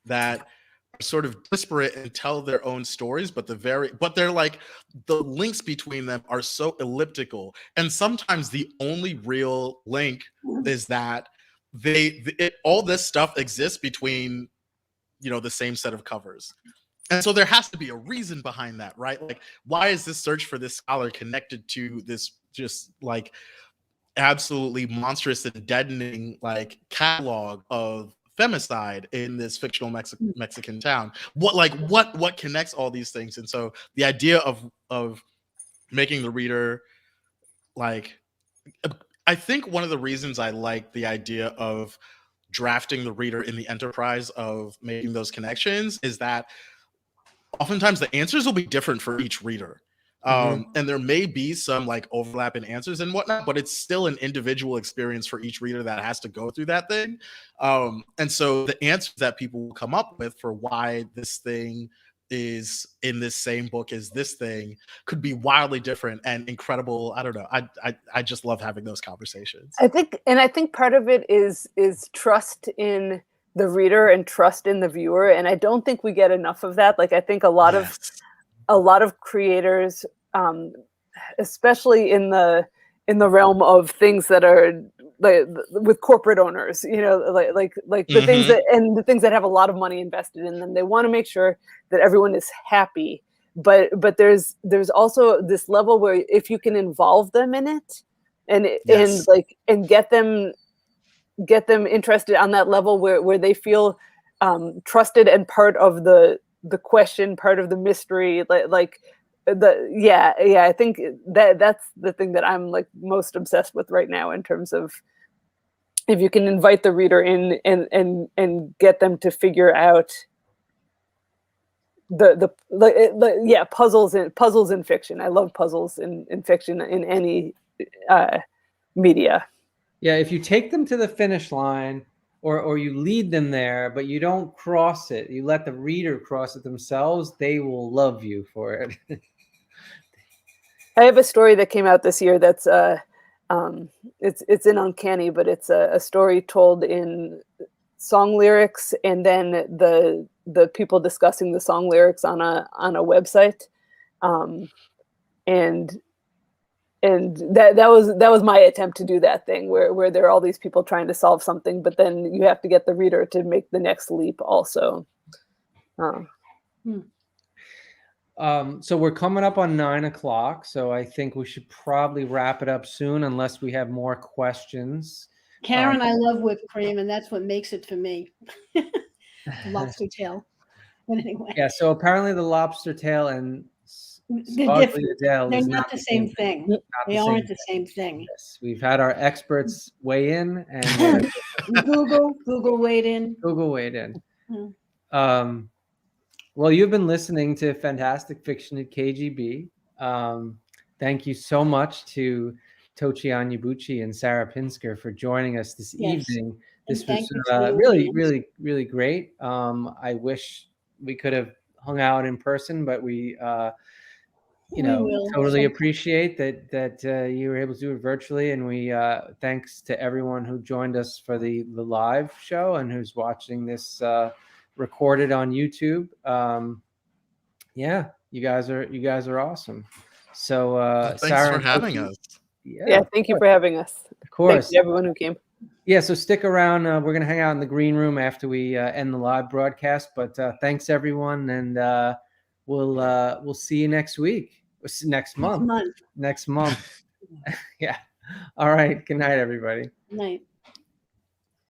that are sort of disparate and tell their own stories, but the very but they're like the links between them are so elliptical, and sometimes the only real link mm-hmm. is that they it, all this stuff exists between you know the same set of covers. And so there has to be a reason behind that, right? Like, why is this search for this scholar connected to this just like absolutely monstrous and deadening like catalog of femicide in this fictional Mexi- hmm. Mexican town. What like what what connects all these things? And so the idea of of making the reader like uh, I think one of the reasons I like the idea of drafting the reader in the enterprise of making those connections is that oftentimes the answers will be different for each reader. Um, and there may be some like overlap in answers and whatnot, but it's still an individual experience for each reader that has to go through that thing. Um, and so the answers that people will come up with for why this thing is in this same book as this thing could be wildly different and incredible. I don't know. I I, I just love having those conversations. I think, and I think part of it is is trust in the reader and trust in the viewer, and I don't think we get enough of that. Like I think a lot of Yes. A lot of creators, um, especially in the in the realm of things that are like with corporate owners you know like like like the things Mhm. that and the things that have a lot of money invested in them they want to make sure that everyone is happy but but there's there's also this level where if you can involve them in it and and like and get them get them interested on that level where where they feel um trusted and part of the the question part of the mystery like like the yeah yeah i think that that's the thing that i'm like most obsessed with right now in terms of if you can invite the reader in and and and get them to figure out the the it- yeah puzzles in puzzles in fiction. I love puzzles in in fiction in any uh media. Yeah, if you take them to the finish line or or you lead them there, but you don't cross it, you let the reader cross it themselves, they will love you for it. [LAUGHS] I have a story that came out this year that's uh um it's it's in uncanny, but it's a, a story told in song lyrics and then the the people discussing the song lyrics on a on a website. Um and and that that was that was my attempt to do that thing where where there are all these people trying to solve something, but then you have to get the reader to make the next leap also. Um, Um, so we're coming up on nine o'clock, so I think we should probably wrap it up soon, unless we have more questions. Karen, I love whipped cream, and that's what makes it for me. [LAUGHS] Lobster tail. [LAUGHS] But anyway, Yeah. So apparently, the lobster tail and s- They're different. Adele they're is not the same thing. not They the aren't the same thing. Yes, we've had our experts weigh in, and [LAUGHS] Google, Google weighed in. Google weighed in. Hmm. Um, well, you've been listening to Fantastic Fiction at KGB. Um, thank you so much to Tochi Onyebuchi and Sarah Pinsker for joining us this Yes. evening. This was uh, really, really, really great. Um, I wish we could have hung out in person, but we, uh, you know, totally appreciate that that uh, you were able to do it virtually. And we uh, thanks to everyone who joined us for the the live show and who's watching this uh, recorded on YouTube. Um, yeah, you guys are you guys are awesome. So uh, Thanks Sarah for having Tochi- us. Yeah, yeah, thank you for having us. of Thanks course. to everyone who came. Yeah, so stick around. Uh, we're gonna hang out in the green room after we uh, end the live broadcast. But uh, thanks everyone, and uh, we'll uh, we'll see you next week, next Next month, month. next month. [LAUGHS] [LAUGHS] yeah. All right. Good night, everybody. Night.